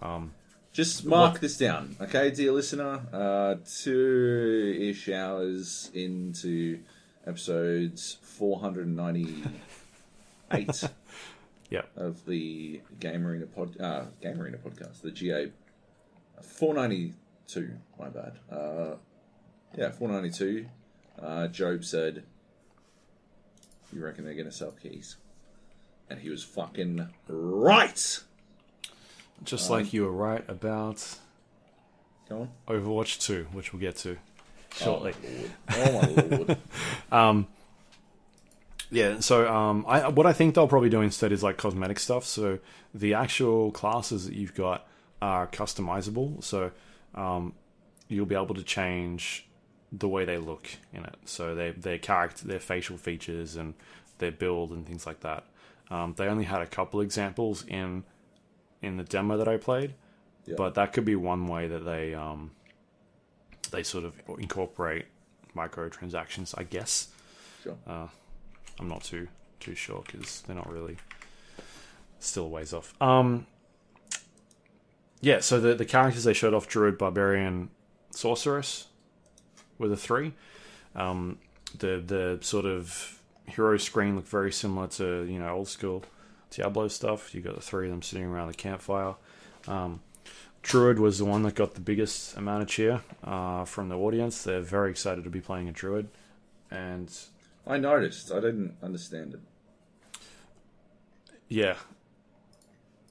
Um, Just mark this down, okay, dear listener. Uh, two ish hours into episodes 498 yeah, of the Game Arena pod, uh, Game Arena podcast, the GA 492. My bad. Uh, yeah, 492. Uh, Joab said, "You reckon they're gonna sell keys?" And he was fucking right. just Um, like you were right about Go on. Overwatch Two, which we'll get to shortly. Oh my lord. Oh my lord. Yeah, so um, I what I think they'll probably do instead is like cosmetic stuff. So the actual classes that you've got are customizable. So um, you'll be able to change the way they look in it. So their their character, their facial features, and their build and things like that. Um, they only had a couple examples in in the demo that I played, Yeah. but that could be one way that they um, they sort of incorporate microtransactions, I guess. Sure. Uh, I'm not too too sure because they're not really still a ways off. Um, yeah, so the the characters they showed off: Druid, Barbarian, Sorceress, were the three. Um, the the sort of hero screen looked very similar to you know old school Diablo stuff. You got the three of them sitting around the campfire. Um, Druid was the one that got the biggest amount of cheer uh, from the audience. They're very excited to be playing a Druid, and I noticed. I didn't understand it. Yeah.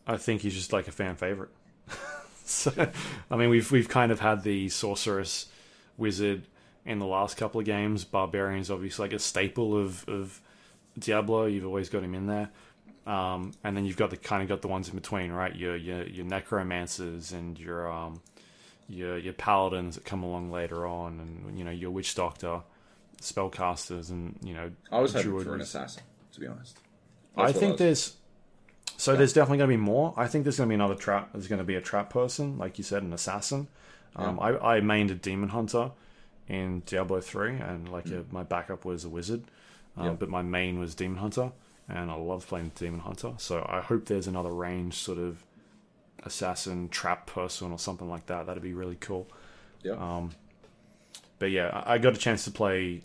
I think he's just like a fan favorite. so, I mean, we've we've kind of had the sorceress wizard in the last couple of games. Barbarian's obviously like a staple of of Diablo. You've always got him in there. Um, and then you've got the kind of got the ones in between, right? Your your your necromancers and your um your your paladins that come along later on, and you know your witch doctor, spellcasters, and you know. I was hoping druid for an assassin, to be honest. I That's what think was- there's. So there's definitely going to be more. I think there's going to be another trap. There's going to be a trap person, like you said, an assassin. Um, I, I mained a demon hunter in Diablo three, and like uh my backup was a wizard, um, Yeah. but my main was demon hunter, and I love playing demon hunter. So I hope there's another range sort of assassin trap person or something like that. That'd be really cool. Yeah. Um, but yeah, I I got a chance to play.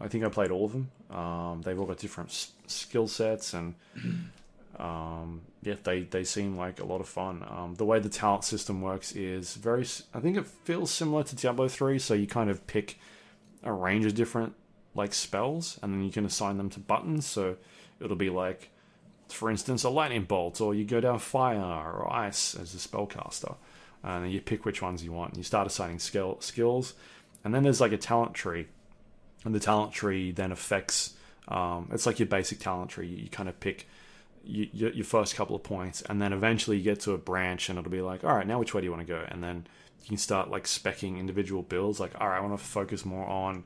I think I played all of them. Um, they've all got different s- skill sets, and um, yeah, they they seem like a lot of fun. Um, the way the talent system works is very, I think it feels similar to Diablo three. So you kind of pick a range of different like spells, and then you can assign them to buttons. So it'll be like, for instance, a lightning bolt, or you go down fire or ice as a spellcaster, and then you pick which ones you want. And you start assigning skill skills, and then there's like a talent tree, and the talent tree then affects. Um, it's like your basic talent tree. You kind of pick you, your, your first couple of points, and then eventually you get to a branch, and it'll be like, all right, now which way do you want to go? And then you can start like specking individual builds. Like, all right, I want to focus more on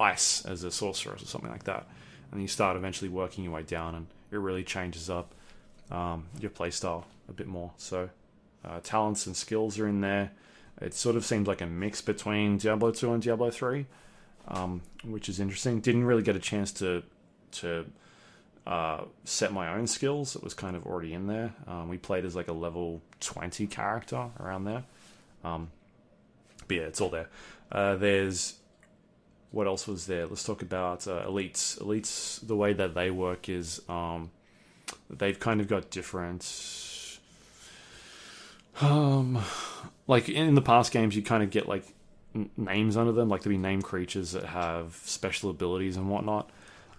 ice as a sorceress or something like that. And you start eventually working your way down, and it really changes up um, your playstyle a bit more. So, uh, talents and skills are in there. It sort of seems like a mix between Diablo 2 and Diablo 3, um, which is interesting. Didn't really get a chance to to uh, set my own skills. It was kind of already in there. Um, we played as like a level 20 character around there. Um, but yeah, it's all there. Uh, there's what else was there? Let's talk about uh, elites. Elites, the way that they work is um, they've kind of got different. Um, like in the past games, you kind of get like n- names under them, like there'll be named creatures that have special abilities and whatnot.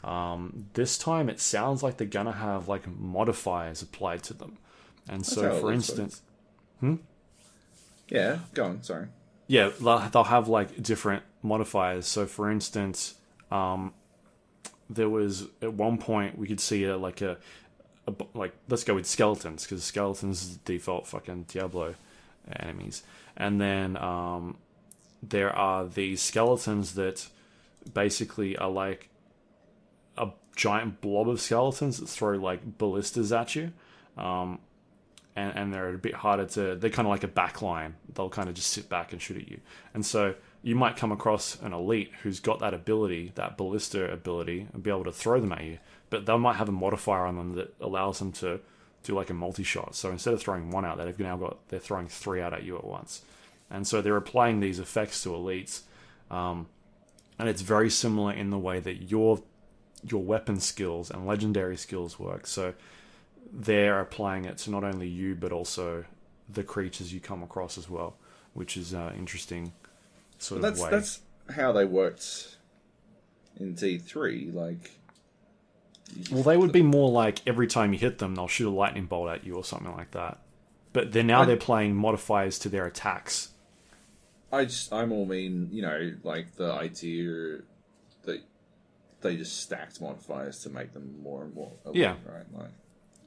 Um, this time, it sounds like they're gonna have like modifiers applied to them, and how so for instance, Yeah, go on. Sorry. yeah, they'll, have like different modifiers. So, for instance, um, there was at one point we could see a, like a, a like let's go with skeletons because skeletons is the default fucking Diablo enemies, and then um, there are these skeletons that basically are like giant blob of skeletons that throw like ballistas at you. Um, and, and they're a bit harder to. They're kind of like a back line. They'll kind of just sit back and shoot at you. And so you might come across an elite who's got that ability, that ballista ability, and be able to throw them at you. But they might have a modifier on them that allows them to do like a multi shot. So instead of throwing one out, they've now got they're throwing three out at you at once. And so they're applying these effects to elites, um, and it's very similar in the way that your your weapon skills and legendary skills work. So they're applying it to not only you but also the creatures you come across as well, which is uh, interesting sort But of that's way. that's how they worked in D three. Like, Well, they would be more like every time you hit them, they'll shoot a lightning bolt at you or something like that. But then now I- they're playing modifiers to their attacks. I just I more mean you know like the idea they just stacked modifiers to make them more and more. elite, Yeah. Right. Like.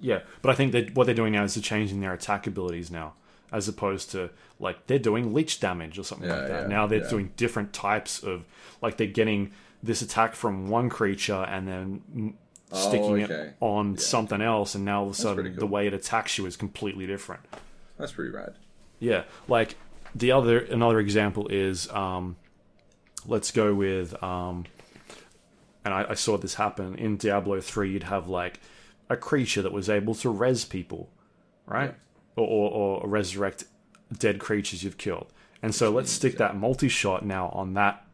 Yeah, but I think that what they're doing now is they're changing their attack abilities now, as opposed to like they're doing leech damage or something Yeah, like that. yeah, now they're yeah. doing different types of like they're getting this attack from one creature and then Oh, sticking okay. it on something else, and now all of a sudden pretty the way it attacks you is completely different. That's pretty rad. Yeah, like the other another example is um, let's go with um, and I, I saw this happen in Diablo three. You'd have like a creature that was able to res people, right, or, or, or resurrect dead creatures you've killed. And so let's stick that multi shot now on that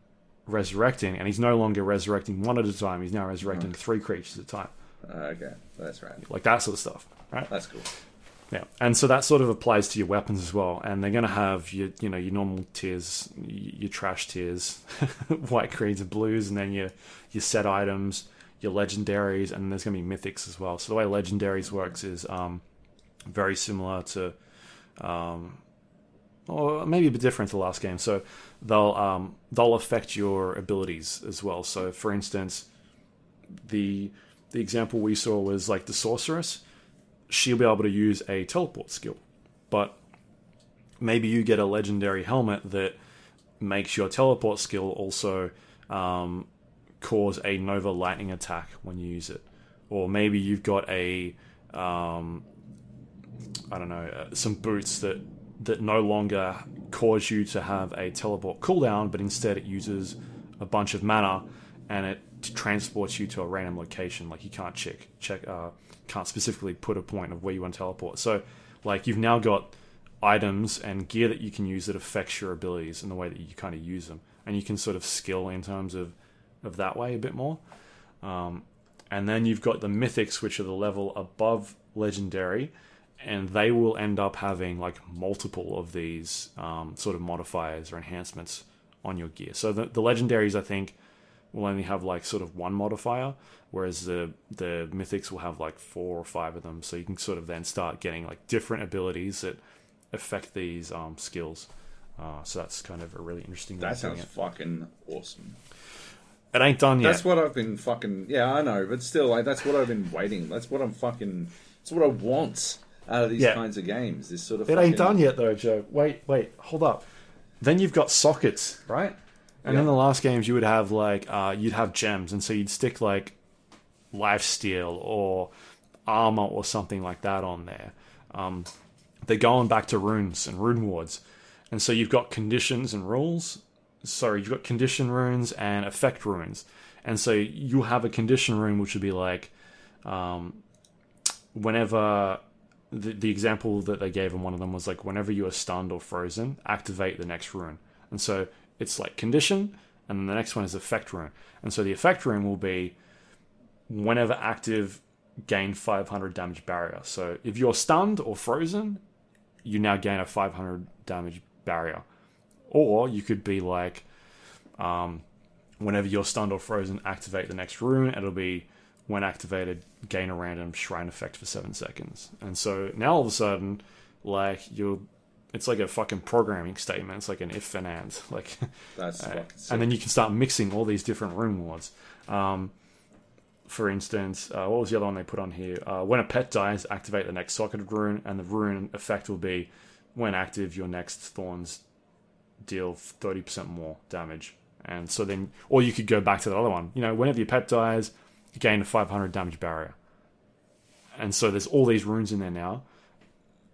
resurrecting, and he's no longer resurrecting one at a time. He's now resurrecting three creatures at a time, Uh, okay, that's rad. like that sort of stuff, right? That's cool. Yeah, and so that sort of applies to your weapons as well. And they're going to have your, you know, your normal tiers, your trash tiers, white, greens, and blues, and then your your set items, your legendaries, and there's going to be mythics as well. So the way legendaries works is um, very similar to, um, or maybe a bit different to last game. So they'll um, they'll affect your abilities as well. So for instance, the the example we saw was like the sorceress. She'll be able to use a teleport skill, but maybe you get a legendary helmet that makes your teleport skill also um, cause a Nova lightning attack when you use it, or maybe you've got a um, I don't know uh, some boots that that no longer cause you to have a teleport cooldown, but instead it uses a bunch of mana and it transports you to a random location. Like you can't check check uh, can't specifically put a point of where you want to teleport. So like you've now got items and gear that you can use that affects your abilities and the way that you kind of use them, and you can sort of skill in terms of of that way a bit more. Um, and then you've got the mythics, which are the level above legendary, and they will end up having like multiple of these um, sort of modifiers or enhancements on your gear. So the, the legendaries, I think, will only have like sort of one modifier, whereas the the mythics will have like four or five of them. So you can sort of then start getting like different abilities that affect these um, skills. Uh, so that's kind of a really interesting. That sounds fucking awesome. It ain't done yet. That's what I've been fucking. Yeah, I know, but still, like, that's what I've been waiting. That's what I'm fucking. That's what I want out of these Yeah. kinds of games. This sort of. It fucking, ain't done yet though, Joe. Wait, wait, hold up. Then you've got sockets, right? And Yeah. in the last games, you would have like uh, you'd have gems, and so you'd stick like life steal or armor or something like that on there. Um, they're going back to runes and rune words, and so you've got conditions and rules. Sorry, you've got condition runes and effect runes, and so you have a condition rune which would be like um, whenever the, the example that they gave in one of them was like whenever you are stunned or frozen, activate the next rune. And so it's like condition, and then the next one is effect rune. And so the effect rune will be whenever active, gain 500 damage barrier. So if you're stunned or frozen, you now gain a 500 damage barrier. Or you could be like, um, whenever you're stunned or frozen, activate the next rune. It'll be when activated, gain a random shrine effect for seven seconds. And so now all of a sudden, like you're, it's like a fucking programming statement. It's like an if and and, like, That's fucking. And then you can start mixing all these different rune words. Um, for instance, uh, what was the other one they put on here? Uh, when a pet dies, activate the next socketed rune, and the rune effect will be when active, your next thorns deal 30% more damage. And so then, or you could go back to the other one. You know, whenever your pet dies, you gain a 500 damage barrier. And so there's all these runes in there now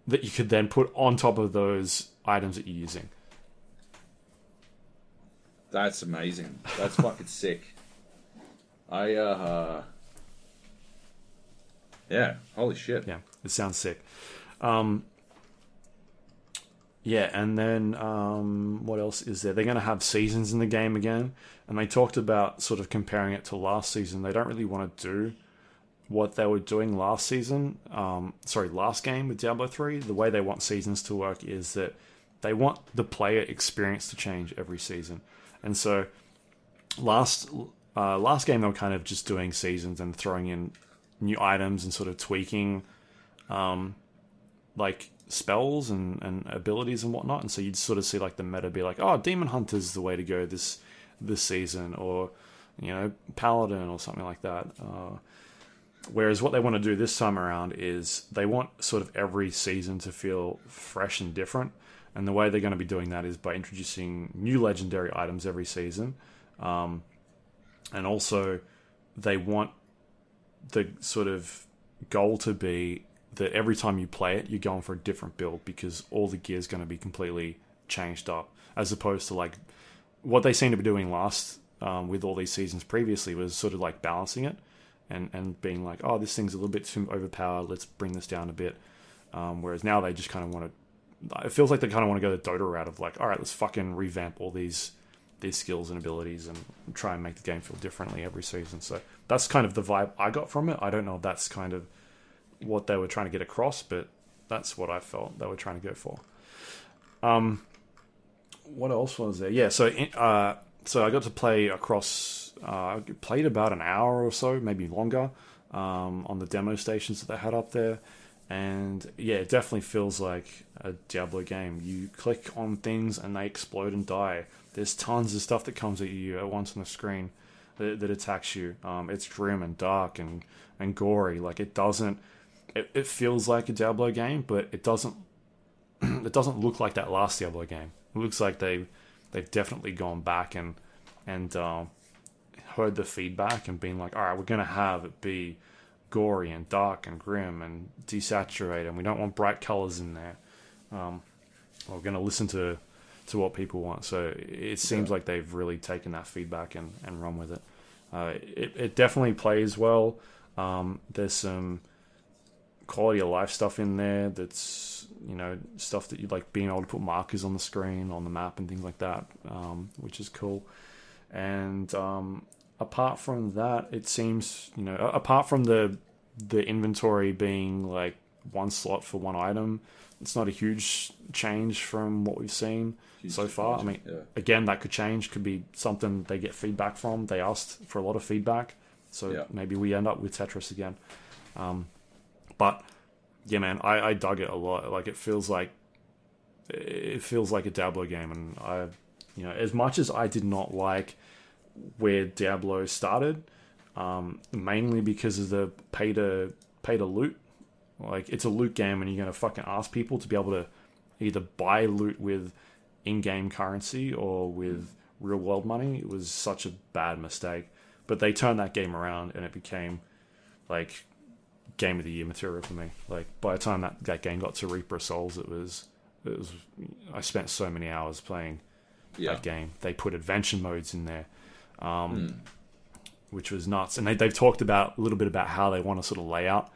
that you could then put on top of those items that you're using. That's amazing. That's fucking sick. I uh. Yeah. Holy shit. Yeah, it sounds sick. Um, yeah, and then um, what else is there? They're going to have seasons in the game again, and they talked about sort of comparing it to last season. They don't really want to do what they were doing last season. Um, sorry, last game with Diablo three. The way they want seasons to work is that they want the player experience to change every season, and so last uh, last game they were kind of just doing seasons and throwing in new items and sort of tweaking um, like spells and, and abilities and whatnot. And so you'd sort of see like the meta be like, oh, Demon Hunter's the way to go this this season, or you know, Paladin or something like that. Uh, whereas what they want to do this time around is they want sort of every season to feel fresh and different. And the way they're going to be doing that is by introducing new legendary items every season. Um, and also, they want the sort of goal to be that every time you play it, you're going for a different build because all the gear is going to be completely changed up, as opposed to like what they seem to be doing last um, with all these seasons previously was sort of like balancing it and and being like, oh, this thing's a little bit too overpowered. Let's bring this down a bit. Um, whereas now they just kind of want to. It feels like they kind of want to go the Dota route of like, all right, let's fucking revamp all these these skills and abilities and try and make the game feel differently every season. So that's kind of the vibe I got from it. I don't know if that's kind of what they were trying to get across, but that's what I felt they were trying to go for. Um, what else was there? Yeah, so uh, so I got to play across. Uh, played about an hour or so, maybe longer, um, on the demo stations that they had up there, and yeah, it definitely feels like a Diablo game. You click on things and they explode and die. There's tons of stuff that comes at you at once on the screen. that, that attacks you. Um, it's grim and dark and and gory. Like it doesn't. It, it feels like a Diablo game, but it doesn't. it doesn't look like that last Diablo game. It looks like they they've definitely gone back and and um, heard the feedback and been like, all right, we're gonna have it be gory and dark and grim and desaturated, and we don't want bright colors in there. Um, we're gonna listen to to what people want. So it seems Yeah. like they've really taken that feedback and, and run with it. Uh, it. It definitely plays well. Um, there's some quality of life stuff in there that's you know stuff that you like being able to put markers on the screen on the map and things like that um, which is cool. And um, apart from that it seems you know apart from the the inventory being like one slot for one item it's not a huge change from what we've seen Huge so far. I mean technology, again that could change could be something they get feedback from. They asked for a lot of feedback so Yeah. maybe we end up with tetris again. Um, but yeah, man, I, I dug it a lot. Like it feels like it feels like a Diablo game, and I, you know, as much as I did not like where Diablo started, um, mainly because of the pay to pay to loot. Like it's a loot game, and you're gonna fucking ask people to be able to either buy loot with in-game currency or with real world money. It was such a bad mistake. But they turned that game around, and it became like game of the year material for me. Like by the time that, that game got to Reaper of Souls, it was it was I spent so many hours playing yeah. that game. They put adventure modes in there, um, Hmm. which was nuts. And they, they've talked about a little bit about how they want to sort of lay out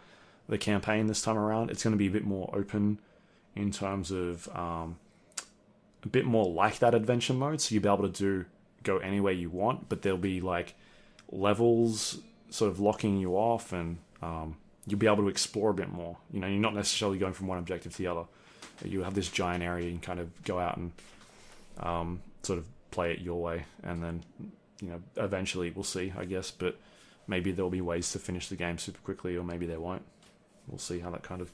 the campaign this time around. It's going to be a bit more open in terms of um, a bit more like that adventure mode. So you'll be able to do go anywhere you want, but there'll be like levels sort of locking you off, and um, you'll be able to explore a bit more. You know, you're not necessarily going from one objective to the other. You have this giant area and kind of go out and um, sort of play it your way, and then you know eventually we'll see, I guess. But maybe there'll be ways to finish the game super quickly, or maybe there won't. We'll see how that kind of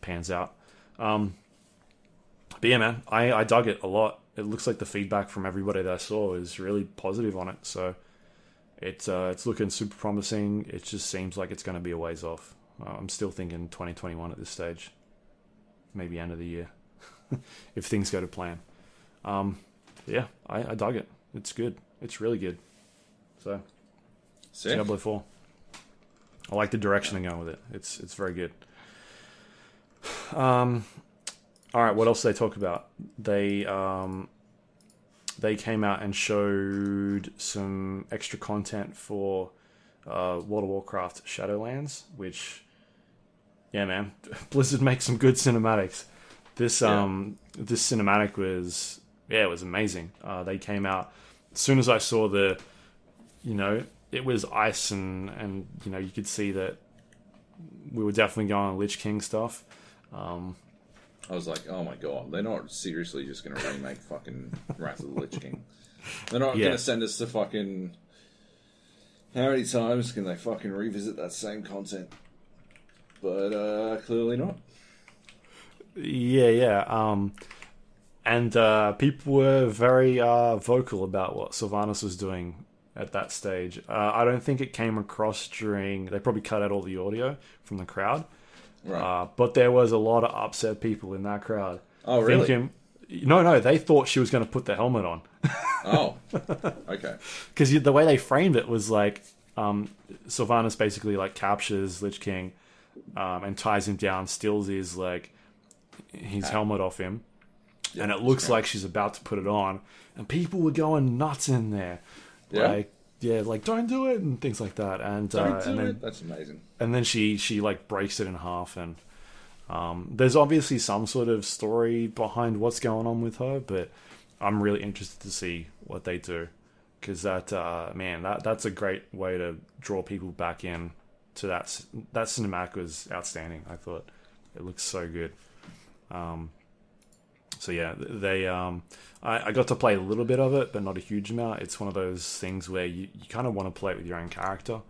pans out. Um, but yeah, man, I, I dug it a lot. It looks like the feedback from everybody that I saw is really positive on it. So it's uh, it's looking super promising. It just seems like it's going to be a ways off. Uh, I'm still thinking 2021 at this stage, maybe end of the year, if things go to plan. Um, yeah, I, I dug it. It's good. It's really good. So Sick. Diablo 4. I like the direction they're going with it. It's it's very good. Um, all right, what else they talk about? They um, they came out and showed some extra content for uh, World of Warcraft Shadowlands, which yeah, man, Blizzard makes some good cinematics. This Yeah. um this cinematic was yeah, it was amazing. Uh, they came out as soon as I saw the you know, it was ice and and you know, you could see that we were definitely going on Lich King stuff. Um, I was like, oh my god, they're not seriously just going to remake fucking Wrath of the Lich King. They're not Yeah. going to send us to fucking. How many times can they fucking revisit that same content? But uh clearly not. Yeah, yeah. Um, and uh, people were very uh, vocal about what Sylvanas was doing at that stage. Uh, I don't think it came across during. They probably cut out all the audio from the crowd. Right. Uh, but there was a lot of upset people in that crowd. oh really? Thinking, no, no, they thought she was going to put the helmet on Oh. Okay. because the way they framed it was like um, Sylvanas basically like captures Lich King um, and ties him down, steals his like his helmet off him, and it looks like she's about to put it on, and people were going nuts in there, Yeah? like yeah, like don't do it and things like that, and Don't uh, do and then it. That's amazing. and then she she like breaks it in half and um, there's obviously some sort of story behind what's going on with her but i'm really interested to see what they do because that uh, man that that's a great way to draw people back in to that that cinematic was outstanding i thought it looks so good um, so yeah they um, I, I got to play a little bit of it but not a huge amount it's one of those things where you, you kind of want to play it with your own character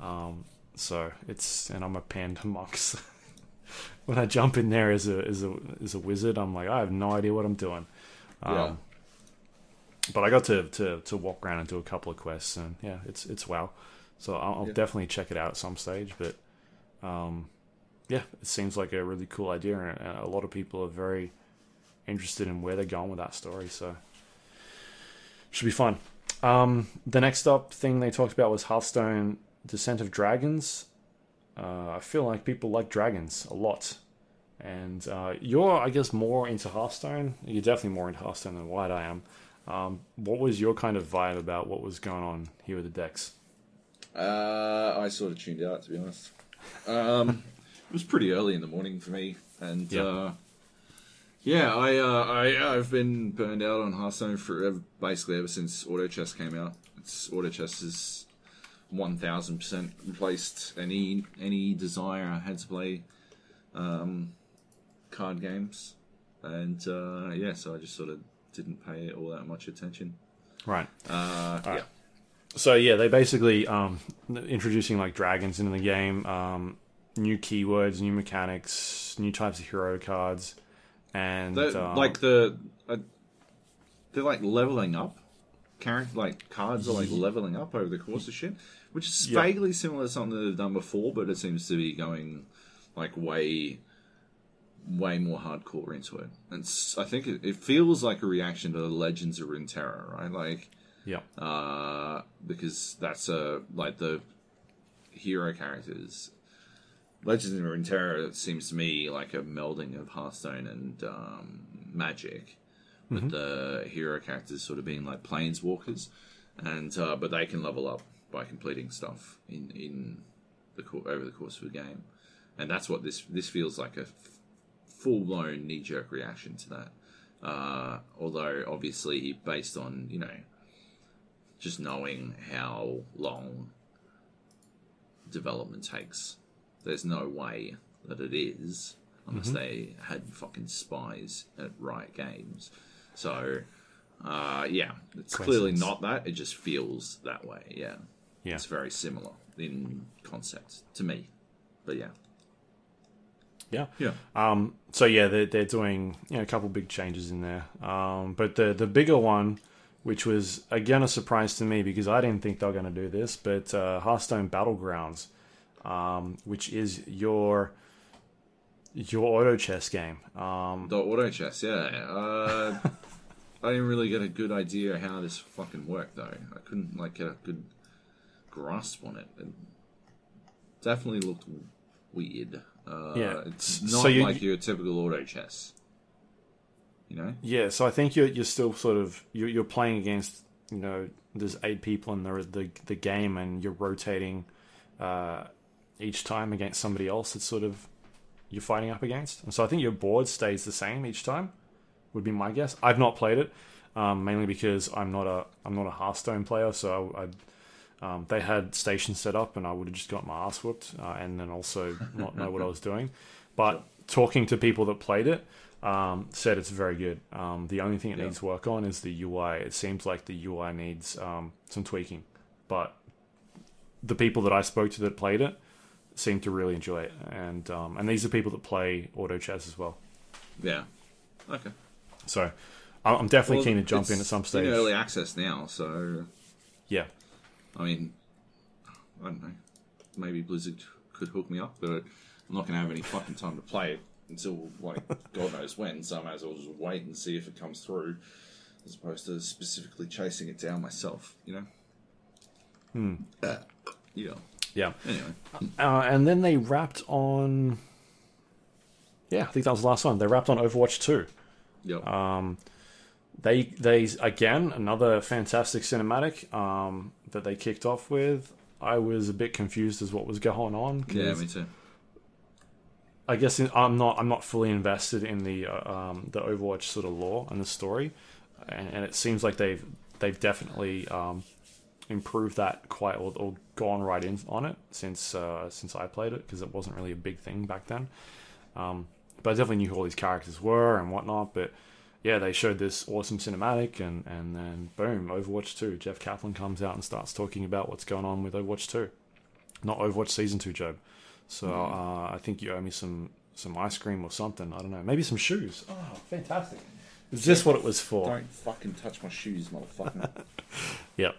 um, so it's and I'm a panda monks. when I jump in there as a as a as a wizard, I'm like I have no idea what I'm doing. Um, but I got to, to to walk around and do a couple of quests, and yeah, it's it's wow. So I'll, I'll Yeah. definitely check it out at some stage. But um, yeah, it seems like a really cool idea, and a lot of people are very interested in where they're going with that story. So should be fun. Um, the next up thing they talked about was Hearthstone Descent of Dragons. Uh, I feel like people like dragons a lot. And uh, you're, I guess, more into Hearthstone. You're definitely more into Hearthstone than what I am. Um, what was your kind of vibe about what was going on here with the decks? Uh, I sort of tuned out, to be honest. Um, it was pretty early in the morning for me, and Yeah. Yeah, I, uh, I I've been burned out on Hearthstone for basically ever since Auto Chess came out. It's Auto Chess has one thousand percent replaced any any desire I had to play um, card games, and uh, yeah, so I just sort of didn't pay all that much attention. Right. Uh, yeah. So yeah, they basically um, introducing like dragons into the game, um, new keywords, new mechanics, new types of hero cards, and They're, um, like the uh, they're like leveling up. Character like cards are like leveling up over the course of shit, which is Yeah. vaguely similar to something that they've done before, but it seems to be going like way, way more hardcore into it. And I think it, it feels like a reaction to the Legends of Runeterra, right? Like, yeah, uh, because that's uh, like the hero characters. Legends of Runeterra seems to me like a melding of Hearthstone and um, Magic, with the hero characters sort of being like planeswalkers, and uh, but they can level up by completing stuff in in the cour- over the course of a game, and that's what this this feels like a f- full blown knee jerk reaction to that. Uh, although obviously based on you know just knowing how long development takes. There's no way that it is unless they had fucking spies at Riot Games. So, uh, yeah, it's clearly not that. It just feels that way. Yeah, yeah. it's very similar in concept to me. But yeah, Yeah. yeah, Um, so yeah, they're they're doing you know a couple big changes in there. Um, but the the bigger one, which was again a surprise to me because I didn't think they were going to do this, but uh, Hearthstone Battlegrounds, um, which is your your auto chess game. Um, the auto chess. Yeah, uh, I didn't really get a good idea how this fucking worked though. I couldn't like get a good grasp on it. It definitely looked weird. Uh, Yeah. it's So not you- like your typical auto chess. You know? Yeah, so I think you're you're still sort of you're, you're playing against you know there's eight people in the the, the game and you're rotating uh, each time against somebody else that's sort of you're fighting up against, and so I think your board stays the same each time. Would be my guess. I've not played it um, mainly because I'm not a I'm not a Hearthstone player, so I. Um, they had stations set up, and I would have just got my ass whooped, uh, and then also not know what I was doing. But talking to people that played it, um, said it's very good. Um, the only thing it Yeah. needs work on is the UI. It seems like the UI needs um, some tweaking, but the people that I spoke to that played it seemed to really enjoy it, and um, and these are people that play auto chess as well. Yeah. Okay. So I- I'm definitely Well, keen to jump in at some stage. Early access now, so Yeah, I mean, I don't know. Maybe Blizzard could hook me up, but I'm not going to have any fucking time to play it until like God knows when. So I might as well just wait and see if it comes through, as opposed to specifically chasing it down myself. You know. Hmm. yeah. Yeah. Anyway. Uh, and then they wrapped on. Yeah, I think that was the last one. They wrapped on Overwatch 2. Yep. Um, they they again another fantastic cinematic um, that they kicked off with. I was a bit confused as what was going on. yeah, me too. I guess in, I'm not I'm not fully invested in the uh, um, the Overwatch sort of lore and the story, and, and it seems like they've they've definitely um, improved that quite or, or gone right in on it since uh, since I played it because it wasn't really a big thing back then. Um, but I definitely knew who all these characters were and whatnot. But yeah, they showed this awesome cinematic, and and then boom, Overwatch two. Jeff Kaplan comes out and starts talking about what's going on with Overwatch two, not Overwatch season two, Joab. So uh, I think you owe me some some ice cream or something. I don't know, maybe some shoes. Oh, fantastic! Is this what it was for? Don't fucking touch my shoes, motherfucker. Yep.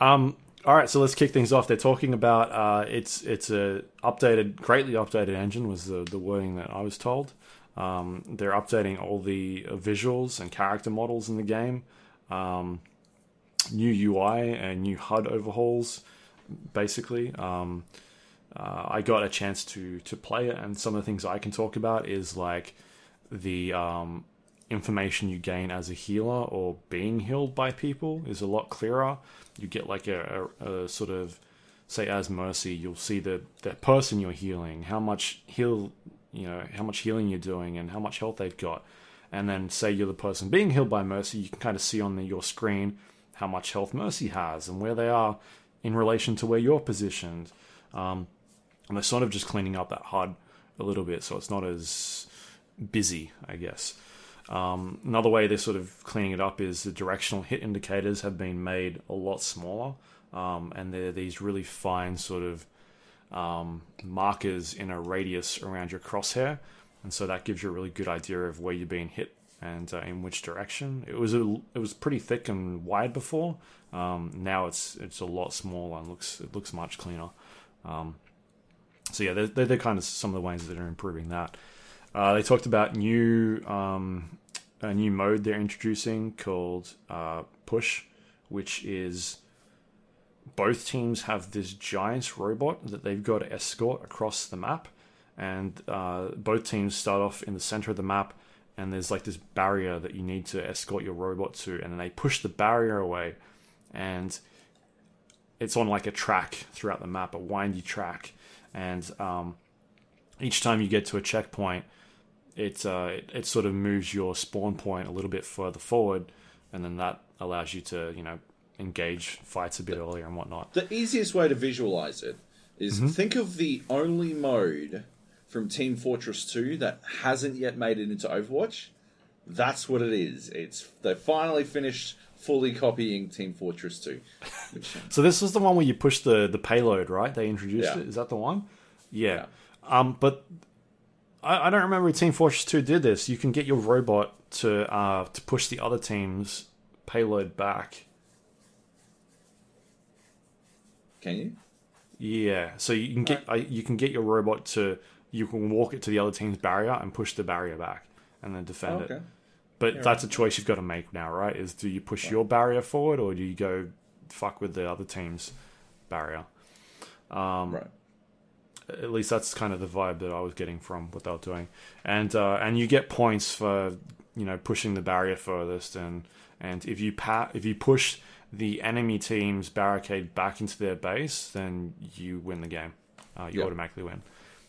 Um. All right, so let's kick things off. They're talking about uh, it's it's a updated, greatly updated engine was the the wording that I was told. Um, they're updating all the visuals and character models in the game. Um, new UI and new HUD overhauls, basically. Um, uh, I got a chance to to play it, and some of the things I can talk about is like the um, information you gain as a healer or being healed by people is a lot clearer. You get like a, a, a sort of say as mercy, you'll see the the person you're healing, how much heal you know how much healing you're doing, and how much health they've got. And then say you're the person being healed by mercy, you can kind of see on the, your screen how much health mercy has and where they are in relation to where you're positioned. Um, and they're sort of just cleaning up that HUD a little bit, so it's not as busy, I guess. Um, another way they're sort of cleaning it up is the directional hit indicators have been made a lot smaller, um, and they're these really fine sort of um, markers in a radius around your crosshair, and so that gives you a really good idea of where you're being hit and uh, in which direction. It was a, it was pretty thick and wide before. Um, now it's it's a lot smaller and looks it looks much cleaner. Um, so yeah, they're, they're kind of some of the ways that are improving that. Uh, they talked about new um, a new mode they're introducing called uh, Push, which is both teams have this giant robot that they've got to escort across the map, and uh, both teams start off in the center of the map, and there's like this barrier that you need to escort your robot to, and then they push the barrier away, and it's on like a track throughout the map, a windy track, and um, each time you get to a checkpoint, it, uh, it it sort of moves your spawn point a little bit further forward, and then that allows you to you know engage fights a bit earlier and whatnot. the easiest way to visualize it is think of the only mode from Team Fortress 2 that hasn't yet made it into Overwatch. That's what it is. It's they finally finished fully copying Team Fortress 2. Which, So this is the one where you push the the payload, right? They introduced Yeah. it. Is that the one? Yeah. Um, but I, I don't remember if Team Fortress Two did this. You can get your robot to uh, to push the other team's payload back. can you? Yeah. So you can get uh, you can get your robot to you can walk it to the other team's barrier and push the barrier back and then defend Oh, okay. it. But that's a choice you've got to make now, right? Is do you push your barrier forward or do you go fuck with the other team's barrier? Um, right. At least that's kind of the vibe that I was getting from what they were doing, and uh, and you get points for you know pushing the barrier furthest, and and if you pa- if you push the enemy team's barricade back into their base, then you win the game. Uh, you Yeah. automatically win.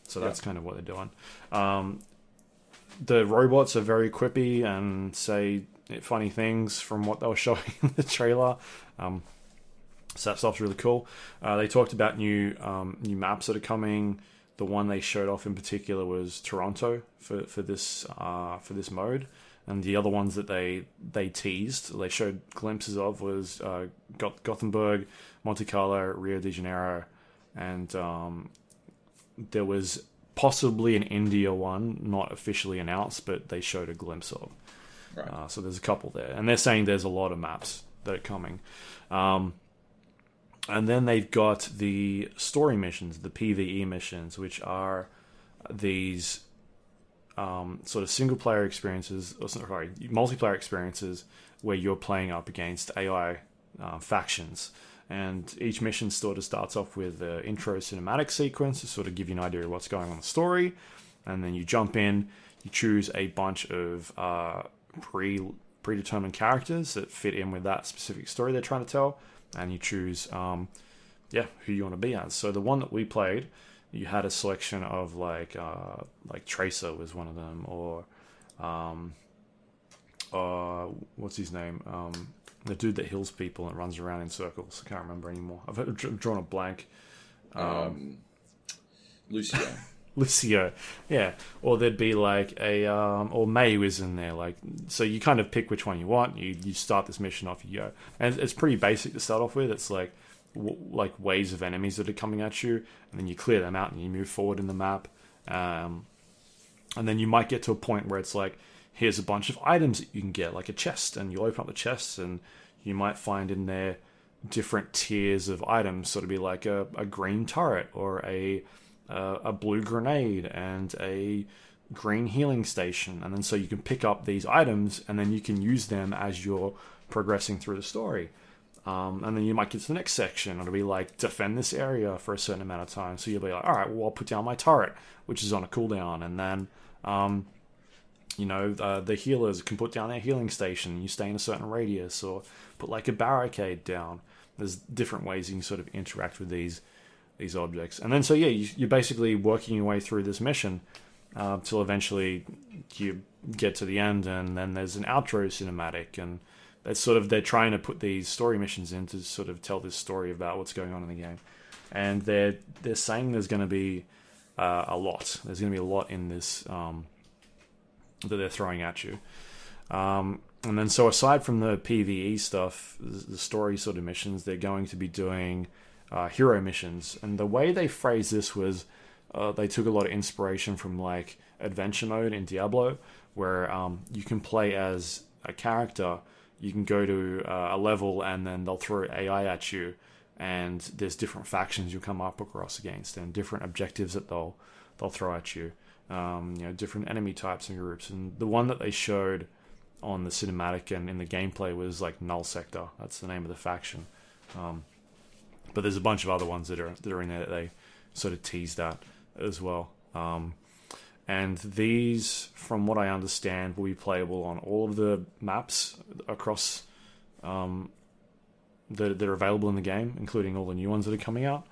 So that's kind of what they're doing. Um, the robots are very quippy and say funny things from what they were showing in the trailer. Um, so that stuff's really cool. Uh, they talked about new um, new maps that are coming. The one they showed off in particular was Toronto for for this uh, for this mode, and the other ones that they they teased, they showed glimpses of was uh, Goth- Gothenburg, Monte Carlo, Rio de Janeiro, and um, there was possibly an India one, not officially announced, but they showed a glimpse of. Right. Uh, so there's a couple there, and they're saying there's a lot of maps that are coming. Um, and then they've got the story missions, the PVE missions, which are these um, sort of single player experiences, or sorry, multiplayer experiences where you're playing up against AI uh, factions. And each mission sort of starts off with an intro cinematic sequence to sort of give you an idea of what's going on in the story. And then you jump in, you choose a bunch of uh, pre predetermined characters that fit in with that specific story they're trying to tell, and you choose, um, yeah, who you want to be as. So the one that we played, you had a selection of like uh, like Tracer was one of them, or um, uh, what's his name? Um, the dude that heals people and runs around in circles. I can't remember anymore. I've drawn a blank. Um, Lucio. Lucio, yeah, or there'd be like a um, or Mei was in there, like so you kind of pick which one you want. You you start this mission off, you go, and it's pretty basic to start off with. It's like w- like waves of enemies that are coming at you, and then you clear them out and you move forward in the map, um, and then you might get to a point where it's like here's a bunch of items that you can get, like a chest, and you open up the chest, and you might find in there different tiers of items. So it'd be like a, a green turret or a uh, a blue grenade and a green healing station, and then so you can pick up these items, and then you can use them as you're progressing through the story. Um, and then you might get to the next section. And it'll be like defend this area for a certain amount of time. So you'll be like, all right, well, I'll put down my turret, which is on a cooldown, and then um, you know uh, the healers can put down their healing station. You stay in a certain radius, or put like a barricade down. There's different ways you can sort of interact with these these objects, and then so yeah, you, you're basically working your way through this mission uh, till eventually you get to the end, and then there's an outro cinematic, and it's sort of they're trying to put these story missions in to sort of tell this story about what's going on in the game, and they're they're saying there's going to be uh, a lot. There's going to be a lot in this um, that they're throwing at you. Um, and then, so aside from the PVE stuff, the story sort of missions, they're going to be doing uh, hero missions. And the way they phrased this was uh, they took a lot of inspiration from like adventure mode in Diablo, where um, you can play as a character. You can go to uh, a level and then they'll throw AI at you, and there's different factions you'll come up across against and different objectives that they'll they'll throw at you. Um, you know, different enemy types and groups. And the one that they showed on the cinematic and in the gameplay was like Null Sector. That's the name of the faction. Um, but there's a bunch of other ones that are that are in there that they sort of tease that as well. Um, and these, from what I understand, will be playable on all of the maps across um, that, that are available in the game, including all the new ones that are coming out.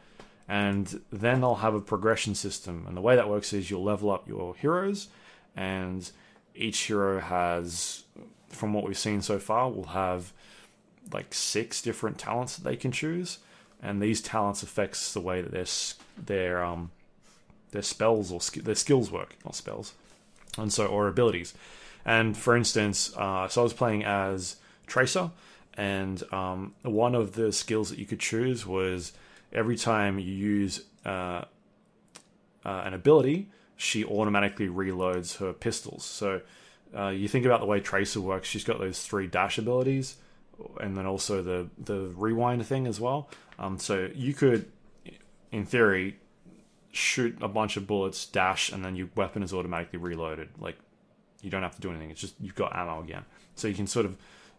And then they'll have a progression system. And the way that works is you'll level up your heroes, and each hero has, from what we've seen so far, will have like six different talents that they can choose. And these talents affects the way that their their um, their spells or sk- their skills work, not spells, and so or abilities. And for instance, uh, so I was playing as Tracer, and um, one of the skills that you could choose was every time you use uh, uh, an ability, she automatically reloads her pistols. So uh, you think about the way Tracer works; she's got those three dash abilities, and then also the the rewind thing as well. Um, so you could, in theory, shoot a bunch of bullets, dash, and then your weapon is automatically reloaded. Like you don't have to do anything. It's just you've got ammo again. So you can sort of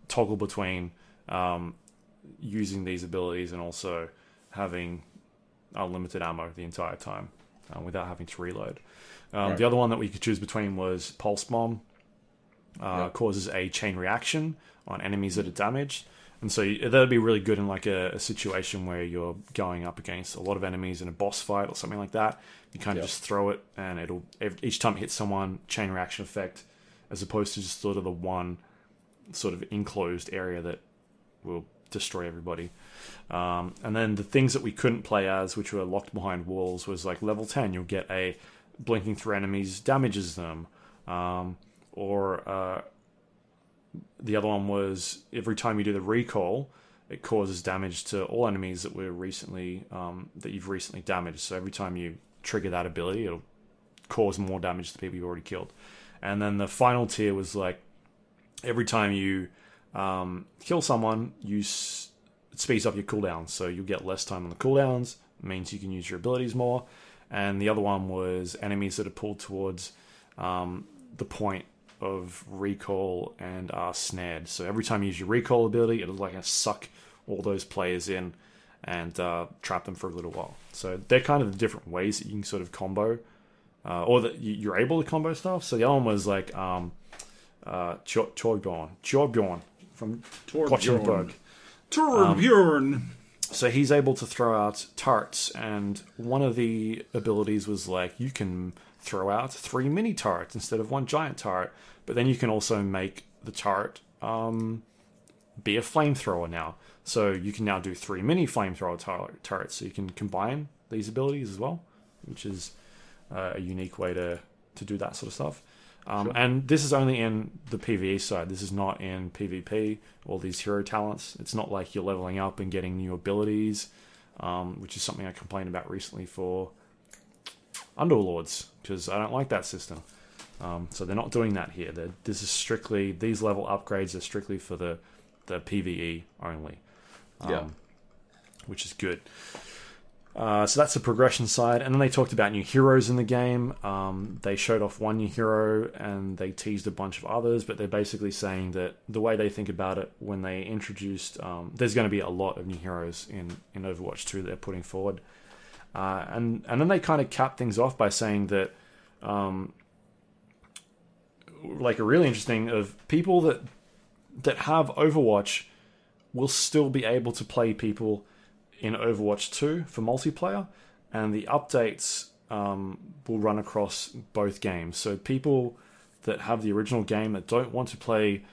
toggle between um, using these abilities and also having unlimited ammo the entire time uh, without having to reload. Um, Right. The other one that we could choose between was Pulse Bomb. Uh, Yep. Causes a chain reaction on enemies that are damaged. And so that'd be really good in like a, a situation where you're going up against a lot of enemies in a boss fight or something like that. You kind of Yep. just throw it, and it'll each time it hits someone, chain reaction effect, as opposed to just sort of the one sort of enclosed area that will destroy everybody. Um, and then the things that we couldn't play as, which were locked behind walls, was like level 10, you'll get a blinking through enemies damages them. Um, or uh, the other one was every time you do the recall, it causes damage to all enemies that were recently um, that you've recently damaged. So every time you trigger that ability, it'll cause more damage to people you've already killed. And then the final tier was like every time you um, kill someone, you s- speeds up your cooldowns, so you'll get less time on the cooldowns. Means you can use your abilities more. And the other one was enemies that are pulled towards um, the point of recall and are snared. So every time you use your recall ability, it'll like suck all those players in and uh, trap them for a little while. So they're kind of the different ways that you can sort of combo, uh, or that you- you're able to combo stuff. So the other one was like um, uh, Torbjorn, Torbjorn from Gothenburg. Torbjorn. So he's able to throw out turrets, and one of the abilities was like you can throw out three mini turrets instead of one giant turret. But then you can also make the turret um, be a flamethrower now. So you can now do three mini flamethrower tur- turrets. So you can combine these abilities as well, which is uh, a unique way to to do that sort of stuff. Um, And this is only in the PVE side. This is not in PvP. All these hero talents. It's not like you're leveling up and getting new abilities, um, which is something I complained about recently for Underlords because I don't like that system. Um, so they're not doing that here. They're, this is strictly these level upgrades are strictly for the the PVE only, um, Yeah. which is good. Uh, so that's the progression side, and then they talked about new heroes in the game. Um, they showed off one new hero, and they teased a bunch of others. But they're basically saying that the way they think about it, when they introduced, um, there's going to be a lot of new heroes in in Overwatch 2 that they're putting forward, uh, and and then they kind of cap things off by saying that, um, like a really interesting of people that that have Overwatch will still be able to play people in Overwatch 2 for multiplayer, and the updates um, will run across both games. So people that have the original game that don't want to play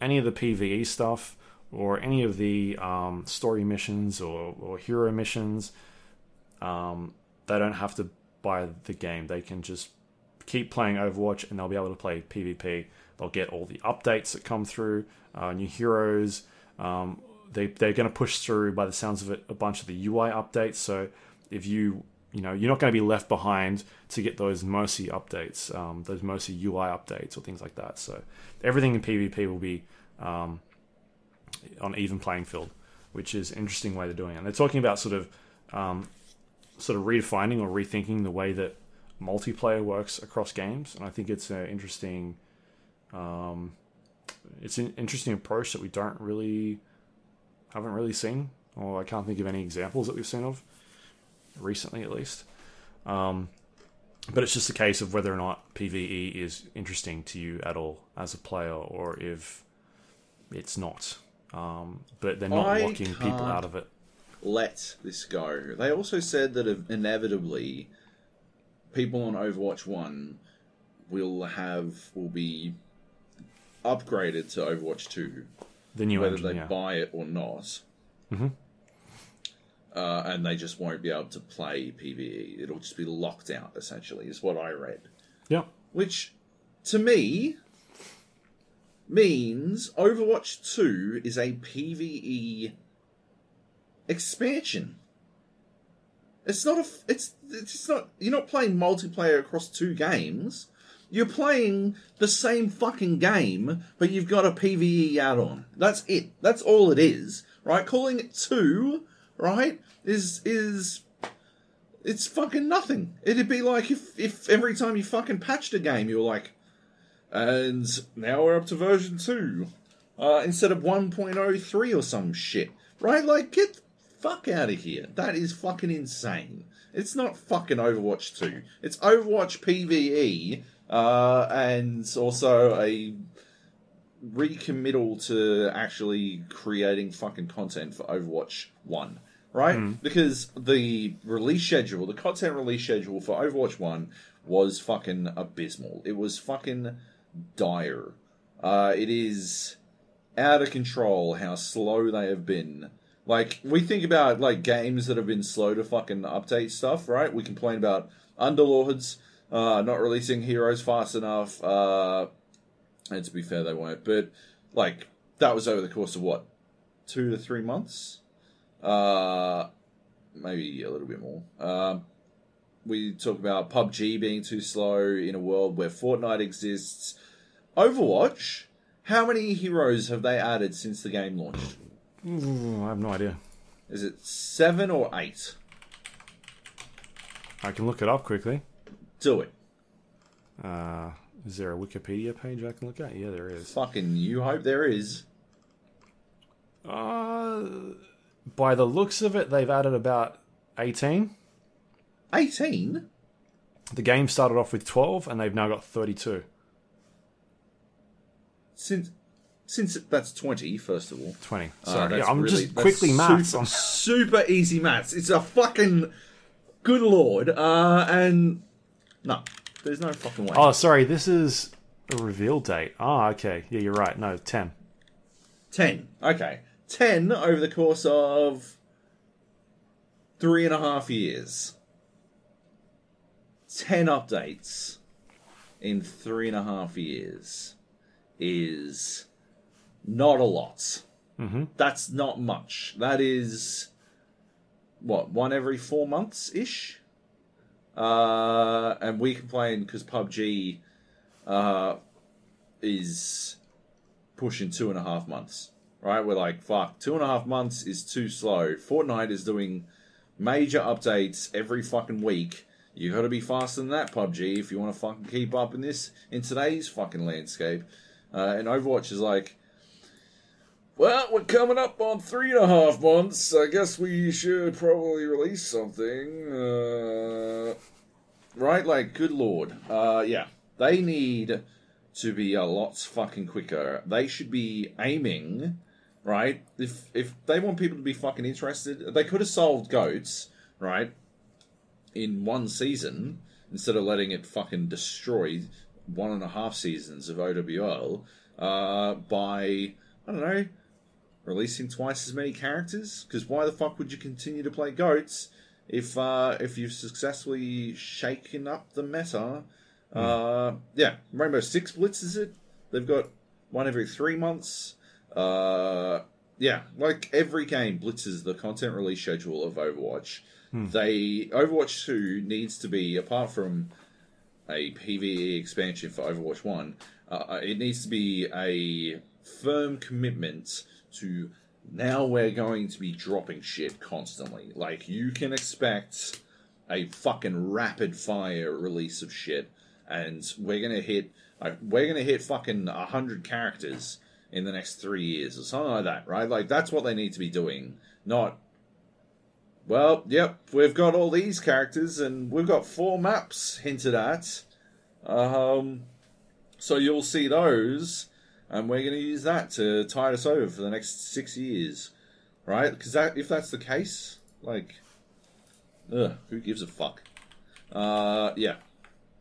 any of the PVE stuff or any of the um, story missions or, or hero missions, um, they don't have to buy the game. They can just keep playing Overwatch and they'll be able to play PvP. They'll get all the updates that come through, uh, new heroes. Um, they they're going to push through, by the sounds of it, a bunch of the UI updates. So if you you know you're not going to be left behind to get those Mercy updates, um, those Mercy UI updates or things like that. So everything in PvP will be um, on even playing field, which is an interesting way they're doing it. And they're talking about sort of um, sort of redefining or rethinking the way that multiplayer works across games, and I think it's an interesting, um, it's an interesting approach that we don't really haven't really seen, or I can't think of any examples that we've seen of recently, at least. Um, but it's just a case of whether or not PVE is interesting to you at all as a player, or if it's not. Um, but they're not I locking people out of it. Let this go. They also said that inevitably people on Overwatch 1 will have will be upgraded to Overwatch 2 The new whether engine, they yeah. buy it or not. Mhm. Uh, and they just won't be able to play PvE. It'll just be locked out, essentially, is what I read. yeah. Which, to me, means Overwatch 2 is a PvE expansion. It's not a. It's it's not. You're not playing multiplayer across two games. You're playing the same fucking game, but you've got a PVE add-on. That's it. That's all it is, right? Calling it two, right, is is it's fucking nothing. It'd be like if if every time you fucking patched a game, you were like, and now we're up to version two, uh, instead of 1.03 or some shit, right? Like, get fuck out of here. That is fucking insane. It's not fucking Overwatch 2. It's Overwatch PvE, uh, and also a recommittal to actually creating fucking content for Overwatch 1. Right? Because the release schedule, the content release schedule for Overwatch 1 was fucking abysmal. It was fucking dire. Uh, it is out of control how slow they have been. Like, we think about, like, games that have been slow to fucking update stuff, right? We complain about Underlords, uh, not releasing heroes fast enough, uh, and to be fair, they won't. But like that was over the course of what two to three months, uh, maybe a little bit more. Um, we talk about PUBG being too slow in a world where Fortnite exists. Overwatch. How many heroes have they added since the game launched? Ooh, I have no idea. Is it seven or eight? I can look it up quickly. Do it. Uh, is there a Wikipedia page I can look at? Yeah, there is. Fucking you hope there is. Uh, by the looks of it, they've added about 18. 18? The game started off with 12, and they've now got 32. Since since that's 20, first of all. 20. Uh, Sorry, that's yeah, I'm really- just quickly maths. Super, super easy maths. It's a fucking good lord. Uh, and no, there's no fucking way. Oh, sorry, this is a reveal date. Ah, okay. Yeah, you're right. No, 10. 10. Okay. 10 over the course of three and a half years. 10 updates in three and a half years is not a lot. Mhm. That's not much. That is, what, one every four months ish? Uh, and we complain because PUBG uh, is pushing two and a half months. Right? We're like, fuck, two and a half months is too slow. Fortnite is doing major updates every fucking week. You got to be faster than that, PUBG, if you want to fucking keep up in this in today's fucking landscape. Uh, and Overwatch is like, well, we're coming up on three and a half months. I guess we should probably release something. Uh, right? Like, good lord. Uh, yeah. They need to be a lot fucking quicker. They should be aiming, right? If if they want people to be fucking interested, they could have solved goats, right? In one season instead of letting it fucking destroy one and a half seasons of OWL uh, by I don't know releasing twice as many characters. Because why the fuck would you continue to play goats if uh, if you've successfully shaken up the meta? Uh, yeah, Rainbow Six blitzes it. They've got one every three months. Uh, yeah, like every game blitzes the content release schedule of Overwatch. They Overwatch Two needs to be apart from a PVE expansion for Overwatch One. Uh, it needs to be a firm commitment to now we're going to be dropping shit constantly. Like you can expect a fucking rapid fire release of shit, and we're gonna hit like we're gonna hit fucking hundred characters in the next three years or something like that, right? Like that's what they need to be doing, not. Well, yep, we've got all these characters and we've got four maps hinted at. Um, so you'll see those, and we're going to use that to tide us over for the next six years, right? Because that, if that's the case, like, ugh, who gives a fuck? Uh, yeah.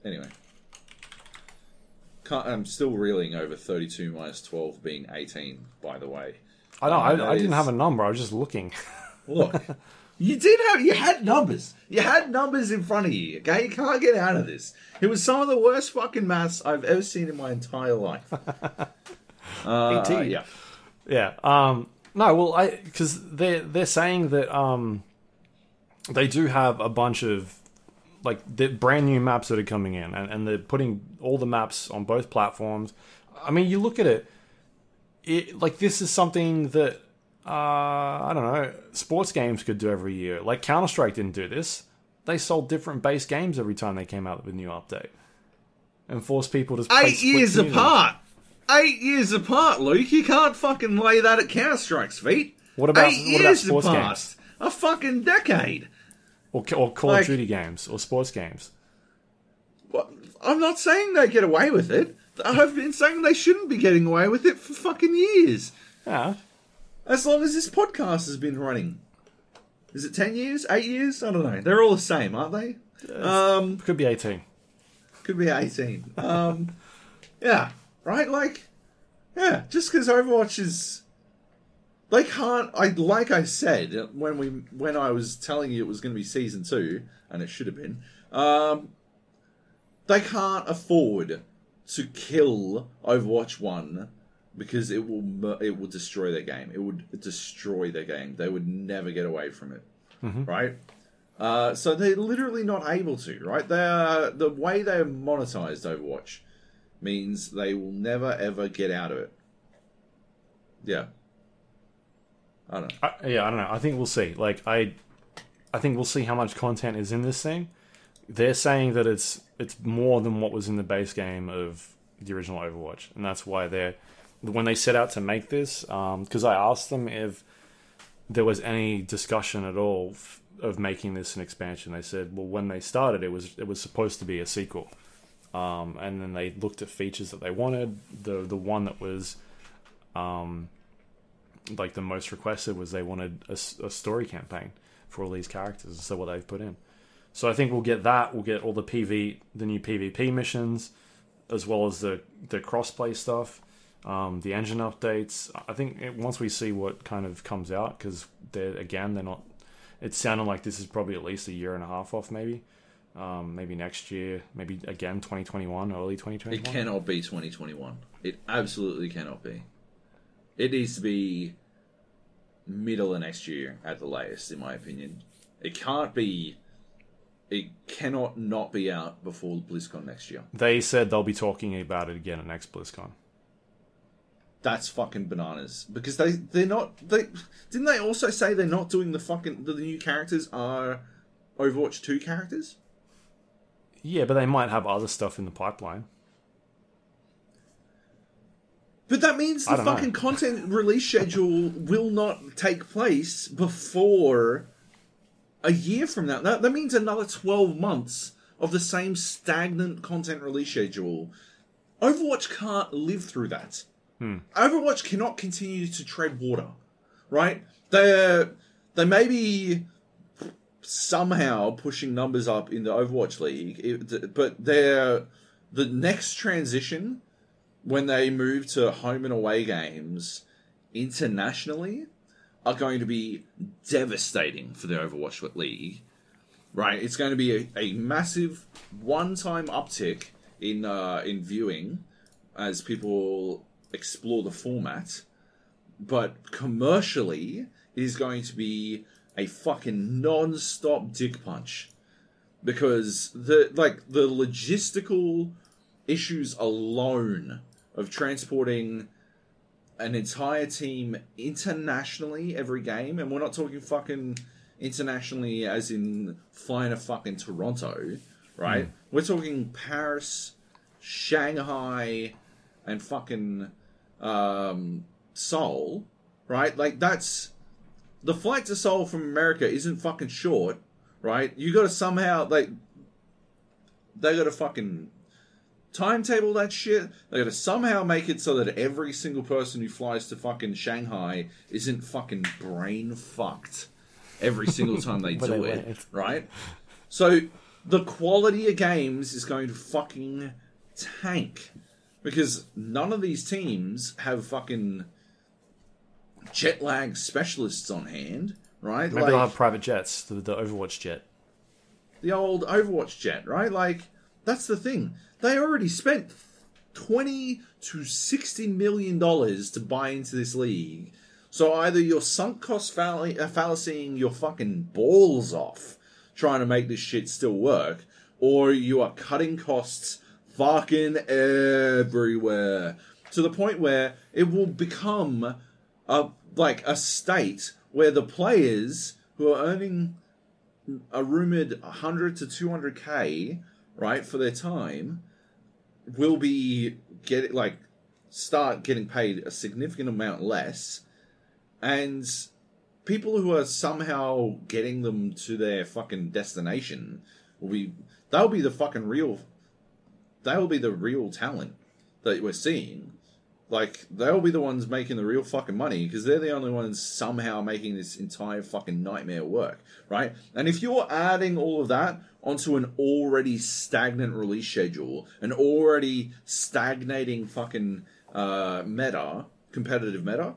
Anyway, Can't, I'm still reeling over 32 minus 12 being 18. By the way, I know. Uh, I, I didn't is- have a number. I was just looking. Look, you did have you had numbers. You had numbers in front of you. Okay, you can't get out of this. It was some of the worst fucking maths I've ever seen in my entire life. Uh, 18. yeah. Yeah. Um. No. Well, I because they're they're saying that um they do have a bunch of like the brand new maps that are coming in, and, and they're putting all the maps on both platforms. I mean, you look at it, it like this is something that uh I don't know sports games could do every year. Like Counter Strike didn't do this. They sold different base games every time they came out with a new update, and forced people to play Eight split years communities. apart. Eight years apart, Luke. You can't fucking lay that at Counter Strike's feet. What about- eight what about years sports apart? games? A fucking decade. or, or Call Like- of Duty games or sports games. What? I'm not saying they get away with it. I've been saying they shouldn't be getting away with it for fucking years. Yeah, As long as this podcast has been running. Is it 10 years? 8 years? I don't know. They're all the same, aren't they? Um, could be eighteen. could be 18. Um, yeah, right? Like, yeah, just because Overwatch is. They can't. I like I said when we when I was telling you it was going to be season two, and it should have been. Um, they can't afford to kill Overwatch one because it will it will destroy their game. It would destroy their game. They would never get away from it, right? Uh, so they're literally not able to, right? They are, the way they're monetized Overwatch means they will never ever get out of it. Yeah. I don't know. I, yeah, I don't know. I think we'll see. Like I, I think we'll see how much content is in this thing. They're saying that it's it's more than what was in the base game of the original Overwatch, and that's why they're when they set out to make this. Um, because I asked them if there was any discussion at all f- of making this an expansion. They said, well, when they started, it was it was supposed to be a sequel. Um, and then they looked at features that they wanted. The the one that was um, like the most requested was they wanted a story campaign for all these characters. So what they've put in. So I think we'll get that. We'll get all the PV, the new PvP missions, as well as the the crossplay stuff, um, the engine updates. I think it, once we see what kind of comes out, because they're again they're not. It sounded like this is probably at least a year and a half off, maybe, um, maybe next year, maybe again 2021, early 2021. It cannot be 2021. It absolutely cannot be. It needs to be middle of next year at the latest, in my opinion. It can't be it cannot not be out before BlizzCon next year. They said they'll be talking about it again at next BlizzCon. That's fucking bananas because they they're not they didn't they also say they're not doing the fucking the new characters are Overwatch two characters. Yeah, but they might have other stuff in the pipeline. But that means the don't know. fucking content release schedule will not take place before a year from now. That, that means another 12 months of the same stagnant content release schedule. Overwatch can't live through that. Hmm. Overwatch cannot continue to tread water, right? They're, they may be somehow pushing numbers up in the Overwatch League, it- but they're the next transition when they move to home and away games internationally are going to be devastating for the Overwatch League. Right, it's going to be a, a massive one-time uptick in uh, in viewing as people explore the format, but commercially, it is going to be a fucking non-stop dick punch because the like the logistical issues alone of transporting an entire team internationally every game, and we're not talking fucking internationally as in flying to fucking Toronto, right? We're talking Paris, Shanghai, and fucking um, Seoul, right? Like that's the flight to Seoul from America isn't fucking short, right? You got to somehow like they got to fucking timetable that shit. They got to somehow make it so that every single person who flies to fucking Shanghai isn't fucking brain fucked every single time they do they it, right? So the quality of games is going to fucking tank because none of these teams have fucking jet lag specialists on hand, right? Maybe they'll have private jets, the, the Overwatch jet. the old Overwatch jet, right? Like that's the thing. They already spent twenty to sixty million dollars to buy into this league. So either you're sunk cost fall- uh, fallacying your fucking balls off trying to make this shit still work, or you are cutting costs fucking everywhere to the point where it will become a like a state where the players who are earning a rumored 100 to 200k right for their time will be get like start getting paid a significant amount less. And people who are somehow getting them to their fucking destination will be they'll be the fucking real they'll be the real talent that we're seeing like they'll be the ones making the real fucking money because they're the only ones somehow making this entire fucking nightmare work, right? And if you're adding all of that onto an already stagnant release schedule, an already stagnating fucking uh, meta, competitive meta,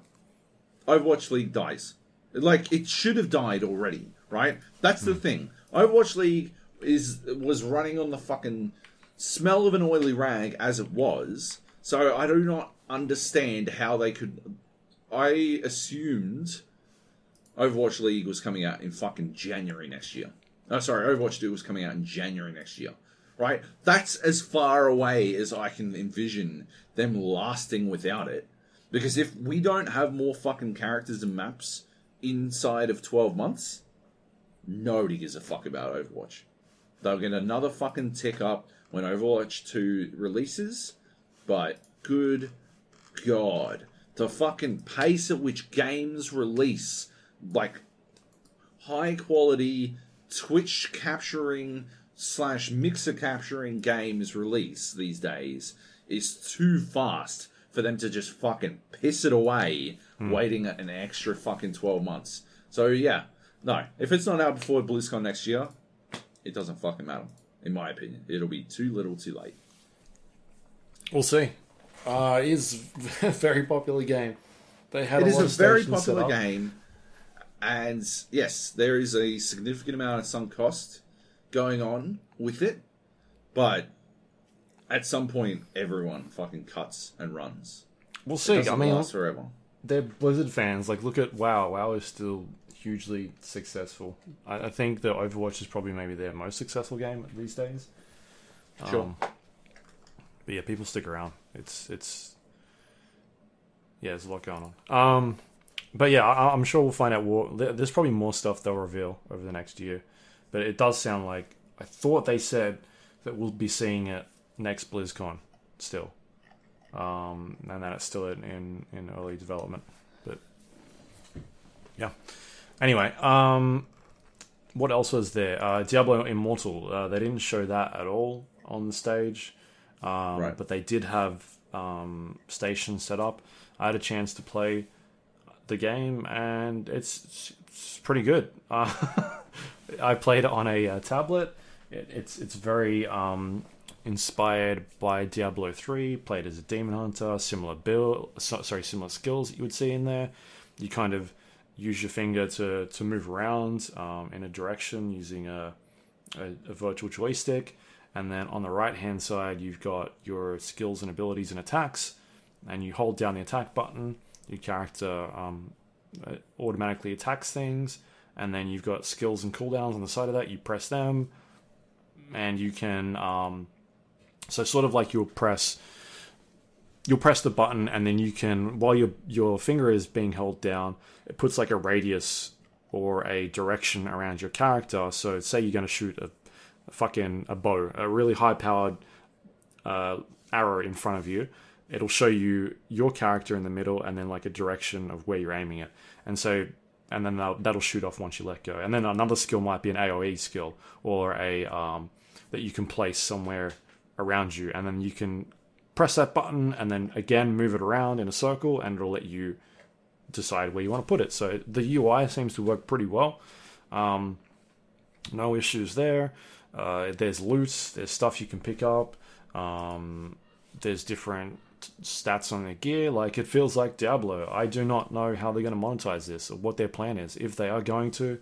Overwatch League dies. Like it should have died already, right? That's the thing. Overwatch League is was running on the fucking smell of an oily rag as it was. So I do not understand how they could. I assumed Overwatch League was coming out in fucking January next year. Oh, sorry, Overwatch 2 was coming out in January next year. Right? That's as far away as I can envision them lasting without it. Because if we don't have more fucking characters and maps inside of 12 months, nobody gives a fuck about Overwatch. They'll get another fucking tick up when Overwatch 2 releases, but good god. The fucking pace at which games release, like high quality Twitch capturing slash mixer capturing games release these days is too fast for them to just fucking piss it away hmm. waiting an extra fucking 12 months. So yeah, no, if it's not out before BlizzCon next year, it doesn't fucking matter. In my opinion, it'll be too little, too late. We'll see. Uh, it is a very popular game. They had It a is a very popular game, and yes, there is a significant amount of sunk cost going on with it, but at some point, everyone fucking cuts and runs. We'll see. I mean, last forever. they're Blizzard fans. Like, look at WoW. WoW is still hugely successful. I, I think the Overwatch is probably maybe their most successful game these days. Sure. Um, but yeah, people stick around. It's it's yeah, there's a lot going on. Um, but yeah, I, I'm sure we'll find out What, There's probably more stuff they'll reveal over the next year. But it does sound like I thought they said that we'll be seeing it next BlizzCon still, um, and that it's still in, in in early development. But yeah. Anyway, um, what else was there? Uh, Diablo Immortal. Uh, they didn't show that at all on the stage, um, Right. but they did have um, stations set up. I had a chance to play the game, and it's it's pretty good. Uh, I played it on a, uh tablet. It, it's it's very um, inspired by Diablo three. Played as a demon hunter, similar build, so, sorry, similar skills that you would see in there. You kind of use your finger to to move around um, in a direction using a, a a virtual joystick, and then on the right hand side you've got your skills and abilities and attacks, and you hold down the attack button. Your character um, uh, automatically attacks things, and then you've got skills and cooldowns on the side of that. You press them, and you can um, so sort of like you'll press you'll press the button and then you can while your your finger is being held down it puts like a radius or a direction around your character so say you're going to shoot a, a fucking a bow a really high powered uh, arrow in front of you. It'll show you your character in the middle and then like a direction of where you're aiming it. And so and then that'll, that'll shoot off once you let go. And then another skill might be an aoe skill or a um, that you can place somewhere around you. And then you can press that button and then again move it around in a circle and it'll let you decide where you want to put it. So the ui seems to work pretty well. Um, no issues there uh, there's loot there's stuff you can pick up um, there's different stats on their gear like it feels like diablo i do not know how they're going to monetize this or what their plan is if they are going to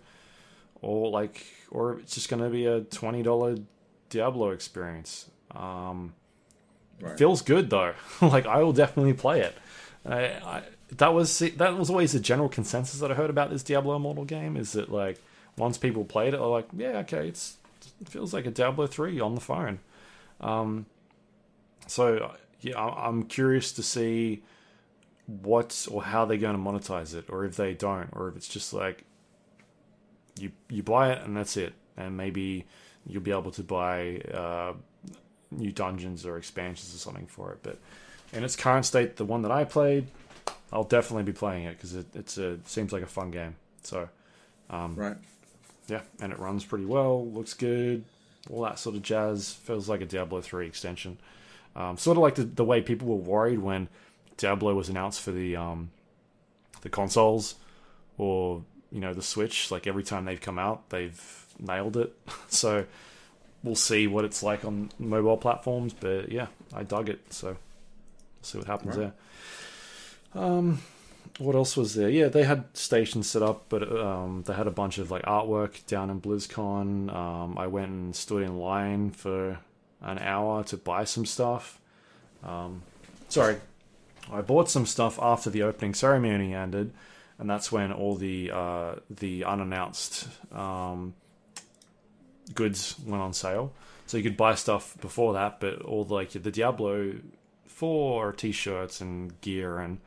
or like or it's just going to be a $20 diablo experience um, Right. feels good though. like I will definitely play it. I, I, that was that was always the general consensus that I heard about this Diablo Immortal game. Is that like once people played it, they're like, yeah, okay, it's it feels like a Diablo three on the phone. Um, so yeah, I'm curious to see what or how they're going to monetize it, or if they don't, or if it's just like you you buy it and that's it, and maybe you'll be able to buy uh, new dungeons or expansions or something for it. But in its current state, the one that I played, I'll definitely be playing it because it, it's a seems like a fun game. So um, Right. Yeah, and it runs pretty well, looks good, all that sort of jazz. Feels like a Diablo three extension. Um, sort of like the, the way people were worried when Diablo was announced for the um, the consoles or you know the Switch. Like every time they've come out, they've nailed it. so we'll see what it's like on mobile platforms. But yeah, I dug it. So we'll see what happens Right. there. Um, what else was there? Yeah, they had stations set up, but um, they had a bunch of like artwork down in BlizzCon. Um, I went and stood in line for an hour to buy some stuff. Um, sorry, I bought some stuff after the opening ceremony ended, and that's when all the uh, the unannounced um, goods went on sale. So you could buy stuff before that, but all the, like the Diablo four t-shirts and gear and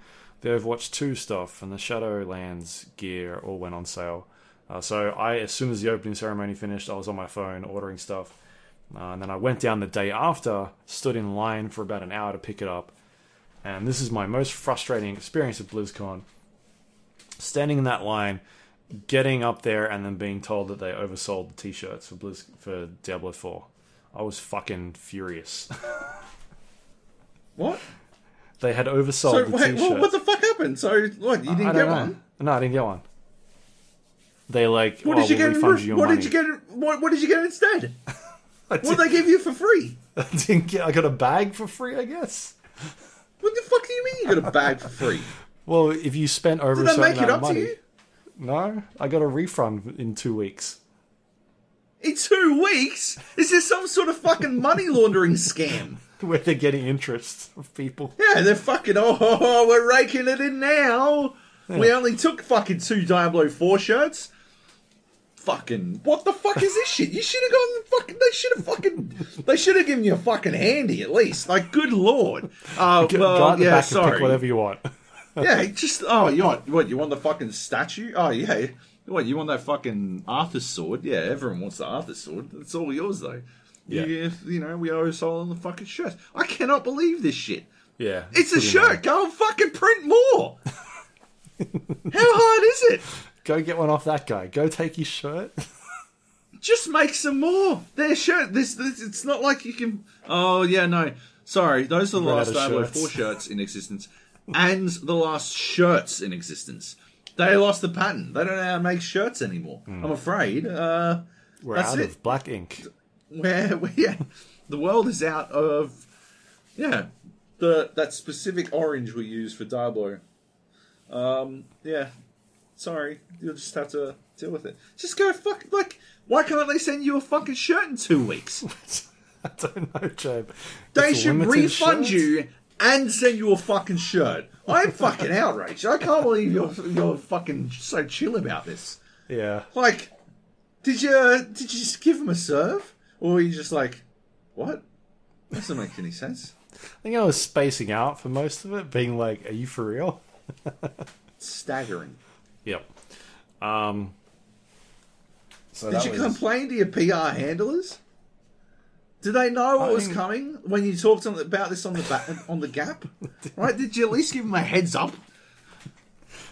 the Overwatch 2 stuff and the Shadowlands gear all went on sale. Uh, so I, as soon as the opening ceremony finished, I was on my phone ordering stuff, uh, and then I went down the day after, stood in line for about an hour to pick it up, and this is my most frustrating experience at BlizzCon. Standing in that line, getting up there, and then being told that they oversold the t-shirts for Blizz for Diablo 4. I was fucking furious. What? They had oversold So the wait, t-shirts. well, what the fuck happened? So what? You didn't don't get know. one. No, I didn't get one. They like, What oh, did you we'll get? What, you what money. did you get? What, what did you get instead? What did, they give you for free? I didn't get. I got a bag for free, I guess. What the fuck do you mean you got a bag for free? Well, if you spent over Did a certain make it amount up of to money, you? no, I got a refund in two weeks. In two weeks? Is this some sort of fucking money laundering scam? Where they're getting interest of people. Yeah, they're fucking. Oh, we're raking it in now. We only took fucking two Diablo 4 shirts. Fucking, what the fuck is this shit? You should have gone fucking, they should have fucking, they should have given you a fucking handy at least. Like, good lord. Uh, well, yeah, sorry. whatever you want. Yeah, just, oh, you want, what, you want the fucking statue? Oh, yeah. What, you want that fucking Arthas's sword? Yeah, everyone wants the Arthas's sword. It's all yours, though. Yeah. You, you know, we owe a soul on the fucking shirt. I cannot believe this shit. Yeah, It's a shirt. Go and fucking print more. How hard is it? Go get one off that guy. Go take his shirt. Just make some more. Their shirt. This, this. It's not like you can. Oh yeah, no. Sorry, those are the last Diablo four shirts in existence, and the last shirts in existence. They lost the patent. They don't know how to make shirts anymore. I'm afraid. Uh, We're That's out it. of black ink. Where, where yeah, the world is out of yeah the that specific orange we use for Diablo. Um, yeah, sorry, you'll just have to deal with it. Just go fuck like. Why can't they send you a fucking shirt in two weeks? I don't know, Joe. They It's should refund shirts. you and send you a fucking shirt. I'm fucking outraged. I can't believe you're you're fucking so chill about this. Yeah, Like, did you did you just give him a serve, or were you just like, what? That doesn't make any sense. I think I was spacing out for most of it, being like, "Are you for real?" Staggering. Yep. Um. So Did you was- complain to your PR handlers? Did they know what I was mean- coming when you talked about this on the ba- on the Gap? Right? Did you at least give them a heads up?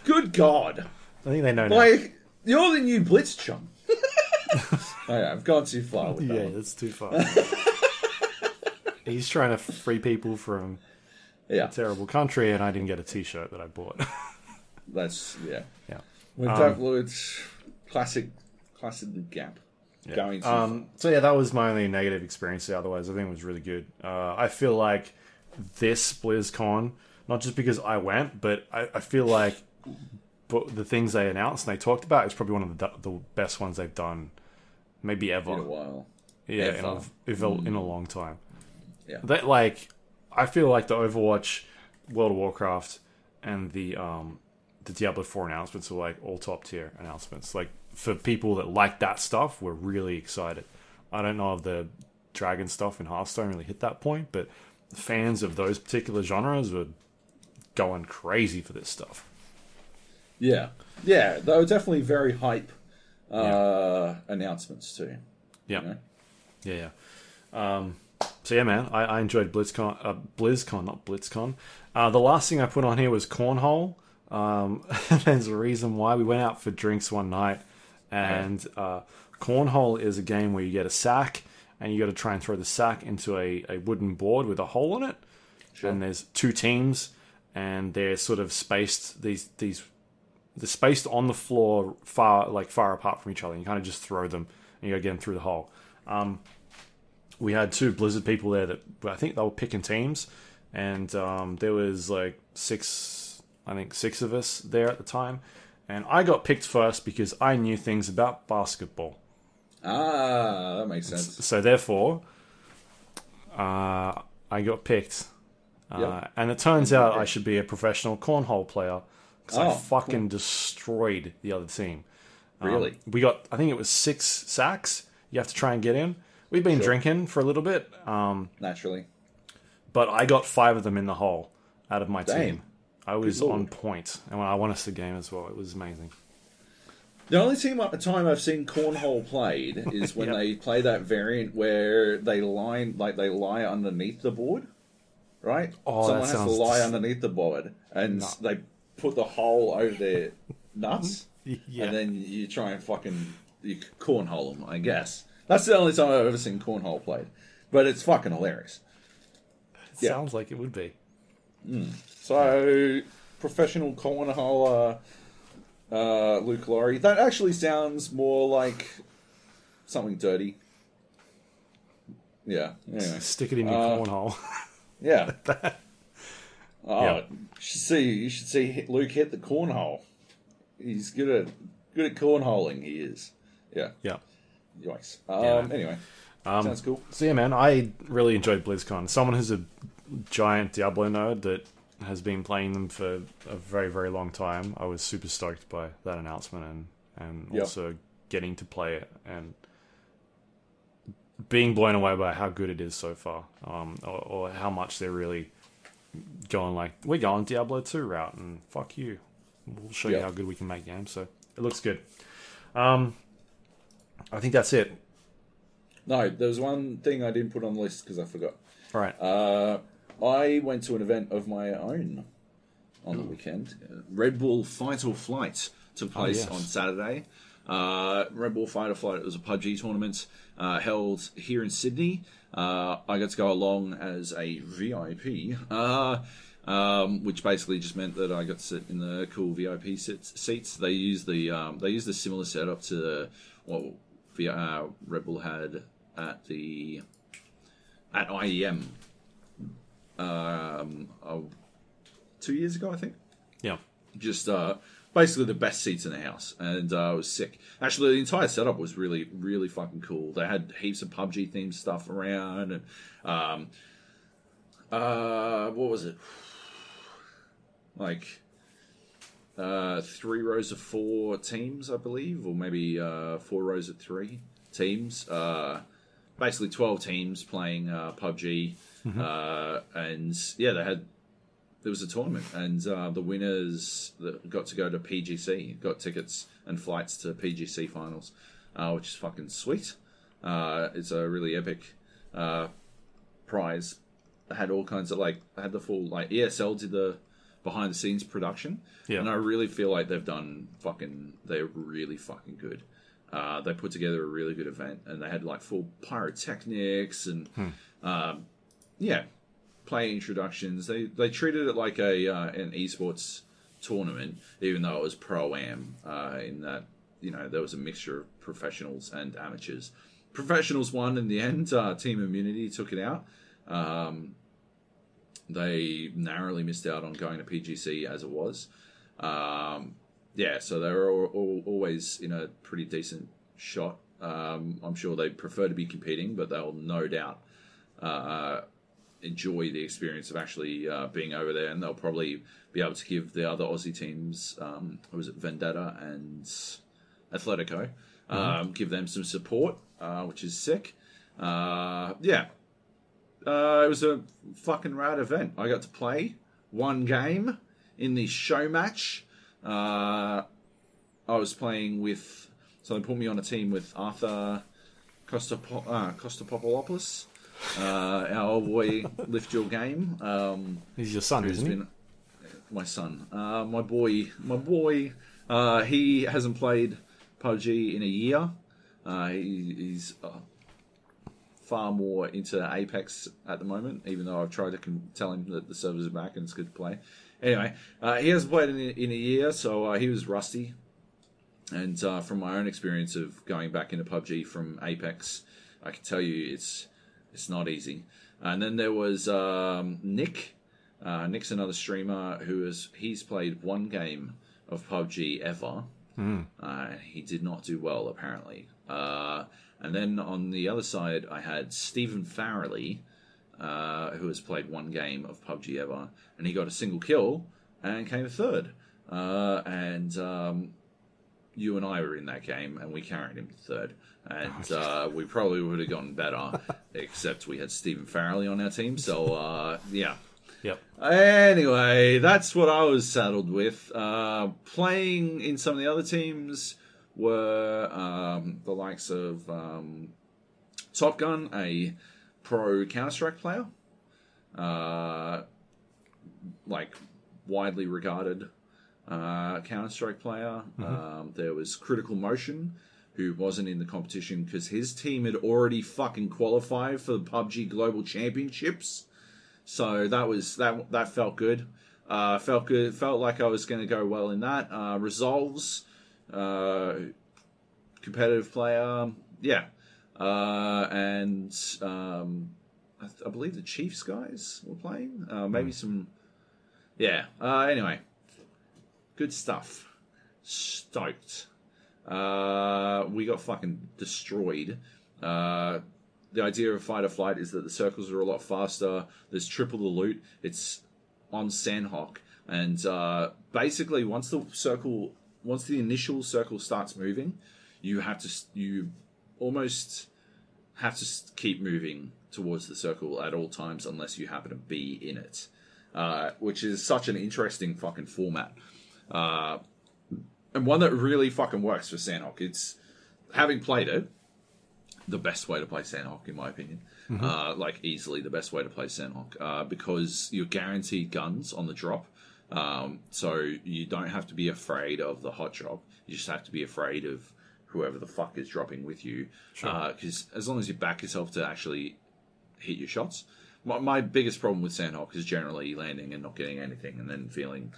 Good God! I think they know now. Like you're the new Blitzchung. okay, I've gone too far with that yeah, one. that's too far. He's trying to free people from Yeah, a terrible country, and I didn't get a T-shirt that I bought. that's yeah. yeah. With Um, Dark Lords, classic, classic Gap. Yeah. Going too um, so yeah, that was my only negative experience. Otherwise, I think it was really good. Uh, I feel like this BlizzCon, not just because I went, but I, I feel like the things they announced and they talked about is probably one of the, the best ones they've done, maybe ever. in a while. yeah, in a, a- in a long time. Yeah. That like, I feel like the Overwatch, World of Warcraft, and the um, the Diablo Four announcements are like all top tier announcements. Like for people that like that stuff, we're really excited. I don't know if the Dragon stuff in Hearthstone really hit that point, but fans of those particular genres were going crazy for this stuff. Yeah, yeah, they were definitely very hype uh, announcements too. Yeah. you know? Yeah, yeah. Um, so yeah, man, I, I enjoyed BlizzCon. Uh, BlizzCon, not BlitzCon. Uh, the last thing I put on here was cornhole. Um, there's a reason why we went out for drinks one night, and uh, cornhole is a game where you get a sack and you got to try and throw the sack into a, a wooden board with a hole in it. And there's two teams, and they're sort of spaced. These these they're spaced on the floor, far like far apart from each other. You kind of just throw them, and you to get them through the hole we had two Blizzard people there that I think they were picking teams, and um, there was like six, I think six of us there at the time, and I got picked first because I knew things about basketball. Ah, that makes sense. So therefore, uh, I got picked, uh, Yep. and it turns out I should be a professional cornhole player because I Oh, fucking destroyed the other team. Um, Really? we got, I think it was six sacks. You have to try and get in. We've been drinking for a little bit. Um, Naturally, but I got five of them in the hole out of my Damn. team. I was on point, and I won us the game as well. It was amazing. the only team at the time I've seen cornhole played is when Yep. they play that variant where they lie like they lie underneath the board, right? Oh, Someone has to lie underneath the board, and No. they put the hole over their nuts. Yeah, and then you try and fucking you cornhole them. I guess that's the only time I've ever seen cornhole played, but it's fucking hilarious. it yeah. sounds like it would be. So professional cornholer, uh, Luke Lawrie. That actually sounds more like something dirty. Yeah. Anyway. Stick it in your Uh, cornhole. Yeah. Oh, Yeah. you should see. You should see Luke hit the cornhole. He's good at good at cornholing. He is. Yeah. yeah. Yikes. Um, Yeah. Anyway, Um, sounds cool. So yeah, man, I really enjoyed BlizzCon. Someone who's a giant Diablo nerd that has been playing them for a very very long time. I was super stoked by that announcement and and Yeah. also getting to play it and being blown away by how good it is so far, um, or, or how much they're really going like we're going Diablo two route and fuck you, we'll show you how good we can make games. So it looks good. Um, I think that's it. No, there was one thing I didn't put on the list because I forgot. All right. Uh, I went to an event of my own on the weekend. Red Bull Fight or Flight took place yes. on Saturday. Uh, Red Bull Fight or Flight it was a PUBG tournament uh, held here in Sydney. Uh, I got to go along as a VIP, uh, um, which basically just meant that I got to sit in the cool VIP sits, seats. They use the um, they use the similar setup to what uh, Red Bull had at the at IEM um, oh, two years ago, I think. yeah. Just uh, basically the best seats in the house, and uh, it was sick. Actually, the entire setup was really, really fucking cool. They had heaps of PUBG themed stuff around, and um, uh, what was it? Like uh, three rows of four teams, I believe, or maybe uh, four rows of three teams. Uh, basically, twelve teams playing uh, PUBG, uh, and yeah, they had there was a tournament, and uh, the winners that got to go to PGC, got tickets and flights to PGC finals, uh, which is fucking sweet. Uh, it's a really epic uh, prize. It had all kinds of like, I had the full like ESL did the behind the scenes production, Yeah. and I really feel like they've done fucking. They're really fucking good. Uh, they put together a really good event, and they had like full pyrotechnics and um, yeah, play introductions. They they treated it like a uh, an esports tournament, even though it was pro am. Uh, in that you know there was a mixture of professionals and amateurs. Professionals won in the end. Uh, Team Immunity took it out. Um, they narrowly missed out on going to PGC as it was. Um, yeah, so they were all, all, always in a pretty decent shot. Um, I'm sure they prefer to be competing, but they'll no doubt uh, enjoy the experience of actually uh, being over there, and they'll probably be able to give the other Aussie teams, um, what was it, Vendetta and Atletico, um, give them some support, uh, which is sick. Uh, yeah, uh, it was a fucking rad event. I got to play one game in the show match. Uh, I was playing with, so they put me on a team with Arthur Costa uh, Costopopoulos, uh, our boy Lift Your Game. Um, He's your son, isn't he? been my son, uh, my boy, my boy. Uh, he hasn't played PUBG in a year. Uh, he, he's uh, far more into Apex at the moment, even though I've tried to con- tell him that the servers are back and it's good to play. Anyway, uh, he hasn't played in, in a year, so uh, he was rusty. And uh, from my own experience of going back into PUBG from Apex, I can tell you it's it's not easy. And then there was um, Nick. Uh, Nick's another streamer who has he's played one game of PUBG ever. Uh, he did not do well apparently. Uh, and then on the other side, I had Stephen Farrelly, uh, who has played one game of PUBG ever, and he got a single kill and came third. Uh, and um, you and I were in that game, and we carried him to third. And uh, we probably would have gotten better, except we had Stephen Farrelly on our team. So uh, yeah. Yep. Anyway, that's what I was saddled with. Uh, playing in some of the other teams were um, the likes of um, Top Gun, a pro Counter Strike player, uh, like widely regarded uh, Counter Strike player. Um, there was Critical Motion, who wasn't in the competition because his team had already fucking qualified for the PUBG Global Championships. So that was that. That felt good. Uh, felt good. Felt like I was going to go well in that. Uh, Resolves, uh, competitive player. Yeah, uh, and um, I, I believe the Chiefs guys were playing. Uh, maybe some. Yeah. Uh, anyway, good stuff. Stoked. Uh, we got fucking destroyed. Uh, the idea of fight or flight is that the circles are a lot faster. There's triple the loot. It's on Sanhok, and uh, basically once the circle, once the initial circle starts moving, you have to you almost have to keep moving towards the circle at all times unless you happen to be in it, uh, which is such an interesting fucking format. Uh, and one that really fucking works for Sanhok. It's having played it, the best way to play Sanhok, in my opinion. Uh, like easily the best way to play Sanhok uh, because you're guaranteed guns on the drop. Um, so you don't have to be afraid of the hot drop. You just have to be afraid of whoever the fuck is dropping with you. Because as long as you back yourself to actually hit your shots. My, my biggest problem with Sanhok is generally landing and not getting anything and then feeling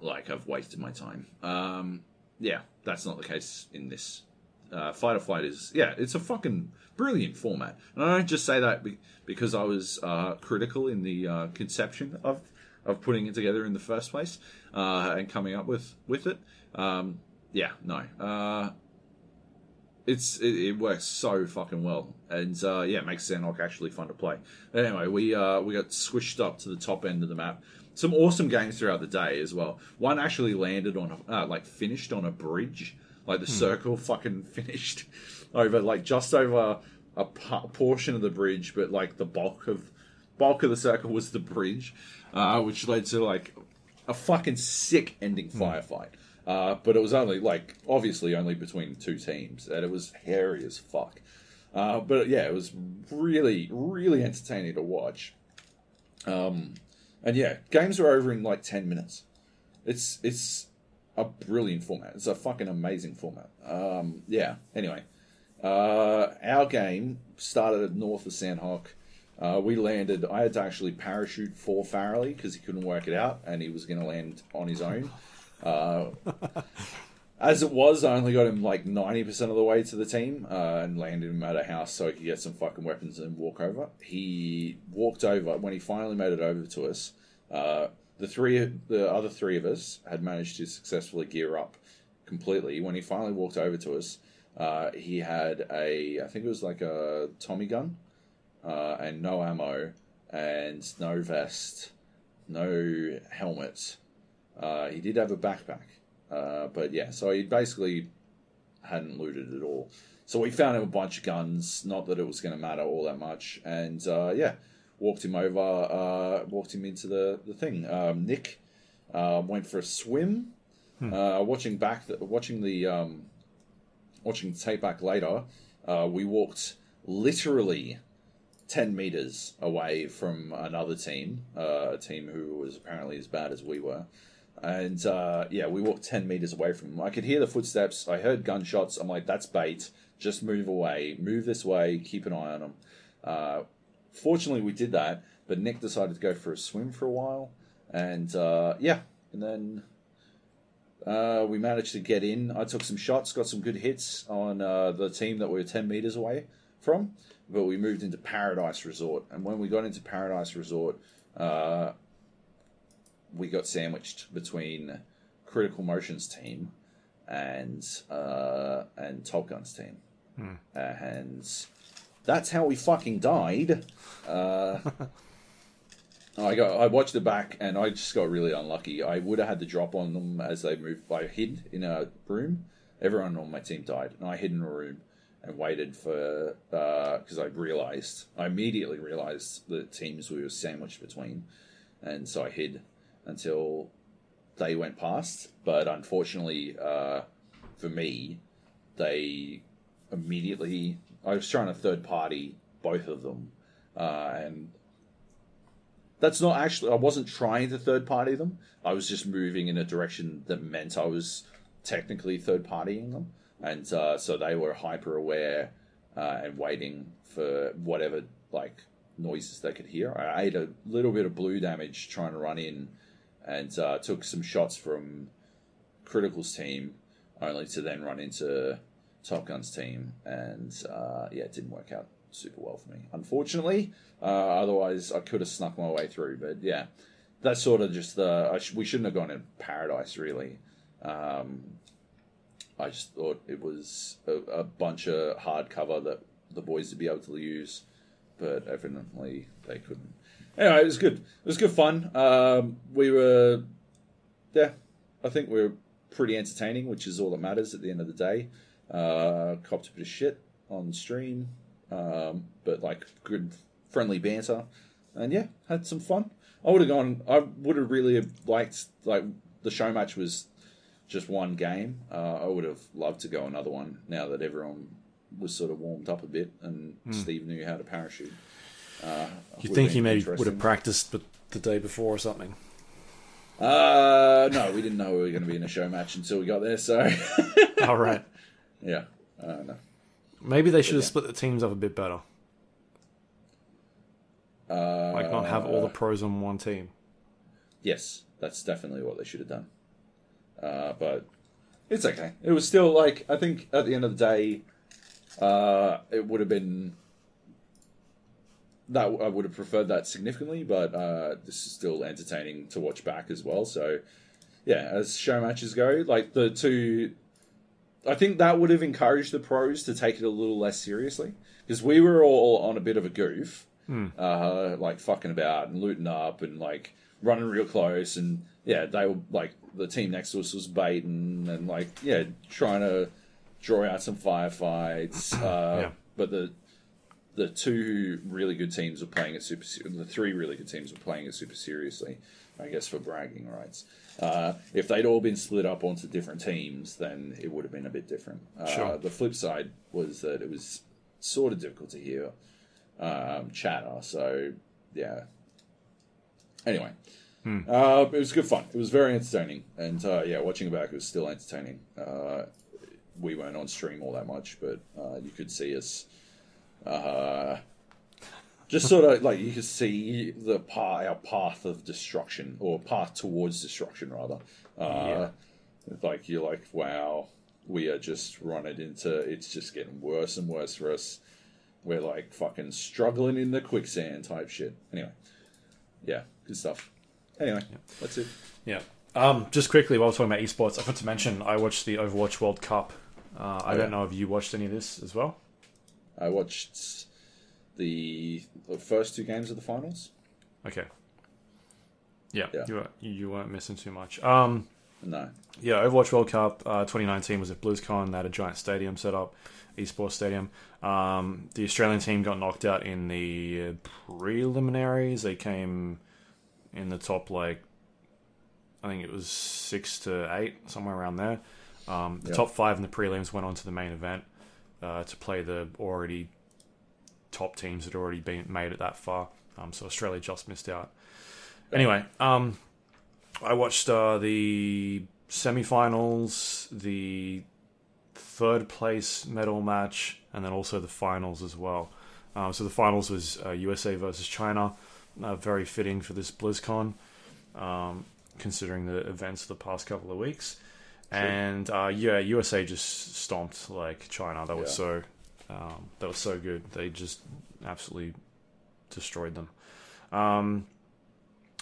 like I've wasted my time. Um, yeah, that's not the case in this. Uh, Fight or Flight is, yeah, it's a fucking brilliant format. And I don't just say that be- because I was uh, critical in the uh, conception of of putting it together in the first place uh, and coming up with with it. Um, yeah, no. Uh, it's it, it works so fucking well, and uh, yeah, it makes Sanhok actually fun to play. Anyway, we uh, we got squished up to the top end of the map. Some awesome games throughout the day as well. One actually landed on a, uh, like finished on a bridge, like the circle fucking finished over like just over a p- portion of the bridge, but like the bulk of bulk of the circle was the bridge, uh, which led to like a fucking sick ending firefight. Uh, but it was only like obviously only between two teams, and it was hairy as fuck. Uh, but yeah, it was really, really entertaining to watch. Um, and yeah, games are over in like ten minutes. It's it's a brilliant format. It's a fucking amazing format. Um, yeah. Anyway, uh, our game started north of Sanhok. Uh, we landed. I had to actually parachute for Farrelly because he couldn't work it out, and he was going to land on his own. Uh, as it was, I only got him like ninety percent of the way to the team uh, and landed him at a house so he could get some fucking weapons and walk over. He walked over when he finally made it over to us. Uh, the three, the other three of us had managed to successfully gear up completely. When he finally walked over to us, uh, he had a, I think it was like a Tommy gun, uh, and no ammo, and no vest, no helmet. Uh, he did have a backpack, uh, but yeah, so he basically hadn't looted at all. So we found him a bunch of guns. Not that it was going to matter all that much, and uh, yeah, walked him over, uh, walked him into the the thing. Um, Nick uh, went for a swim. Uh, watching back, the, watching the um, watching the tape back later, uh, we walked literally 10 meters away from another team, uh, a team who was apparently as bad as we were. And uh, yeah, we walked 10 meters away from them. I could hear the footsteps. I heard gunshots. I'm like, that's bait. Just move away. Move this way. Keep an eye on them. Uh, fortunately, we did that, but Nick decided to go for a swim for a while. And uh, yeah, and then uh, we managed to get in. I took some shots, got some good hits on uh, the team that we were 10 meters away from, but we moved into Paradise Resort. And when we got into Paradise Resort, uh, we got sandwiched between Critical Motion's team and uh, and Top Gun's team. and that's how we fucking died. Uh, I got I watched it back and I just got really unlucky. I would have had the drop on them as they moved. I hid in a room. Everyone on my team died, and I hid in a room and waited for because I realized I immediately realized the teams we were sandwiched between, and so I hid until they went past. But unfortunately, uh, for me, they immediately. I was trying to third party both of them, uh, and that's not actually. I wasn't trying to third party them. I was just moving in a direction that meant I was technically third partying them, and uh, so they were hyper aware uh, and waiting for whatever like noises they could hear. I ate a little bit of blue damage trying to run in, and uh, took some shots from Critical's team, only to then run into Top Gun's team, and uh, yeah, it didn't work out super well for me, unfortunately. Uh, otherwise, I could have snuck my way through. But yeah, that's sort of just the. Sh- we shouldn't have gone in Paradise, really. Um, I just thought it was a, a bunch of hard cover that the boys would be able to use. but evidently they couldn't. Anyway, it was good. It was good fun. Um, we were, yeah, I think we were pretty entertaining, which is all that matters at the end of the day. Uh, copped a bit of shit on stream, um, but like good friendly banter, and yeah, had some fun. I would have gone. I would have really liked like the show match was just one game. Uh, I would have loved to go another one now that everyone was sort of warmed up a bit and Steve knew how to parachute. Uh, You think he maybe would have practiced but the day before or something? Uh, no, we didn't know we were going to be in a show match until we got there. So, All right. yeah, uh, no. Maybe they should have yeah. split the teams up a bit better. Uh, Like not have all the pros on one team. Yes, that's definitely what they should have done. Uh, but it's okay. It was still like I think at the end of the day, uh, it would have been that I would have preferred that significantly. But uh, this is still entertaining to watch back as well. So yeah, as show matches go, like the two, I think that would have encouraged the pros to take it a little less seriously because we were all on a bit of a goof uh, like fucking about and looting up and like running real close and yeah, they were like the team next to us was baiting and like yeah, trying to draw out some firefights. Uh, Yeah. But the the two really good teams were playing it super. The three really good teams were playing it super seriously. I guess for bragging rights. Uh, if they'd all been split up onto different teams, then it would have been a bit different. Uh, Sure. The flip side was that it was sort of difficult to hear um, chatter. So yeah. Anyway, uh, it was good fun. It was very entertaining, and uh, yeah, watching it back it was still entertaining. Uh, we weren't on stream all that much, but uh, you could see us. Uh, just sort of like you can see the path, our path of destruction, or path towards destruction, rather. Uh, Like you're like, wow, we are just running into. It's just getting worse and worse for us. We're like fucking struggling in the quicksand type shit. Anyway, yeah, good stuff. Anyway, that's it. Yeah. Um, just quickly, while we're talking about esports, I forgot to mention I watched the Overwatch World Cup. Uh, I Oh, don't know if you watched any of this as well. I watched the, the first two games of the finals. Okay. Yeah, Yeah. You, were, you weren't missing too much. Um, No, yeah, Overwatch World Cup uh, 2019 was at BlizzCon. They had a giant stadium set up, esports stadium. Um, the Australian team got knocked out in the preliminaries. They came in the top, like, I think it was six to eight, somewhere around there. Um, the Yep. top five in the prelims went on to the main event uh, to play the already top teams that had already been made it that far. Um, so Australia just missed out. Anyway, um, I watched uh, the semi-finals, the third place medal match, and then also the finals as well. Um, so the finals was uh, USA versus China, uh, very fitting for this BlizzCon, um, considering the events of the past couple of weeks. And uh, yeah, USA just stomped like China. That was Yeah. so, um, that was so good. They just absolutely destroyed them. Um,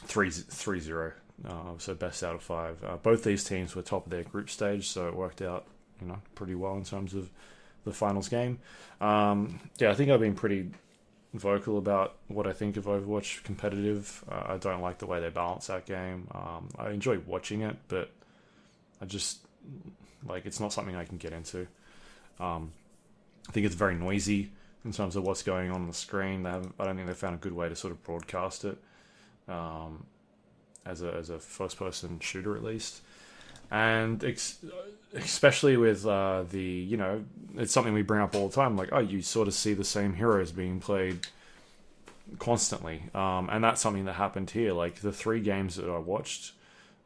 three three zero. Uh, so best out of five. Uh, both these teams were top of their group stage, so it worked out, you know, pretty well in terms of the finals game. Um, yeah, I think I've been pretty vocal about what I think of Overwatch competitive. Uh, I don't like the way they balance that game. Um, I enjoy watching it, but I just like it's not something I can get into. Um, I think it's very noisy in terms of what's going on on the screen. They have, I don't think they found a good way to sort of broadcast it um, as a as a first person shooter at least, and ex- especially with uh, the you know it's something we bring up all the time. Like oh, you sort of see the same heroes being played constantly, um, and that's something that happened here. Like the three games that I watched.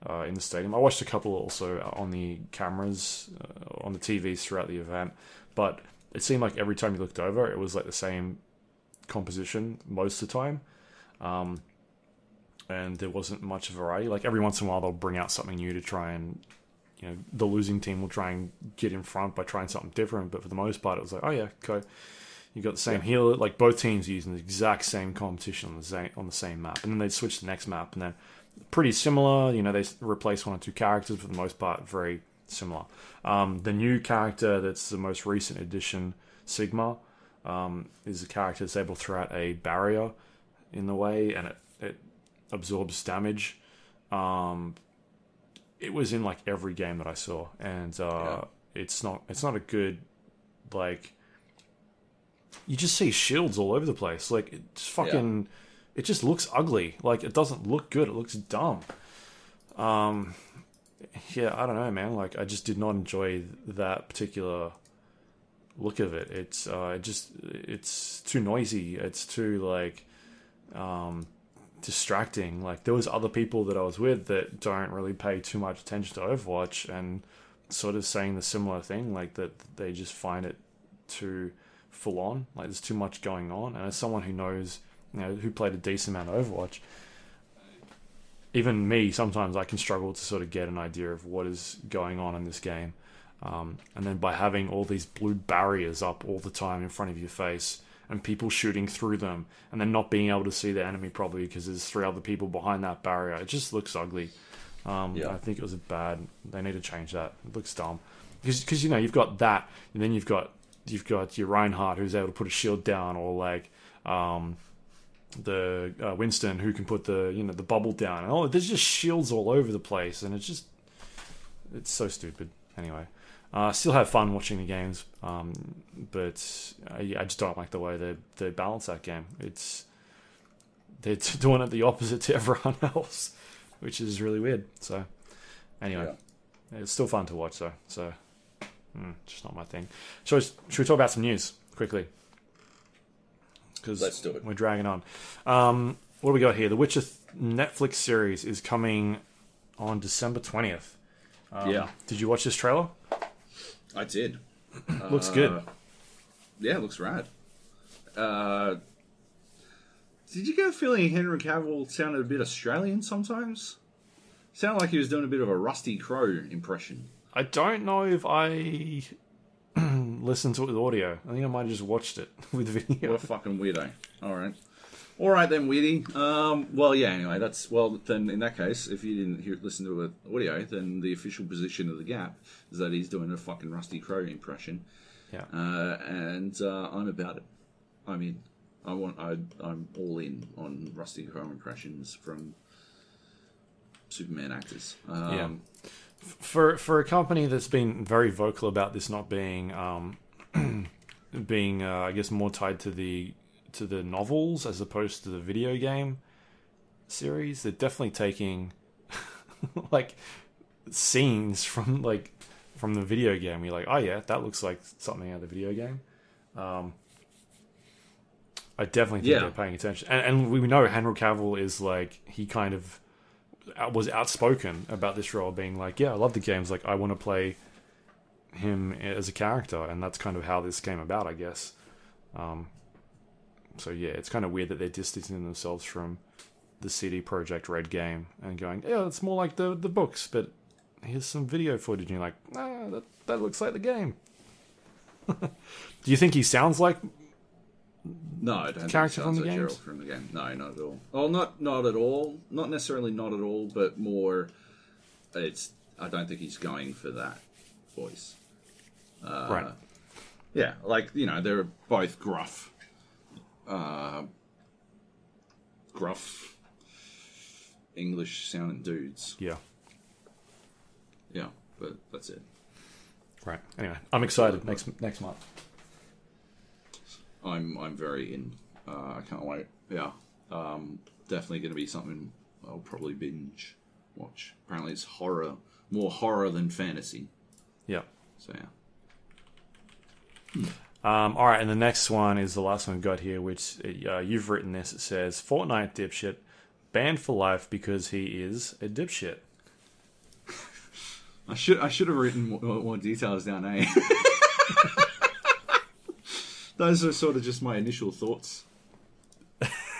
Uh, in the stadium, I watched a couple also on the cameras, uh, on the TVs throughout the event, but it seemed like every time you looked over, it was like the same composition most of the time. Um, and there wasn't much variety. Like every once in a while, they'll bring out something new to try and, you know, the losing team will try and get in front by trying something different. But for the most part, it was like, oh yeah, okay, you got the same healer. Like both teams using the exact same competition on the same on the same map, and then they'd switch to the next map, and then pretty similar. You know, they replace one or two characters for the most part, very similar. Um, the new character that's the most recent addition, Sigma. um, is a character that's able to throw out a barrier in the way, and it, it absorbs damage. Um, it was in like every game that I saw, and uh, it's not it's not a good like. You just see shields all over the place. Like it's fucking. It just looks ugly. Like it doesn't look good. It looks dumb. Um, yeah, I don't know, man. Like I just did not enjoy that particular look of it. It's uh, it just it's too noisy. It's too like um, distracting. Like there was other people that I was with that don't really pay too much attention to Overwatch and sort of saying the similar thing, like that they just find it too full on. Like there's too much going on. And as someone who knows, you know, who played a decent amount of Overwatch, even me sometimes I can struggle to sort of get an idea of what is going on in this game. Um, and then by having all these blue barriers up all the time in front of your face and people shooting through them and then not being able to see the enemy probably because there's three other people behind that barrier, it just looks ugly. Um, Yeah. I think it was bad. They need to change that. It looks dumb because you know you've got that and then you've got you've got your Reinhardt who's able to put a shield down or like um, the uh, Winston who can put the you know the bubble down. And oh there's just shields all over the place and it's just it's so stupid. Anyway uh, still have fun watching the games um, but I, I just don't like the way they they balance that game. It's they're doing it the opposite to everyone else which is really weird. So anyway it's still fun to watch though. So mm, just not my thing. So should we talk about some news quickly because Let's do it. we're dragging on. Um, what do we got here? The Witcher th- Netflix series is coming on December twentieth. Um, Yeah. Did you watch this trailer? I did. Looks Uh, good. Yeah, it looks rad. Uh, did you get a feeling Henry Cavill sounded a bit Australian sometimes? Sounded like he was doing a bit of a Rusty Crowe impression. I don't know if I listened to it with audio. I think I might have just watched it with video. What a fucking weirdo. All right. All right then, Weirdy. Um, well, yeah. Anyway, that's well. Then in that case, if you didn't hear, listen to it audio, then the official position of the Gap is that he's doing a fucking Rusty Crowe impression, Yeah. uh, and uh, I'm about it. I mean, I want. I, I'm all in on Rusty Crowe impressions from Superman actors. Um, Yeah. For for a company that's been very vocal about this not being um, being uh, I guess more tied to the to the novels as opposed to the video game series, they're definitely taking like scenes from like from the video game. You're like, oh yeah, that looks like something out of the video game. Um, I definitely think Yeah. they're paying attention, and, and we know Henry Cavill is like he kind of was outspoken about this role, being like, "Yeah, I love the games. Like, I want to play him as a character," and that's kind of how this came about, I guess. Um, so yeah, it's kind of weird that they're distancing themselves from the CD Projekt Red game and going, "Yeah, it's more like the the books, but here's some video footage." And you're like, "Ah, that that looks like the game." Do you think he sounds like? No, I don't Character think from the games? From the game. No, not at all. Well, not not at all. Not necessarily not at all, but more. It's. I don't think he's going for that voice. Uh, right. Yeah, like you know, they're both gruff, uh, gruff English sounding dudes. Yeah. Yeah, but that's it. Right. Anyway, I'm excited next next month. I'm I'm very in. Uh, I can't wait. Yeah, um, definitely going to be something I'll probably binge watch. Apparently, it's horror, more horror than fantasy. Yeah. So yeah. Um, all right, and the next one is the last one we've got here, which uh, you've written this. It says Fortnite dipshit banned for life because he is a dipshit. I should I should have written more, more details down. Eh? Those are sort of just my initial thoughts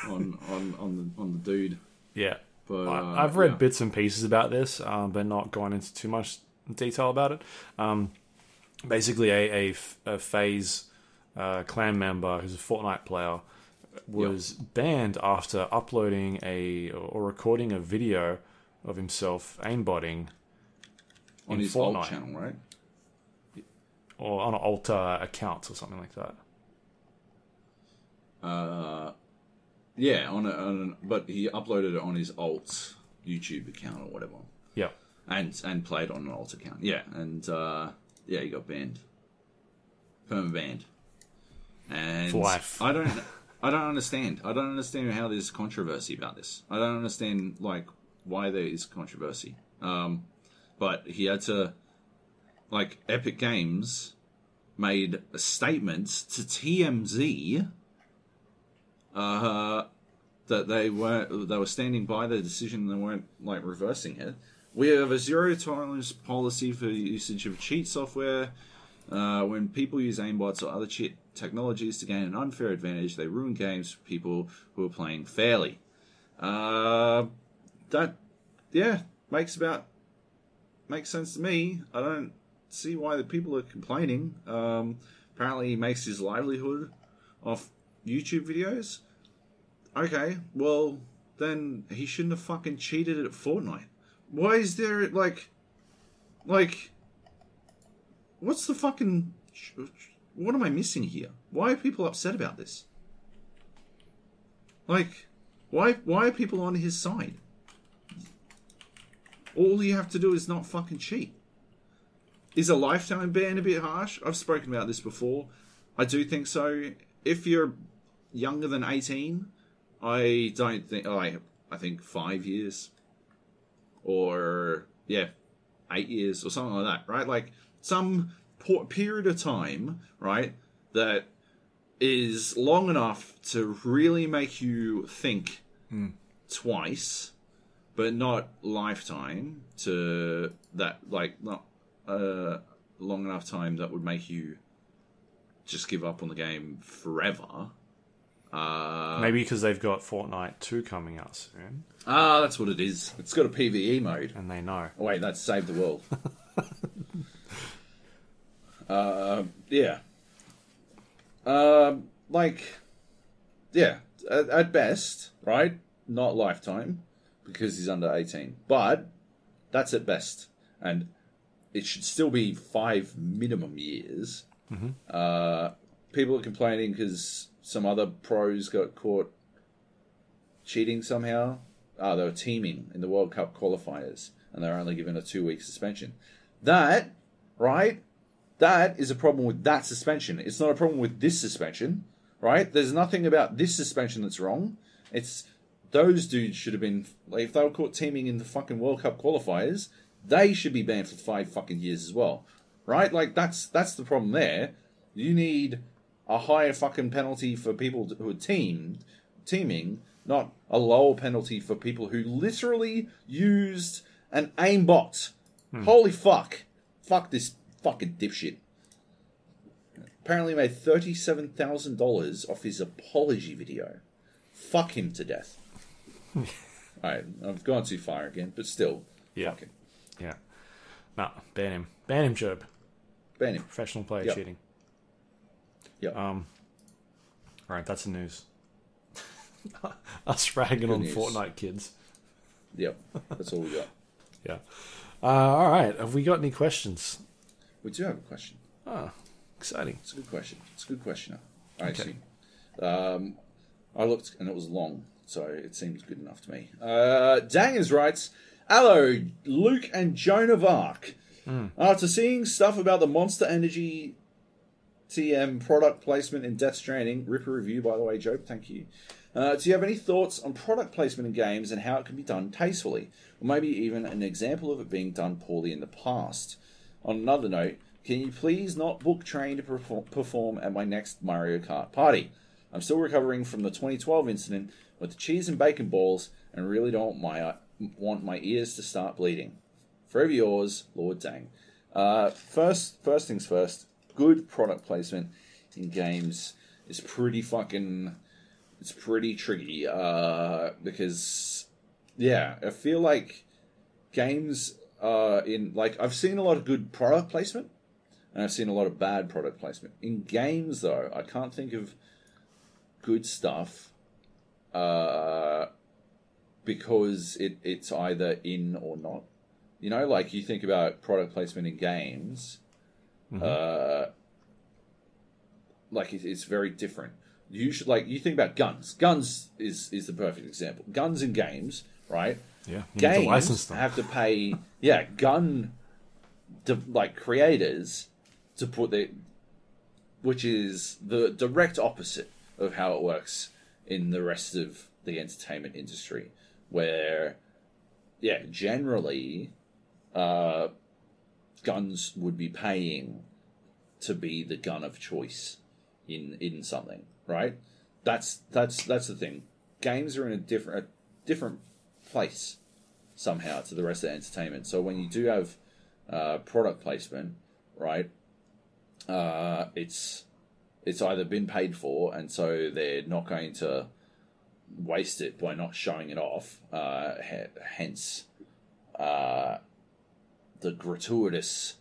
on on on the on the dude. Yeah. But uh, I, I've read yeah. bits and pieces about this, um, but not gone into too much detail about it. Um, basically, a FaZe uh, clan member who's a Fortnite player was banned after uploading a or recording a video of himself aimbotting on his Fortnite. alt channel, right? or on an alter account or something like that. Uh, yeah, on, a, on but he uploaded it on his alt YouTube account or whatever, Yeah. and and played on an alt account. Yeah, and uh, yeah, he got banned, perma banned, and For life. I don't, I don't understand. I don't understand how there's controversy about this. I don't understand like why there is controversy. Um, but he had to, like, Epic Games made a statement to TMZ uh, that they weren't they were standing by their decision and they weren't like reversing it. We have a zero tolerance policy for usage of cheat software. Uh, when people use aimbots or other cheat technologies to gain an unfair advantage, they ruin games for people who are playing fairly. Uh, that, yeah, makes about makes sense to me. I don't see why the people are complaining. Um, apparently, he makes his livelihood off YouTube videos. Okay, well then he shouldn't have fucking cheated at Fortnite. Why is there like, like, what's the fucking, what am I missing here? Why are people upset about this? Like, why why are people on his side? All you have to do is not fucking cheat. Is a lifetime ban a bit harsh? I've spoken about this before. I do think so. If you're younger than 18, I don't think I I think 5 years or yeah, 8 years or something like that, right? Like some por- period of time, right, that is long enough to really make you think twice, but not lifetime to that like not uh long enough time that would make you just give up on the game forever. Uh, Maybe because they've got Fortnite 2 coming out soon ah, that's what it is. It's got a PVE mode. and they know. Oh, wait, that's Save the World. uh, yeah. Um, like, yeah, at, at best, right? Not lifetime because he's under 18. But that's at best. And it should still be five minimum years. Uh, people are complaining because some other pros got caught cheating somehow. Ah, they were teaming in the World Cup qualifiers, and they were only given a two-week suspension. That, right? That is a problem with that suspension. It's not a problem with this suspension, right? There's nothing about this suspension that's wrong. It's those dudes should have been like if they were caught teaming in the fucking World Cup qualifiers, they should be banned for five fucking years as well, right? Like that's that's the problem there. You need a higher fucking penalty for people who are teamed teaming, not a lower penalty for people who literally used an aimbot. Hmm. Holy fuck! Fuck this fucking dipshit. Apparently made thirty-seven thousand dollars off his apology video. Fuck him to death. Alright, I've gone too far again, but still, Yeah. Yeah. Nah, ban him. Ban him, Joab. Ban him. Professional player Yep. cheating. Yep. Um, all right, that's the news. Us ragging Good on news. Fortnite kids. Yep. That's all we got. Yeah. Uh, all right. Have we got any questions? We do have a question. Ah, exciting. It's a good question. It's a good question. I Okay. see. Um, I looked and it was long, so it seems good enough to me. Uh, Dangers writes, "Hello, Luke and Joan of Arc. After seeing stuff about the Monster Energy TM product placement in Death Stranding, ripper review by the way, Joe. Thank you. Uh, do you have any thoughts on product placement in games and how it can be done tastefully, or maybe even an example of it being done poorly in the past? On another note, can you please not book train to perform, at my next Mario Kart party? I'm still recovering from the 2012 incident with the cheese and bacon balls, and really don't my want my ears to start bleeding. Forever yours, Lord Dang. Uh, first, first things first. Good product placement in games is pretty fucking. It's pretty tricky uh, because, yeah, I feel like games uh, in like I've seen a lot of good product placement, and I've seen a lot of bad product placement in games. Though I can't think of good stuff uh, because it, it's either in or not. You know, like you think about product placement in games, uh, like it, it's very different. you should like you think about guns. Guns is is the perfect example. Guns in games, right? Yeah, to games license them. have to pay yeah gun de- like creators to put their which is the direct opposite of how it works in the rest of the entertainment industry where yeah generally uh guns would be paying to be the gun of choice in in something right that's that's that's the thing games are in a different a different place somehow to the rest of entertainment. So when you do have uh, product placement, right, uh, it's it's either been paid for, and so they're not going to waste it by not showing it off. Uh, hence, uh, the gratuitous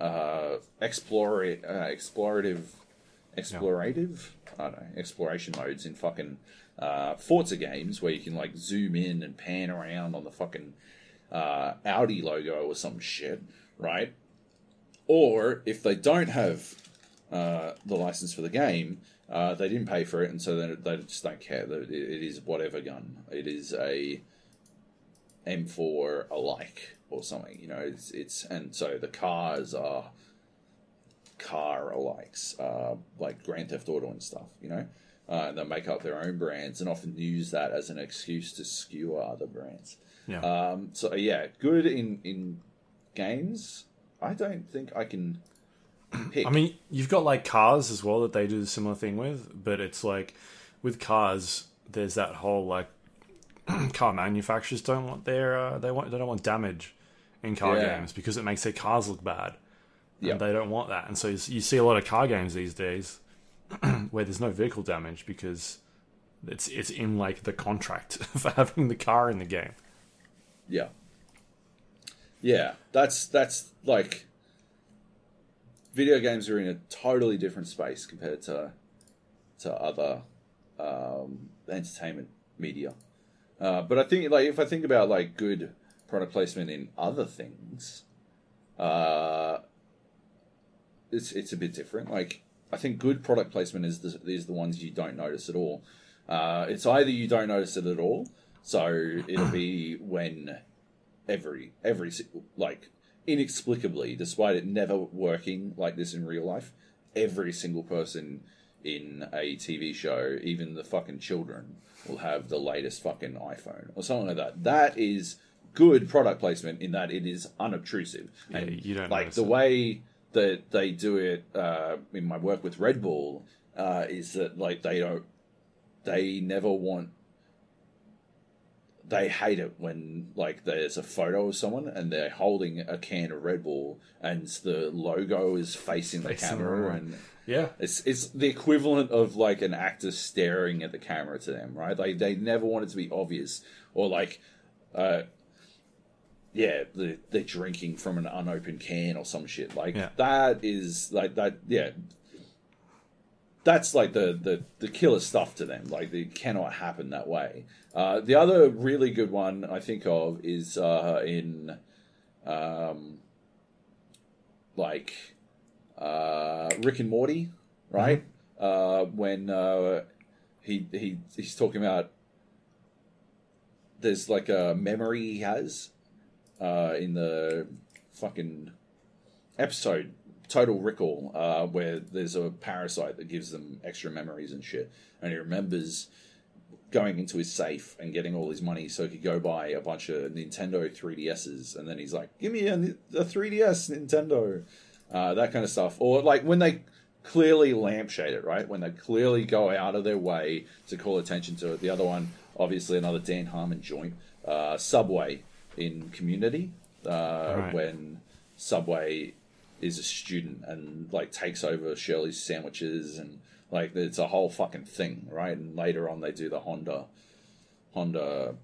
uh, explore uh, explorative explorative I don't know exploration modes in fucking uh, Forza games where you can like zoom in and pan around on the fucking uh, Audi logo or some shit, right? Or if they don't have uh, the license for the game, uh, they didn't pay for it, and so they, they just don't care. It, it is whatever gun. It is a M4 alike or something. You know, it's, it's and so the cars are car alikes, uh, like Grand Theft Auto and stuff. You know, uh, and they make up their own brands and often use that as an excuse to skewer other brands. Yeah. Um, so yeah, good in in games. I don't think I can pick. I mean, you've got like cars as well that they do the similar thing with, but it's like with cars, there's that whole like car manufacturers don't want their uh, they want they don't want damage in car Yeah. games because it makes their cars look bad. And they don't want that, and so you you see a lot of car games these days where there's no vehicle damage because it's it's in like the contract for having the car in the game. Yeah. Yeah, that's that's like video games are in a totally different space compared to to other um, entertainment media. Uh, but I think like if I think about like good product placement in other things, uh, it's it's a bit different. Like I think good product placement is the, is the ones you don't notice at all. Uh, it's either you don't notice it at all, so it'll be when every every like inexplicably, despite it never working like this in real life, every single person in a TV show, even the fucking children, will have the latest fucking iPhone or something like that. That is good product placement in that it is unobtrusive and you don't like the it. way that they do it uh, in my work with Red Bull uh, is that like they don't they never want they hate it when like there's a photo of someone and they're holding a can of Red Bull and the logo is facing the Facing camera around. and Yeah, it's it's the equivalent of like an actor staring at the camera to them, right? Like they never want it to be obvious or like uh yeah, the, they're drinking from an unopened can or some shit. Like Yeah. that is like that. Yeah, that's like the the the killer stuff to them. Like it cannot happen that way. Uh, the other really good one I think of is uh, in um, like uh, Rick and Morty, right? Uh, when uh, he he he's talking about there's like a memory he has uh, in the fucking episode Total Recall, uh, where there's a parasite that gives them extra memories and shit, and he remembers going into his safe and getting all his money so he could go buy a bunch of Nintendo 3DSs, and then he's like, "Give me a, a 3DS Nintendo," uh, that kind of stuff, or like when they clearly lampshade it, right? When they clearly go out of their way to call attention to it. The other one, obviously, another Dan Harmon joint, uh, Subway in Community, uh, Right. when Subway is a student and like takes over Shirley's sandwiches and like it's a whole fucking thing, right? And later on, they do the Honda Honda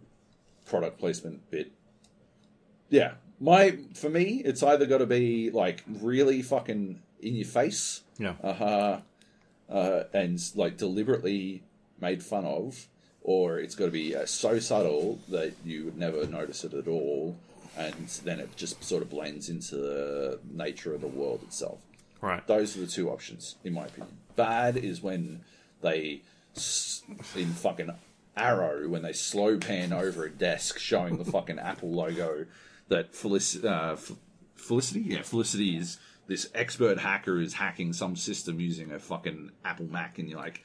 product placement bit. Yeah, my for me, it's either got to be like really fucking in your face, yeah. uh, uh, and like deliberately made fun of, or it's got to be uh, so subtle that you would never notice it at all, and then it just sort of blends into the nature of the world itself. Right. Those are the two options, in my opinion. Bad is when they in fucking Arrow when they slow pan over a desk showing the fucking Apple logo that Felic- uh, F- Felicity, yeah, Felicity is this expert hacker who's hacking some system using a fucking Apple Mac, and you're like,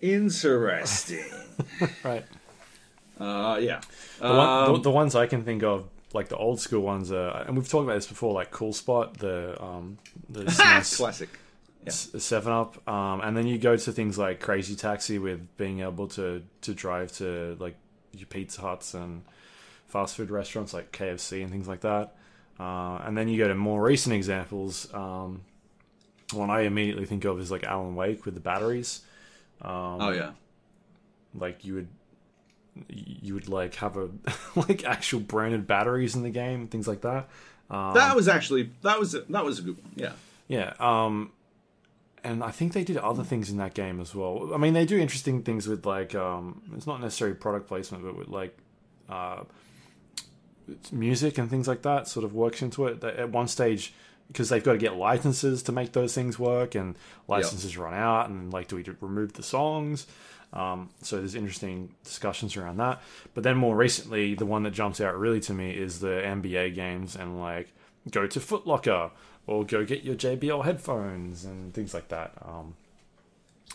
interesting. Right. uh, yeah. The, one, the, Um, the ones I can think of, like the old school ones, are, and we've talked about this before, like Cool Spot, the um, the SNES classic. Yeah. Seven Up, um, and then you go to things like Crazy Taxi with being able to to drive to like your Pizza Huts and fast food restaurants like KFC and things like that. Uh, and then you go to more recent examples. Um, one I immediately think of is like Alan Wake with the batteries. Um, Oh yeah. like you would you would like have a like actual branded batteries in the game, things like that. Um, That was actually that was a, that was a good one. Yeah. Yeah, um, and I think they did other things in that game as well. I mean, they do interesting things with like um, it's not necessarily product placement, but with like uh, music and things like that. Sort of works into it. At one stage, because they've got to get licenses to make those things work, and licenses run out, and like, do we remove the songs? Um, so there's interesting discussions around that. But then more recently, the one that jumps out really to me is the NBA games and like go to Footlocker or go get your JBL headphones and things like that. Um,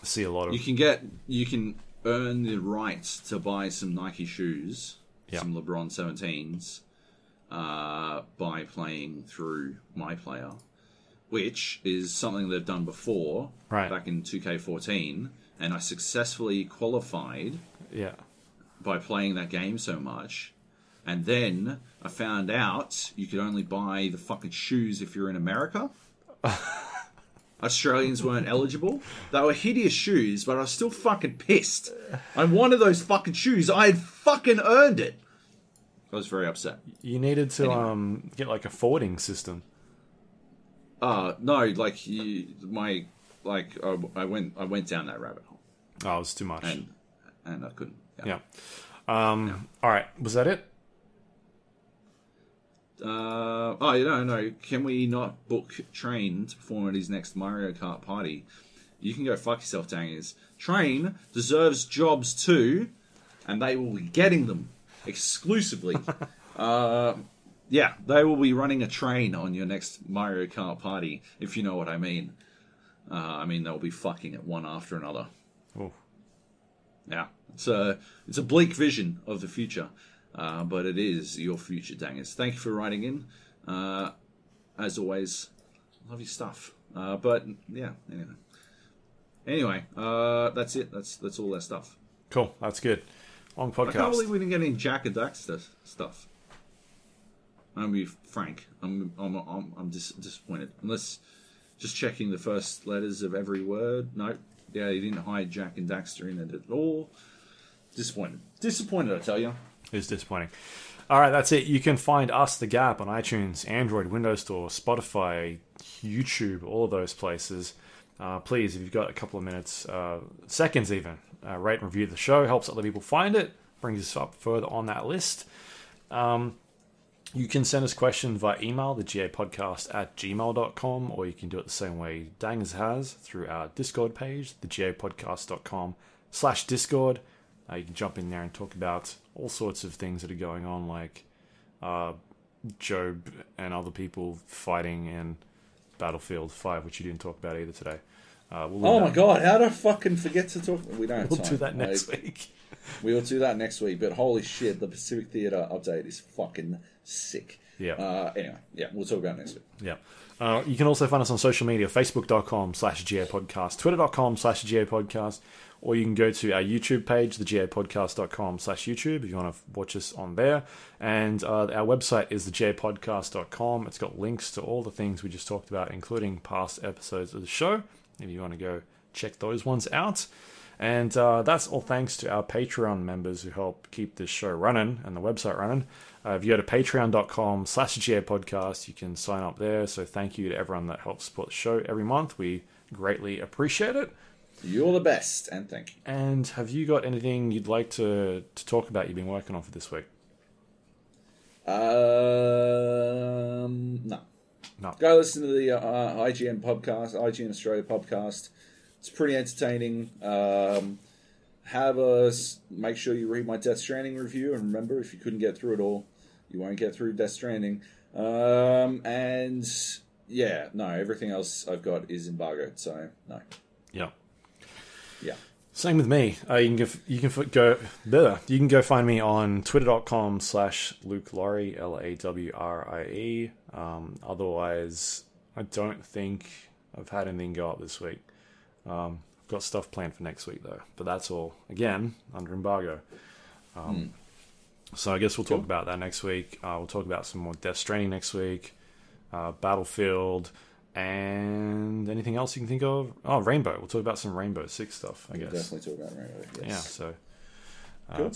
see a lot of You can get you can earn the right to buy some Nike shoes, Yeah. some LeBron 17s, uh, by playing through My Player, which is something they've done before, Right. back in 2K14, and I successfully qualified yeah. by playing that game so much. And then I found out you could only buy the fucking shoes if you're in America. Australians weren't eligible. They were hideous shoes, but I was still fucking pissed. I wanted those fucking shoes. I had fucking earned it. I was very upset. You needed to Anyway. um, get like a forwarding system. Uh no, like you, my like I, I went I went down that rabbit hole Oh, it was too much. and and I couldn't. yeah. Um, All right. Was that it? Uh, oh, you don't know. Can we not book Train to perform at his next Mario Kart party? You can go fuck yourself, Dangers. Train deserves jobs too, and they will be getting them exclusively. uh, yeah, they will be running a train on your next Mario Kart party, if you know what I mean. Uh, I mean, they'll be fucking it one after another. Oh, Yeah, it's a it's a bleak vision of the future, uh, but it is your future, dangers. Thank you for writing in. Uh, as always, love your stuff. Uh, but yeah, anyway, anyway, uh, that's it. That's that's all that stuff. cool. That's good. Long I can't believe we didn't get any Jak and Daxter stuff. I'm gonna be frank. I'm I'm I'm, I'm dis- disappointed. Unless just checking the first letters of every word. No, yeah, he didn't hide Jak and Daxter in it at all. Disappointed. Disappointed, I tell you. It's disappointing. All right, that's it. You can find us, The Gap, on iTunes, Android, Windows Store, Spotify, YouTube, all of those places. Uh, please, if you've got a couple of minutes, uh, seconds even, uh, rate and review the show. Helps other people find it, brings us up further on that list. Um, you can send us questions via email, the GA podcast at gmail.com, or you can do it the same way Dangers has through our Discord page, the gapodcast.com slash Discord. Uh, you can jump in there and talk about all sorts of things that are going on, like uh, Joab and other people fighting in Battlefield 5, which you didn't talk about either today. Uh, we'll Oh my that- god, how did I fucking forget to talk? We don't have We'll time. do that next Like, week. We will do that next week. But holy shit, the Pacific Theatre update is fucking sick. Yeah. Uh, anyway, yeah, we'll talk about it next week. Yeah. Uh, you can also find us on social media, facebook.com slash GA podcast, twitter.com slash GA podcast, or you can go to our YouTube page, thegapodcast.com slash YouTube if you want to watch us on there. And uh, our website is thegapodcast.com. It's got links to all the things we just talked about, including past episodes of the show, if you want to go check those ones out. And uh, that's all thanks to our Patreon members who help keep this show running and the website running. Uh, if you go to patreon.com slash GA podcast, you can sign up there. So thank you to everyone that helps support the show every month. We greatly appreciate it. You're the best, and thank you. And have you got anything you'd like to, to talk about you've been working on for this week? Um, no. No. Go listen to the uh, IGN podcast, IGN Australia podcast. It's pretty entertaining. Um, have us make sure you read my Death Stranding review, and remember, if you couldn't get through it all, you won't get through Death Stranding. Um, and yeah, no, everything else I've got is embargoed, so no. Yeah. Yeah. Same with me. Uh, you can go, you can f- go there. You can go find me on twitter.com slash Luke Lawrie, L A W R I E. Um, otherwise, I don't think I've had anything go up this week. Um, I've got stuff planned for next week though, but that's all again under embargo. Um, So I guess we'll talk about that next week. Uh, we'll talk about some more Death Stranding next week, uh, Battlefield, and anything else you can think of. Oh, Rainbow. We'll talk about some Rainbow Six stuff. I guess. Definitely talk about Rainbow. Yes. Yeah. So uh, Cool.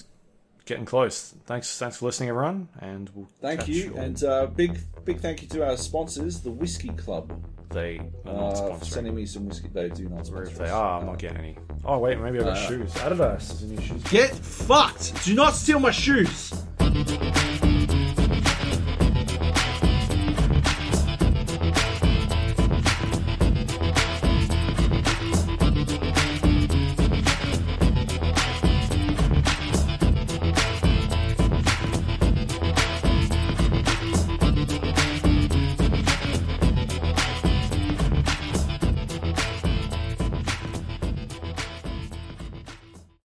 Getting close. Thanks. Thanks for listening, everyone, and we'll Thank you, all- and uh, big big thank you to our sponsors, the Whiskey Club, they are not uh, sponsoring. sending me some whiskey. They do not if they are, I'm Uh, not getting any. Oh wait, maybe I got Uh, shoes. Adidas is new shoes. Get fucked! Do not steal my shoes!